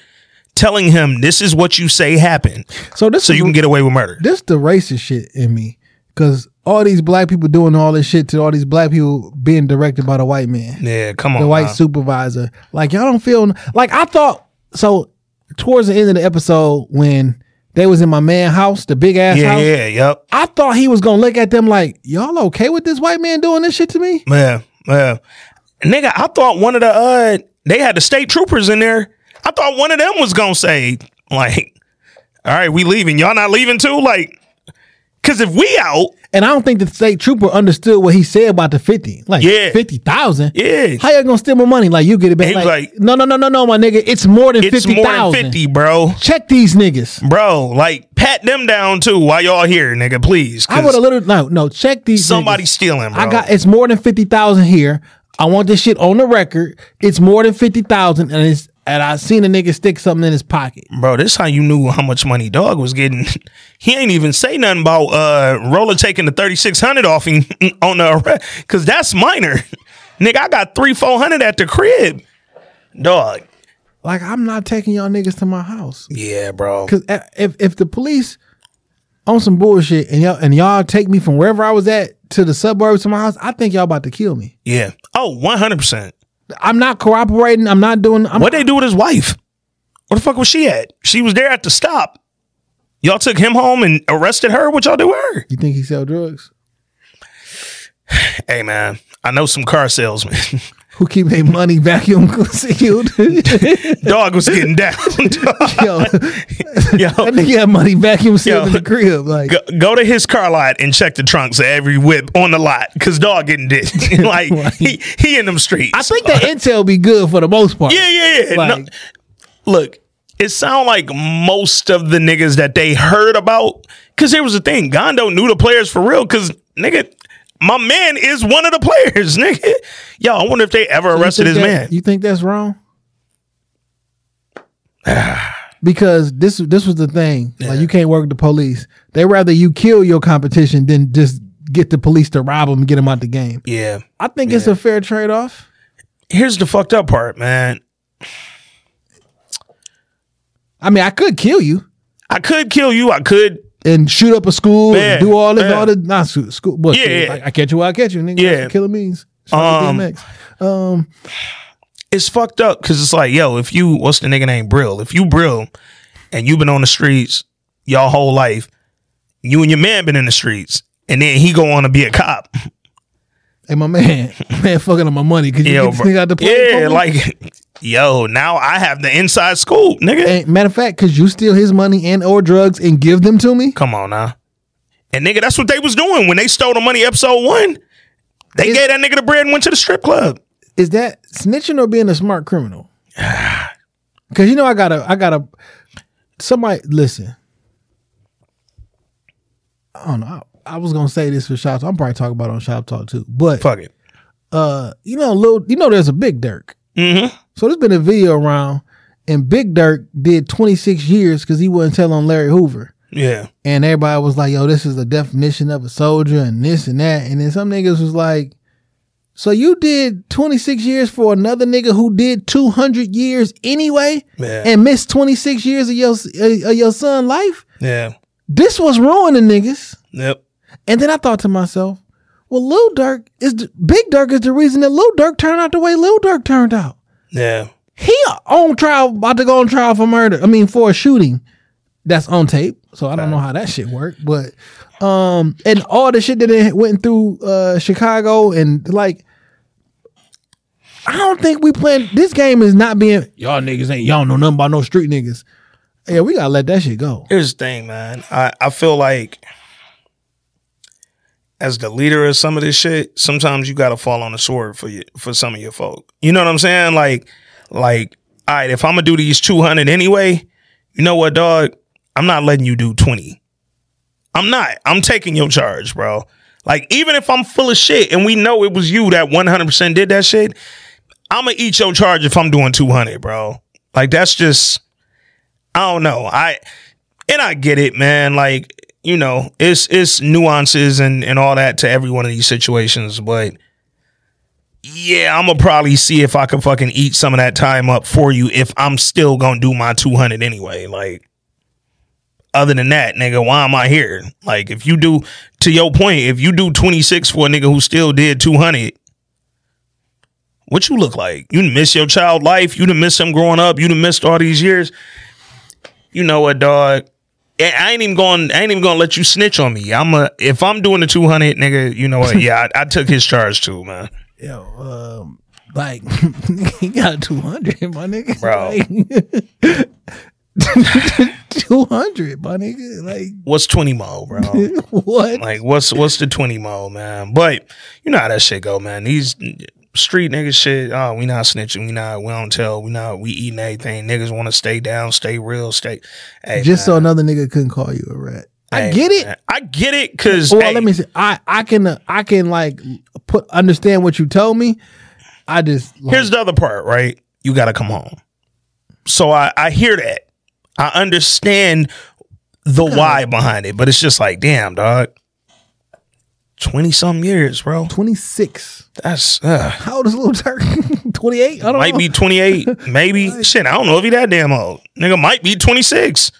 telling him this is what you say happened, So this so you can get away with murder. this the racist shit in me because all these black people doing all this shit to all these black people being directed by the white man, Yeah, come on, the white supervisor. Like y'all don't feel like I thought. So towards the end of the episode when they was in my man house, the big ass Yeah, house, yeah, yep. I thought he was gonna look at them like y'all okay with this white man doing this shit to me. Yeah, yeah. Nigga, I thought one of the uh they had the state troopers in there. I thought one of them was gonna say, like, all right, we leaving. Y'all not leaving too? Like, cause if we out And I don't think the state trooper understood what he said about the fifty. Like Yeah. fifty thousand. Yeah. How you gonna steal my money? Like you get it back? He was Like, like- no, no, no, no, no, my nigga. It's more than It's fifty more than fifty, bro. Check these niggas. Bro, like pat them down too while y'all here, nigga. Please. I would have literally no, no. Check these. Somebody niggas. stealing, bro. I got it's more than fifty thousand here. I want this shit on the record. It's more than fifty thousand, and it's and I seen a nigga stick something in his pocket. Bro, this how you knew how much money dog was getting. *laughs* he ain't even say nothing about uh Roller taking the 3600 off him *laughs* on the arrest cuz that's minor. *laughs* Nigga, I got 3 400 at the crib. Dog. Like I'm not taking y'all niggas to my house Yeah, bro. because if if the police on some bullshit and y'all and y'all take me from wherever I was at to the suburbs to my house, I think y'all about to kill me. Yeah. Oh, 100%. I'm not cooperating. I'm not doing. I'm, What they do with his wife? Where the fuck was she at? She was there at the stop. Y'all took him home and arrested her? What y'all do with her? You think he sell drugs? Hey man, I know some car salesmen. *laughs* Who keep their money vacuum sealed? *laughs* Dog was getting down. *laughs* Yo, *laughs* Yo, that nigga had money vacuum sealed Yo. in the crib. Like, go, go to his car lot and check the trunks of every whip on the lot because dog getting did. like he he in them streets. I think that intel be good for the most part. yeah yeah yeah. No, look, it sound like most of the niggas that they heard about because there was a thing. Gondo knew the players for real because nigga. My man is one of the players, *laughs* nigga. Yo, I wonder if they ever You arrested his that- man. You think that's wrong? *sighs* because this this was the thing. Like you can't work with the police. They rather you kill your competition than just get the police to rob them and get them out the game. yeah. I think it's a fair trade off. Here's the fucked up part, man. I mean, I could kill you I could kill you. I could and shoot up a school Yeah, and do all this, yeah. all this. Not school, school but Yeah, yeah. I, I catch you, I catch you. Nigga, Yeah. killer means. Shout out to Um, Um, it's fucked up because it's like, yo, if you what's the nigga name Brill? If you Brill and you've been on the streets y'all whole life, you and your man been in the streets, and then he go on to be a cop. hey, my man, *laughs* man, fucking on my money because you Yo, get this bro. nigga out the yeah, like, yo, now I have the inside scoop, nigga. And matter of fact, because you steal his money and or drugs and give them to me. Come on now, and nigga, that's what they was doing when they stole the money. Episode one, they Is- gave that nigga the bread and went to the strip club. Is that snitching or being a smart criminal? *sighs* Because you know I gotta, I gotta. Somebody listen. I don't know. I, I was gonna say this for Shop. Talk. I'm probably talking about it on Shop Talk too. But Fuck it. uh, you know, little, you know, there's a Big Durk. Mm-hmm. So there's been a video around, and Big Durk did 26 years because he wasn't telling Larry Hoover. Yeah. And everybody was like, yo, this is the definition of a soldier and this and that. And then some niggas was like, so you did 26 years for another nigga who did 200 years anyway Yeah. and missed 26 years of your, uh, of your son life? Yeah. This was ruining niggas. Yep. And then I thought to myself, well, Lil Durk is, the, Big Durk is the reason that Lil Durk turned out the way Lil Durk turned out. Yeah. He on trial, about to go on trial for murder. I mean, for a shooting that's on tape. So I don't know how that shit worked, but um, and all the shit that it went through uh Chicago and like, I don't think we playing. This game is not being y'all niggas ain't y'all know nothing about no street niggas. Yeah, we gotta let that shit go. Here's the thing, man. I, I feel like as the leader of some of this shit, sometimes you gotta fall on the sword for you for some of your folk. You know what I'm saying? Like, like, all right, if I'm gonna do these 200 anyway, you know what, dog? I'm not letting you do 20. I'm not. I'm taking your charge, bro. Like, even if I'm full of shit and we know it was you that 100% did that shit, I'm gonna eat your charge if I'm doing 200, bro. Like, that's just, I don't know. I, and I get it, man. Like, you know, it's it's nuances and and all that to every one of these situations, but yeah, I'm gonna probably see if I can fucking eat some of that time up for you if I'm still gonna do my 200 anyway. Like, other than that, nigga, why am I here? Like, if you do, to your point, if you do 26 for a nigga who still did 200, what you look like? You miss your child life. You done miss him growing up. You done missed all these years. You know what, dog? I ain't even going. I ain't even gonna let you snitch on me. I'm a. If I'm doing the 200, nigga, you know what? *laughs* Yeah, I, I took his charge too, man. Yo, um, like *laughs* he got two hundred, my nigga, Bro. Like, *laughs* two hundred, my nigga. Like What's twenty mo, bro? what? like what's what's the twenty mo, man? But you know how that shit go, man. These street niggas shit. Oh, we not snitching. We not. We don't tell. We not. We eating everything. Niggas want to stay down, stay real, stay. Hey, Just so another nigga couldn't call you a rat. I Hey, get it. man. I get it because Well, let me see. I I can uh, I can like put understand what you told me. I just like, Here's the other part, right? You got to come home. So I, I hear that. I understand the why behind it, but it's just like, damn, dog. 20 some years, bro. twenty six. That's uh, How old is Little? *laughs* Twenty eight. I don't might know. be 28, *laughs* maybe. Shit, I don't know if he that damn old. Nigga might be 26.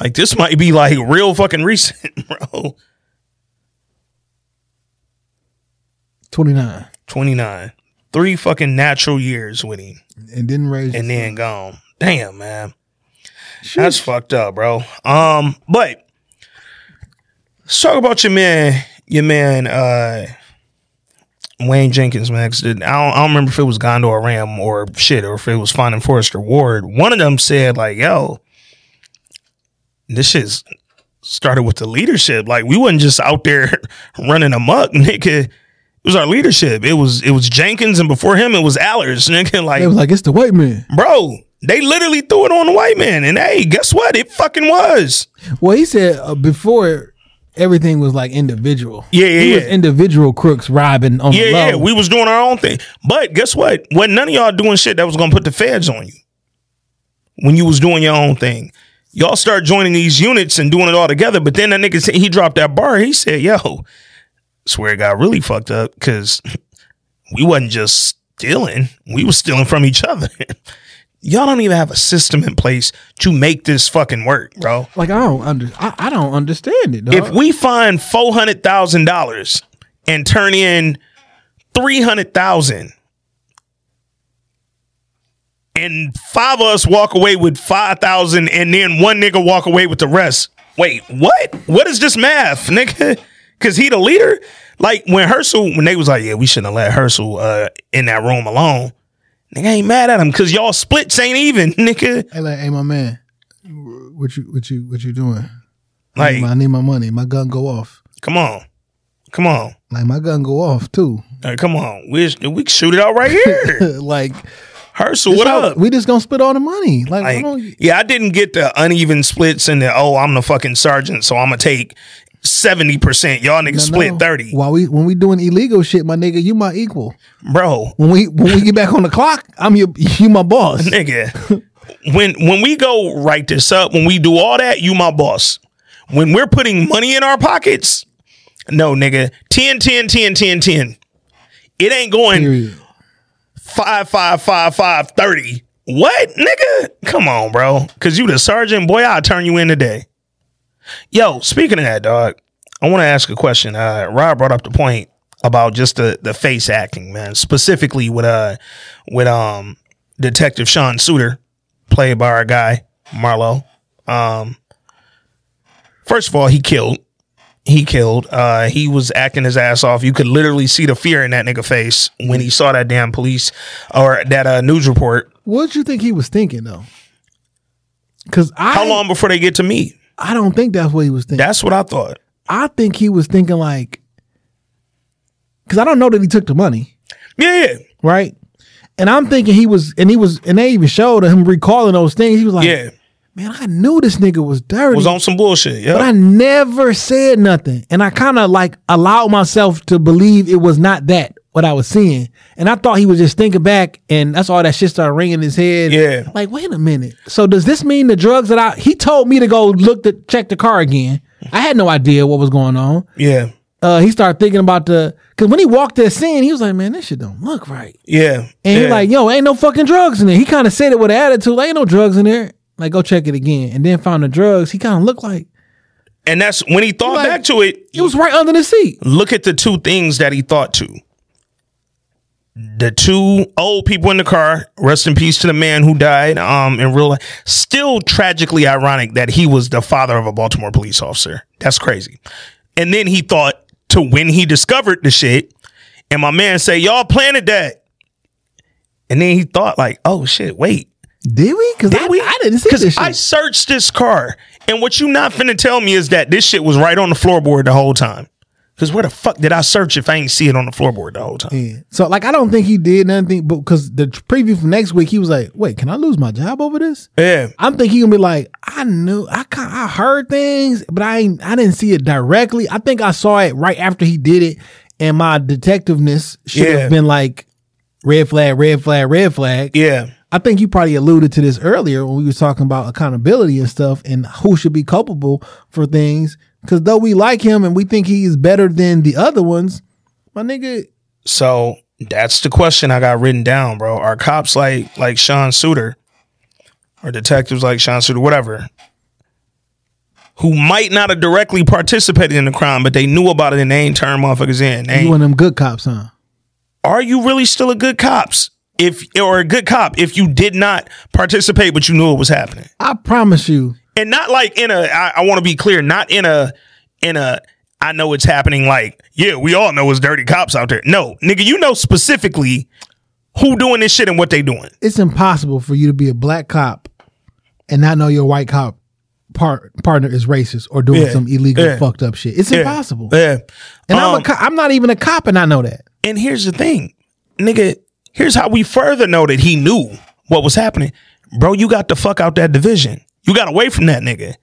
Like this might be like real fucking recent, *laughs* bro. 29. 29. three fucking natural years with him, and didn't raise. and then gone. Damn, man, that's fucked up, bro. Um, but let's talk about your man, your man, uh, Wayne Jenkins, man. I don't, I don't remember if it was Gondor Rayam or shit, or if it was Finding Forrester Ward. One of them said like, "Yo, this shit's started with the leadership. Like we wasn't just out there *laughs* running amok, *laughs* nigga." It was our leadership. It was it was Jenkins, and before him, it was Allers, *laughs* nigga. Like They was like, it's the white man. bro, they literally threw it on the white man. And hey, guess what? It fucking was. Well, he said uh, before everything was like individual. Yeah, yeah, yeah. individual crooks robbing on Yeah, the low. yeah. We was doing our own thing. But guess what? When none of y'all doing shit that was gonna put the feds on you. When you was doing your own thing. Y'all start joining these units and doing it all together. But then that nigga said he dropped that bar. He said, yo, swear it got really fucked up because *laughs* we wasn't just stealing. We was stealing from each other. *laughs* Y'all don't even have a system in place to make this fucking work, bro. Like I don't under I, I don't understand it. Dog. if we find four hundred thousand dollars and turn in three hundred thousand, and five of us walk away with five thousand, and then one nigga walk away with the rest. Wait, what? What is this math, *laughs* nigga? Cause he the leader. Like when Hersl, when they was like, yeah, we shouldn't have let Hersl uh, in that room alone. Nigga ain't mad at him because y'all splits ain't even, *laughs* nigga. hey, like, hey, my man, what you what you what you doing? I Like, need, my, I need my money. My gun go off. come on, come on, Like my gun go off too. Come on. We we can shoot it out right here. *laughs* like Hersl, what up? We just gonna split all the money. Like, I Like, yeah, I didn't get the uneven splits and the oh, I'm the fucking sergeant, so I'm gonna take seventy percent. Y'all niggas no, split no. thirty, While we when we doing illegal shit, my nigga, you my equal. bro, When we when we get back on the clock, I'm your you my boss. nigga. *laughs* when when we go write this up, when we do all that, you my boss. When we're putting money in our pockets, no, nigga, 10, 10, 10, 10, 10. It ain't going Period. five, five, five, five, thirty. What, nigga? Come on, bro. Cause you the sergeant, boy. I'll turn you in today. Yo, speaking of that, dog, I want to ask a question. Uh, Rob brought up the point about just the the face acting, man. Specifically with uh with um Detective Sean Suiter, played by our guy Marlo. Um, first of all, he killed. He killed. Uh, he was acting his ass off. You could literally see the fear in that nigga face when he saw that damn police or that uh, news report. What did you think he was thinking though? Because I How long before they get to me? I don't think that's what he was thinking. That's what I thought. I think he was thinking like, because I don't know that he took the money, Yeah, yeah, right? And I'm thinking he was, and he was, and they even showed him recalling those things. He was like, yeah. man, I knew this nigga was dirty, Was on some bullshit. Yeah, but I never said nothing. And I kind of like allowed myself to believe it was not that what I was seeing. And I thought he was just thinking back, and that's all that shit started ringing in his head. Yeah. Like, wait a minute. So does this mean the drugs that I? He told me to go look to check the car again. I had no idea what was going on. yeah, uh, he started thinking about the because when he walked that scene, he was like, "Man, this shit don't look right." yeah. And yeah. he like, "Yo, ain't no fucking drugs in there." He kind of said it with an attitude, like, "Ain't no drugs in there." Like, go check it again, and then found the drugs. He kind of looked like and that's when he thought like- back to it. it was right under the seat. look at the two things that he thought to. The two old people in the car, rest in peace to the man who died um in real life. Still tragically ironic that he was the father of a Baltimore police officer. That's crazy. And then he thought to when he discovered the shit, and my man say, Y'all planted that. And then he thought, like, oh shit, wait. Did we? Because I? I didn't see this shit. I searched this car, and what you not finna tell me is that this shit was right on the floorboard the whole time. Because where the fuck did I search if I ain't see it on the floorboard the whole time? Yeah. So like I don't think he did nothing, but because the preview for next week, he was like, "Wait, can I lose my job over this?" Yeah. I'm thinking he gonna be like, "I knew, I I heard things, but I ain't, I didn't see it directly. I think I saw it right after he did it, and my detectiveness should Yeah. have been like, red flag, red flag, red flag. Yeah. I think you probably alluded to this earlier when we were talking about accountability and stuff and who should be culpable for things. Because though we like him and we think he is better than the other ones, my nigga, So that's the question I got written down, bro. Are cops like like Sean Suiter or detectives like Sean Suiter, whatever, who might not have directly participated in the crime, but they knew about it and they ain't turned motherfuckers in. They you one of them good cops, huh? are you really still a good cops? If or a good cop if you did not participate but you knew it was happening. I promise you, And not like in a I, I want to be clear, not in a in a I know it's happening like, yeah, we all know it's dirty cops out there. No, nigga, you know specifically who doing this shit and what they doing. it's impossible for you to be a black cop and not know your white cop part, partner is racist or doing Yeah. some illegal Yeah. fucked up shit. It's Yeah. impossible. Yeah. And I'm, a Um, co- I'm not even a cop and I know that. And here's the thing, nigga. Here's how we further know that he knew what was happening, bro. You got the fuck out that division. You got away from that nigga.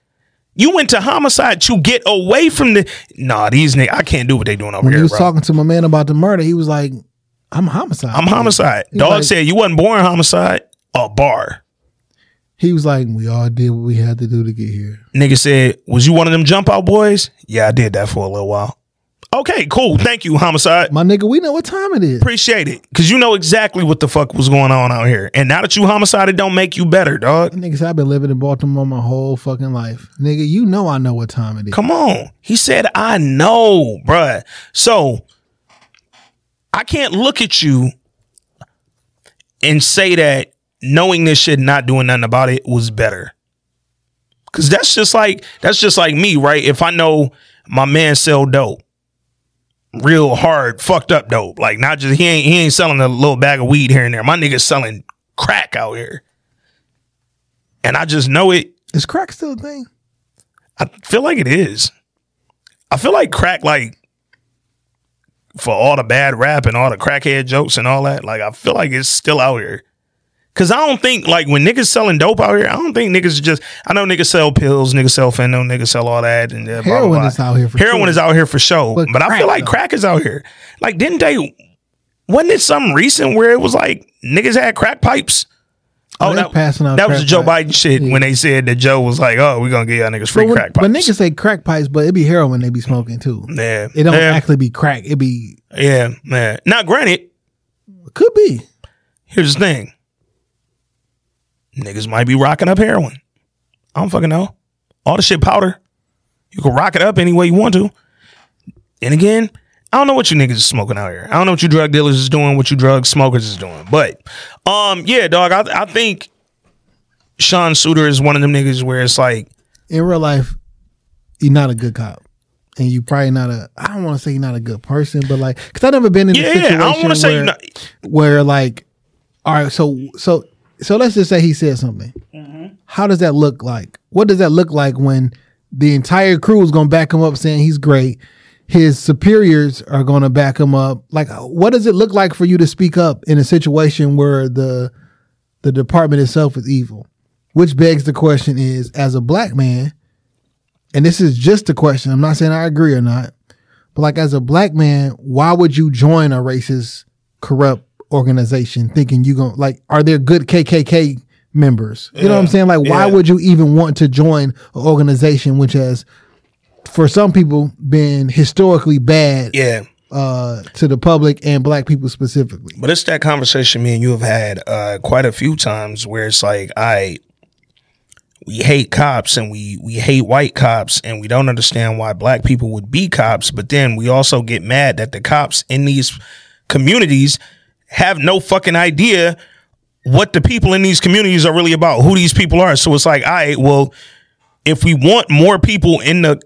You went to homicide to get away from the. Nah, these niggas. I can't do what they doing over When he was bro. talking to my man about the murder, he was like, I'm homicide. I'm homicide. He's Dog like- said you wasn't born homicide. A bar. He was like, we all did what we had to do to get here. Nigga said, was you one of them jump out boys? Yeah, I did that for a little while. Okay, cool. Thank you, homicide. My nigga, we know what time it is. Appreciate it. Cause you know exactly what the fuck was going on out here. And now that you homicide, it don't make you better, dog. Nigga said, I've been living in Baltimore my whole fucking life. Nigga, you know I know what time it is. Come on. He said, I know, bruh. So I can't look at you and say that knowing this shit, and not doing nothing about it was better. Cause that's just like that's just like me, right? If I know my man sell dope, real hard, fucked up dope, like not just he ain't he ain't selling a little bag of weed here and there. My nigga's selling crack out here, and I just know it. Is crack still a thing? I feel like it is. I feel like crack, like for all the bad rap and all the crackhead jokes and all that. Like I feel like it's still out here. Cause I don't think like when niggas selling dope out here, I don't think niggas just. I know niggas sell pills, niggas sell fentanyl, niggas sell all that, and uh, blah, blah, Heroin blah. is out here for heroin sure. is out here for show. But But, I feel like though. crack is out here. Like didn't they? Wasn't it something recent where it was like niggas had crack pipes? Oh, they passing out that was crack Joe pipes. Biden shit when they said that Joe was like, "Oh, we're gonna give y'all niggas free when, crack pipes." but niggas say crack pipes, but it be heroin they be smoking too. Yeah, It don't yeah, actually be crack. It be yeah, man. Now, granted, could be. here's the thing: niggas might be rocking up heroin. I don't fucking know. All the shit powder. You can rock it up any way you want to. And again, I don't know what you niggas is smoking out here. I don't know what you drug dealers is doing, what you drug smokers is doing. But, um, yeah, dog. I, I think Sean Suiter is one of them niggas where it's like, In real life, you're not a good cop. And you probably not a I don't want to say you're not a good person, but like cuz I've never been in a yeah, situation I don't want to say you're not. where like all right, so so so let's just say he said something. Mm-hmm. How does that look like? What does that look like when the entire crew is going to back him up saying he's great? His superiors are going to back him up. Like what does it look like for you to speak up in a situation where the the department itself is evil? Which begs the question is as a black man, and this is just a question. I'm not saying I agree or not, but like as a black man, why would you join a racist, corrupt organization thinking you going to like are there good KKK members? You know what I'm saying? Like why Yeah. would you even want to join an organization which has for some people been historically bad Yeah. uh to the public and black people specifically. But it's that conversation me and you have had uh, quite a few times where it's like, I we hate cops and we we hate white cops and we don't understand why black people would be cops, but then we also get mad that the cops in these communities have no fucking idea what the people in these communities are really about, who these people are. So it's like, all right, well, if we want more people in the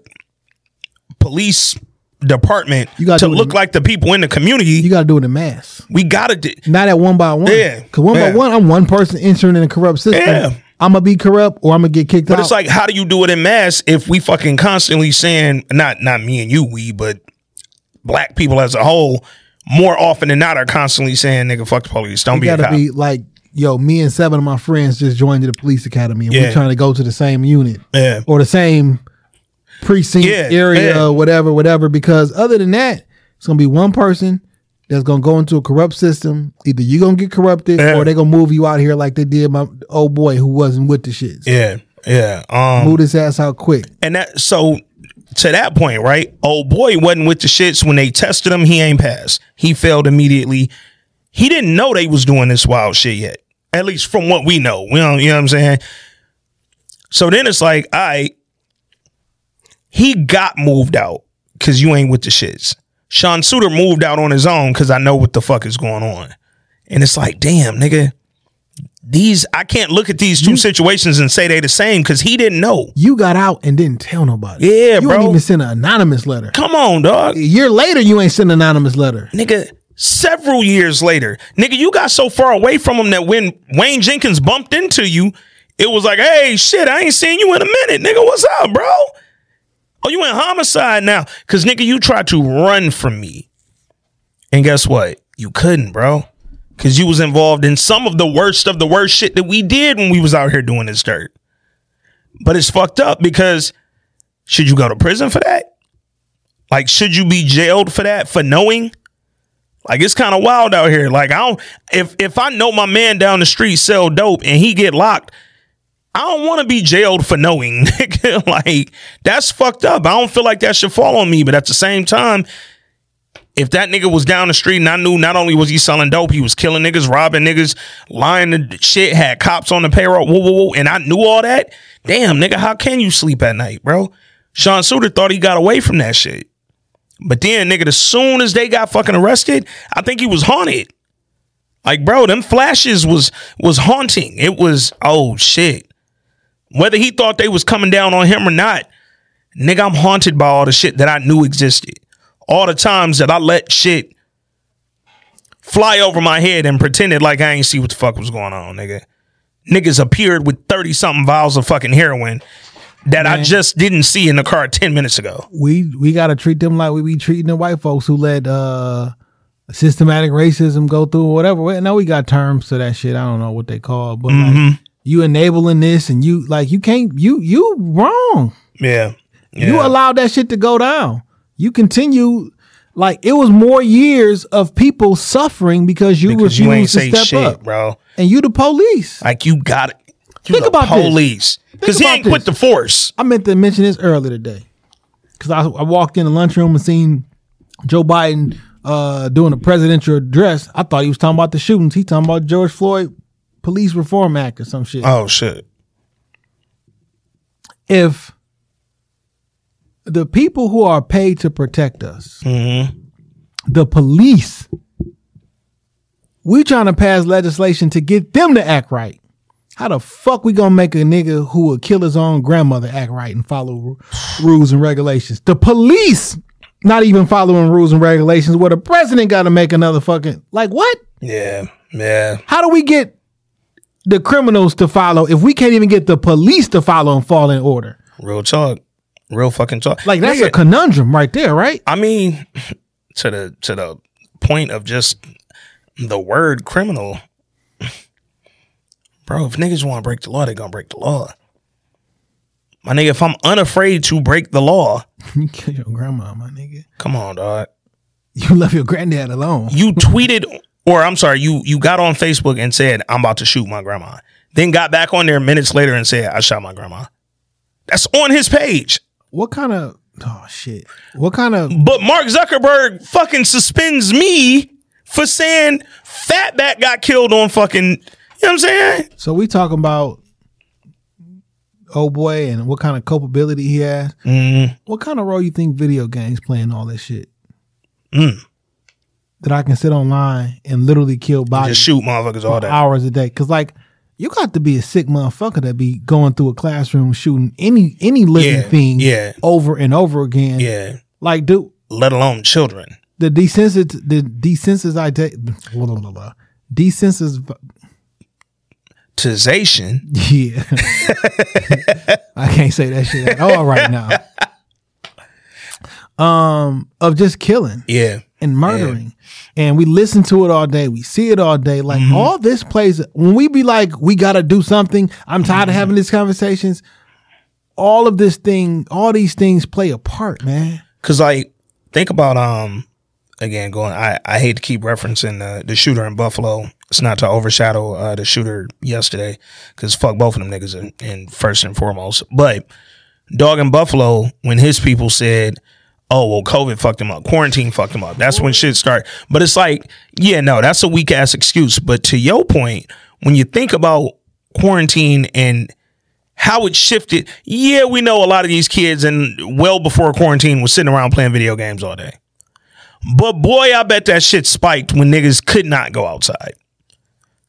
police department You gotta to look in- like the people in the community. You got to do it in mass. we gotta do. Not at one by one. Yeah, Because one yeah. by one, I'm one person entering in a corrupt system. Yeah. I'm gonna be corrupt or I'm gonna get kicked But out. But it's like, how do you do it in mass if we fucking constantly saying not not me and you, we, but black people as a whole, more often than not, are constantly saying, "Nigga, fuck the police, don't you be a gotta cop." be like, yo, me and seven of my friends just joined the police academy and Yeah. we're trying to go to the same unit yeah, or the same precinct Yeah, area, yeah. whatever, whatever. Because other than that, it's gonna be one person that's gonna go into a corrupt system. Either you're gonna get corrupted or they're gonna move you out here like they did my old boy who wasn't with the shits. yeah, yeah. Um, Move his ass out quick. and that so to that point, right? Old boy wasn't with the shits when they tested him. He ain't passed. He failed immediately. He didn't know they was doing this wild shit yet. At least from what we know. We don't, you know what I'm saying? So then it's like, right, he got moved out because you ain't with the shits. Sean Suiter moved out on his own because I know what the fuck is going on. And it's like, damn, nigga, these I can't look at these two situations and say they the same because he didn't know. You got out and didn't tell nobody. Yeah, you bro. ain't even send an anonymous letter. Come on, dog. A year later, you ain't send an anonymous letter. Nigga, several years later, nigga, you got so far away from him that when Wayne Jenkins bumped into you, it was like, hey, shit, I ain't seen you in a minute. Nigga, what's up, bro? Oh, you in homicide now. Cause nigga, you tried to run from me. And guess what? You couldn't, bro. Cause you was involved in some of the worst of the worst shit that we did when we was out here doing this dirt. But it's fucked up because should you go to prison for that? Like, should you be jailed for that? For knowing? Like it's kind of wild out here. Like I don't if if I know my man down the street sell dope and he get locked, I don't want to be jailed for knowing. *laughs* like that's fucked up. I don't feel like that should fall on me. But at the same time, if that nigga was down the street and I knew not only was he selling dope, he was killing niggas, robbing niggas, lying to shit, had cops on the payroll, whoa, whoa, whoa, and I knew all that. Damn, nigga, how can you sleep at night, bro? Sean Suiter thought he got away from that shit. But then, nigga, as soon as they got fucking arrested, I think he was haunted. Like, bro, them flashes was was haunting. It was oh shit. Whether he thought they was coming down on him or not, nigga, I'm haunted by all the shit that I knew existed. All the times that I let shit fly over my head and pretended like I ain't see what the fuck was going on, nigga. Niggas appeared with 30 something vials of fucking heroin that I just didn't see in the car 10 minutes ago. We we gotta treat them like we be treating the white folks who let uh systematic racism go through or whatever. Well, now we got terms to that shit. I don't know what they call, but Mm-hmm. like you enabling this and you like you can't you you wrong. Yeah. yeah. You allowed that shit to go down. You continue like it was more years of people suffering because you because you ain't refused to say step shit, up. bro. And you the police. Like you got it. You Think about this. police. Because he ain't quit the force. I meant to mention this earlier today because I, I walked in the lunchroom and seen Joe Biden uh, doing a presidential address. I thought he was talking about the shootings. He talking about George Floyd Police Reform Act or some shit. Oh shit. if the people who are paid to protect us, mm-hmm. the police, we trying to pass legislation to get them to act right. How the fuck we gonna make a nigga who will kill his own grandmother act right and follow ru- rules and regulations? The police not even following rules and regulations. Where the president got to make another fucking like what? Yeah. Yeah. How do we get the criminals to follow if we can't even get the police to follow and fall in order? Real talk. Real fucking talk. Like that's Nigga, a conundrum right there, right? I mean, *laughs* to the to the point of just the word criminal. Bro, if niggas want to break the law, they gonna break the law. My nigga, if I'm unafraid to break the law, *laughs* You kill your grandma, my nigga. come on, dog. You left your granddad alone. You *laughs* tweeted, or I'm sorry, you you got on Facebook and said, I'm about to shoot my grandma. Then got back on there minutes later and said, I shot my grandma. That's on his page. What kind of oh shit? What kind of But Mark Zuckerberg fucking suspends me for saying Fatback got killed on fucking, you know what I'm saying? so we talking about oh boy and what kind of culpability he has? Mm, What kind of role you think video games playing all this shit? Mm. That I can sit online and literally kill bodies just shoot motherfuckers all day. hours a day. Cause like you got to be a sick motherfucker to be going through a classroom shooting any any living Yeah, thing yeah. over and over again. Yeah. Like, dude, let alone children. The desensit the desensitization desensitis Tization. *laughs* yeah. *laughs* I can't say that shit at all right now. *laughs* Um, of just killing Yeah. and murdering. And we listen to it all day. We see it all day. Like Mm-hmm. all this plays when we be like, we gotta do something. I'm tired Mm-hmm. of having these conversations. All of this thing, all these things play a part, man. Cause like think about um again going I, I hate to keep referencing the, the shooter in Buffalo. It's not to overshadow uh, the shooter yesterday because fuck both of them niggas in, in first and foremost. But dog in Buffalo when his people said, "Oh well, COVID fucked him up, quarantine fucked him up." That's when shit started. But it's like, yeah, no, that's a weak ass excuse. But to your point, when you think about quarantine and how it shifted. Yeah, we know a lot of these kids and well before quarantine was sitting around playing video games all day. But boy, I bet that shit spiked when niggas could not go outside.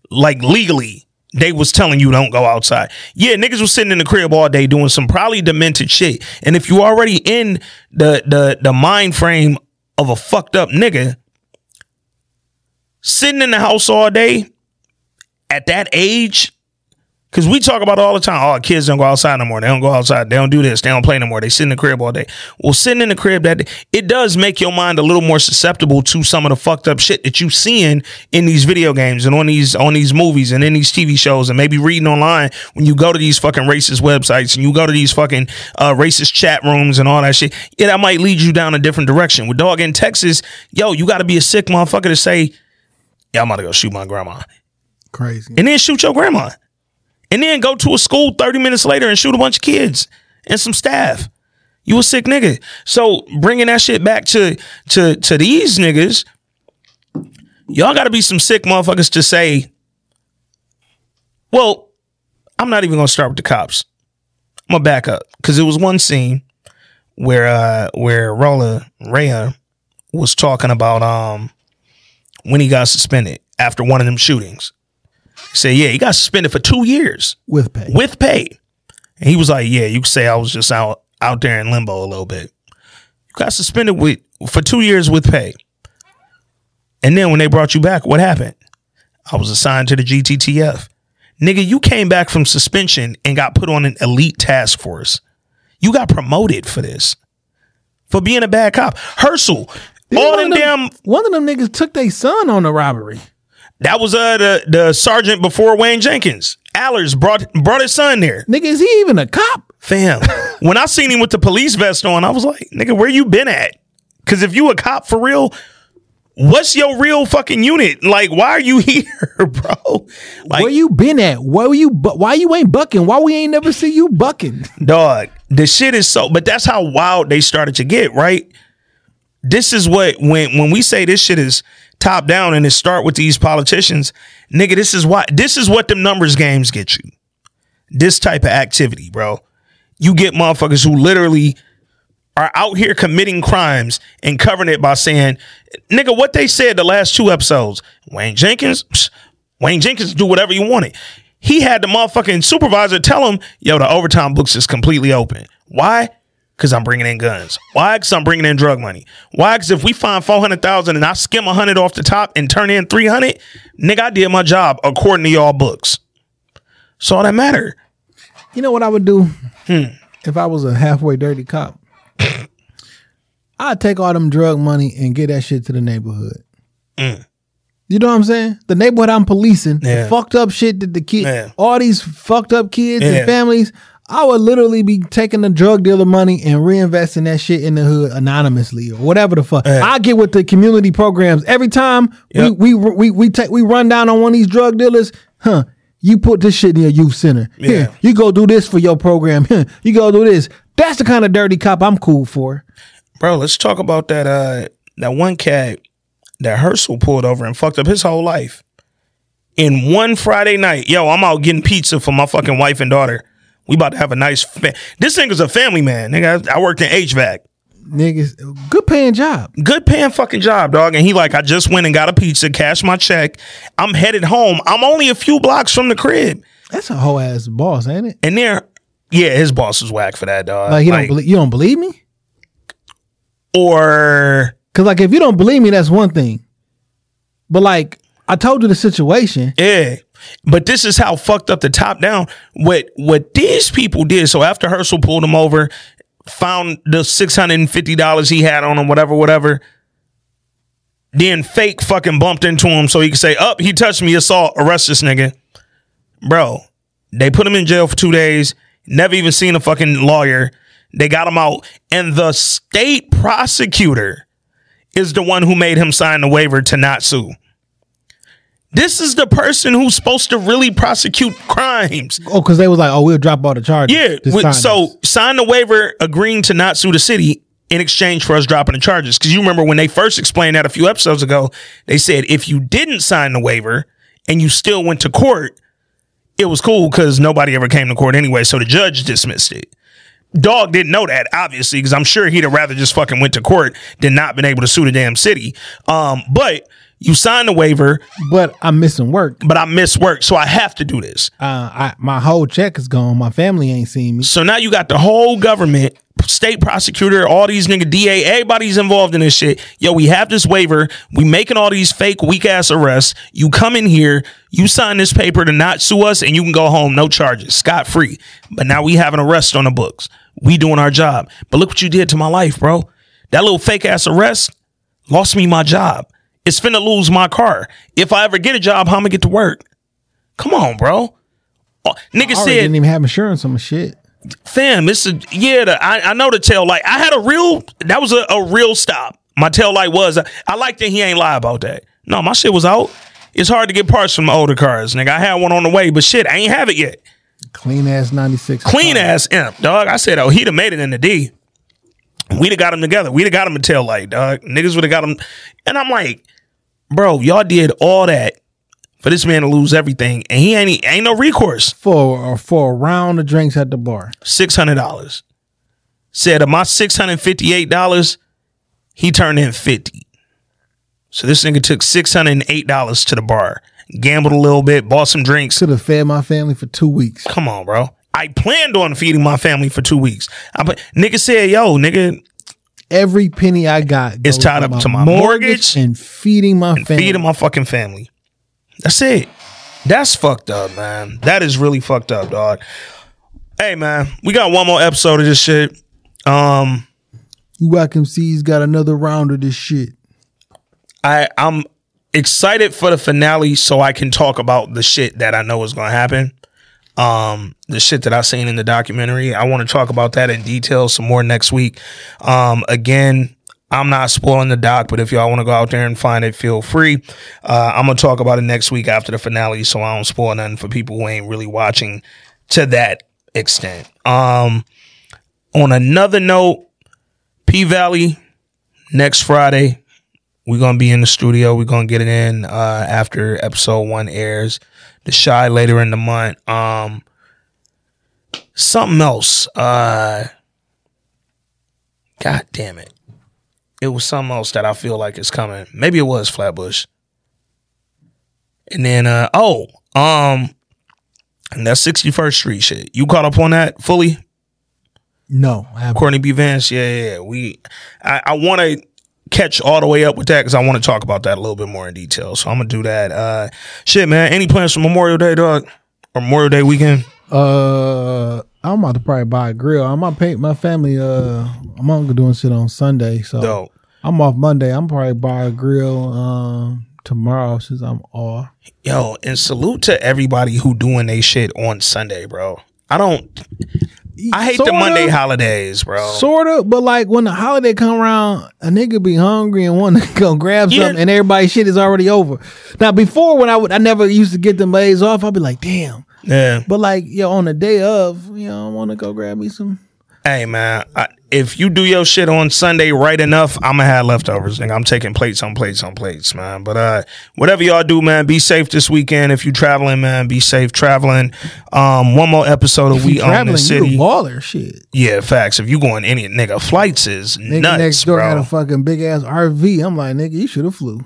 Like legally, they was telling you don't go outside. Yeah, niggas was sitting in the crib all day doing some probably demented shit. And if you already in the the the mind frame of a fucked up nigga, sitting in the house all day at that age, Cause we talk about it all the time. Oh, kids don't go outside no more. They don't go outside. They don't do this. They don't play no more. They sit in the crib all day. Well, sitting in the crib that day, it does make your mind a little more susceptible to some of the fucked up shit that you seeing in these video games and on these on these movies and in these TV shows and maybe reading online when you go to these fucking racist websites and you go to these fucking uh, racist chat rooms and all that shit. Yeah, that might lead you down a different direction. With dog in Texas, yo, you got to be a sick motherfucker to say, yeah, I'm about to go shoot my grandma Crazy. and then shoot your grandma. And then go to a school 30 minutes later and shoot a bunch of kids and some staff. You a sick nigga. So bringing that shit back to to to these niggas, y'all got to be some sick motherfuckers to say, well, I'm not even gonna start with the cops. I'm gonna back up because it was one scene where uh where Rolla Rhea was talking about um when he got suspended after one of them shootings. He said, yeah, he got suspended for two years With pay. with pay. And he was like, yeah, you could say I was just out out there in limbo a little bit. You got suspended with for two years with pay. And then when they brought you back, what happened? I was assigned to the GTTF. Nigga, you came back from suspension and got put on an elite task force. You got promoted for this. For being a bad cop. Hersl, all one them of damn One of them niggas took their son on a robbery. That was uh the, the sergeant before Wayne Jenkins. Allers brought brought his son there. Nigga, is he even a cop? Fam, *laughs* when I seen him with the police vest on, I was like, nigga, where you been at? Because if you a cop for real, what's your real fucking unit? Like, why are you *laughs* here, bro? Like, Where you been at? Where you? Bu- why you ain't bucking? Why we ain't never see you bucking? *laughs* dog, the shit is so, but that's how wild they started to get, right? This is what, when, when we say this shit is top down and it start with these politicians, nigga, this is why, this is what them numbers games get you. This type of activity, bro. You get motherfuckers who literally are out here committing crimes and covering it by saying, nigga, what they said the last two episodes. Wayne Jenkins, psh, Wayne Jenkins do whatever you wanted. He had the motherfucking supervisor tell him, yo, the overtime books is completely open. Why? Because I'm bringing in guns. Why? Because I'm bringing in drug money. Why? Because if we find 400,000 and I skim 100 off the top and turn in 300, nigga, I did my job according to y'all books. So all that matter. You know what I would do Hmm. if I was a halfway dirty cop? I'd take all them drug money and get that shit to the neighborhood. You know what I'm saying? The neighborhood I'm policing, the Yeah. fucked up shit that the kid, Yeah. all these fucked up kids Yeah. and families. I would literally be taking the drug dealer money and reinvesting that shit in the hood anonymously or whatever the fuck. Yeah. I get with the community programs every time Yep. we we we we take we run down on one of these drug dealers. Huh? You put this shit in your youth center. Here, Yeah. you go do this for your program. Here, you go do this. That's the kind of dirty cop I'm cool for. Bro, let's talk about that uh that one cat that Hersl pulled over and fucked up his whole life. In one Friday night, yo, I'm out getting pizza for my fucking wife and daughter. We about to have a nice. Fa- this nigga's a family man. Nigga, I I worked in HVAC. Niggas, good paying job. Good paying fucking job, dog. And he like, I just went and got a pizza, cashed my check. I'm headed home. I'm only a few blocks from the crib. That's a whole ass boss, ain't it? And there, yeah, his boss was whack for that, dog. Like you don't believe you don't believe me? or Cause like if you don't believe me, that's one thing. But like I told you the situation. Yeah. But this is how fucked up the top down. What what these people did. So after Hersl pulled him over, found the six hundred and fifty dollars he had on him, whatever, whatever. Then fake fucking bumped into him so he could say, "Up, he touched me, assault, arrest this nigga." Bro, they put him in jail for two days. Never even seen a fucking lawyer. They got him out, and the state prosecutor is the one who made him sign the waiver to not sue. This is the person who's supposed to really prosecute crimes. Oh, cause they was like, oh, we'll drop all the charges. Yeah. With- sign so this. sign the waiver agreeing to not sue the city in exchange for us dropping the charges. Because you remember when they first explained that a few episodes ago, they said if you didn't sign the waiver and you still went to court, it was cool because nobody ever came to court anyway. So the judge dismissed it. Dog didn't know that, obviously, because I'm sure he'd have rather just fucking went to court than not been able to sue the damn city. Um, but you signed the waiver, but I'm missing work. but I miss work, so I have to do this. Uh, I, my whole check is gone. My family ain't seen me. So now you got the whole government, state prosecutor, all these nigga DA, everybody's involved in this shit. Yo, we have this waiver. We making all these fake weak ass arrests. You come in here, you sign this paper to not sue us, and you can go home, no charges, scot free. But now we have an arrest on the books. We doing our job. But look what you did to my life, bro. That little fake ass arrest lost me my job. It's finna lose my car. If I ever get a job, how am I get to work? Come on, bro. Oh, nigga I said didn't even have insurance on my shit. fam, it's a yeah. The, I I know the tail light. I had a real that was a, a real stop. My tail light was. I like that he ain't lie about that. No, my shit was out. It's hard to get parts from older cars, nigga. I had one on the way, but shit, I ain't have it yet. Clean ass ninety six. Clean ass imp, dog. I said, oh, he'd have made it in the D. We'd have got him together. We'd have got him a tail light, dog. Niggas would have got him. And I'm like, bro, y'all did all that for this man to lose everything, and he ain't ain't no recourse. for uh, for a round of drinks at the bar. six hundred dollars. Said of my six hundred fifty eight dollars, he turned in fifty. So this nigga took six hundred and eight dollars to the bar, gambled a little bit, bought some drinks. Could have fed my family for two weeks. Come on, bro. I planned on feeding my family for two weeks. I nigga said, "Yo, nigga, Every penny I got is tied up to my mortgage and feeding my family. feeding my fucking family." That's it. That's fucked up, man. That is really fucked up, dog. Hey, man, we got one more episode of this shit. Um, Whack MC's got another round of this shit. I I'm excited for the finale so I can talk about the shit that I know is to happen. Um, the shit that I seen in the documentary. I want to talk about that in detail some more next week. Um, again, I'm not spoiling the doc, but if y'all want to go out there and find it, feel free. Uh, I'm gonna talk about it next week after the finale, so I don't spoil nothing for people who ain't really watching to that extent. Um, on another note, P Valley next Friday, we're gonna be in the studio. We're gonna get it in uh, after episode one airs. The Chi later in the month. Um, something else. Uh, God damn it! It was something else that I feel like is coming. Maybe it was Flatbush. And then, uh, oh, um, and that 61st Street shit. You caught up on that fully? No, I haven't. Courtney B. Vance, yeah, yeah, yeah. We, I, I want to catch all the way up with that because I want to talk about that a little bit more in detail. So I'm gonna do that. Uh, shit, man. Any plans for Memorial Day, dog? Or Memorial Day weekend? Uh, I'm about to probably buy a grill. I'm gonna paint my family. Uh, I'm uncle doing shit on Sunday, so Dope. I'm off Monday. I'm probably buy a grill um tomorrow since I'm off. Yo, and salute to everybody who doing they shit on Sunday, bro. I don't. I hate the. Monday holidays, bro. Sort of, but like when the holiday come around, a nigga be hungry and want to *laughs* go grab Yeah. something, and everybody's shit is already over. Now, before when I would, I never used to get them days off. I'd be like, damn. yeah. But like, yo, on the day of, you know, I want to go grab me some. Hey man, I, if you do your shit on Sunday right enough, I'ma have leftovers. Nigga, I'm taking plates on plates on plates, man. But uh, whatever y'all do, man, be safe this weekend. If you traveling, man, be safe traveling. Um, one more episode of We Own the City. a baller, shit. Yeah, facts. If you going any nigga, flights is Nigga nuts, next door had a fucking big ass RV. I'm like, nigga, you should have flew.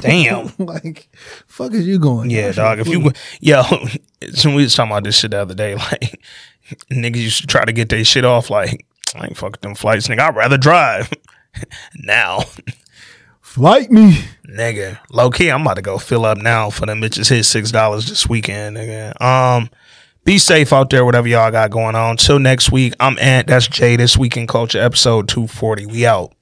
Damn. *laughs* like, fuck is you going? Yeah, dog. If you flew. go- *laughs* yo, so *laughs* we was talking about this shit the other day. Like niggas used to try to get their shit off. Like I ain't fucking them flights, nigga. I'd rather drive. *laughs* now. Flight me. nigga. Low key, I'm about to go fill up now for them bitches hit six dollars this weekend, nigga. Um, be safe out there, whatever y'all got going on. Till next week, I'm Ant. That's Jay. This week in culture, episode two forty. We out.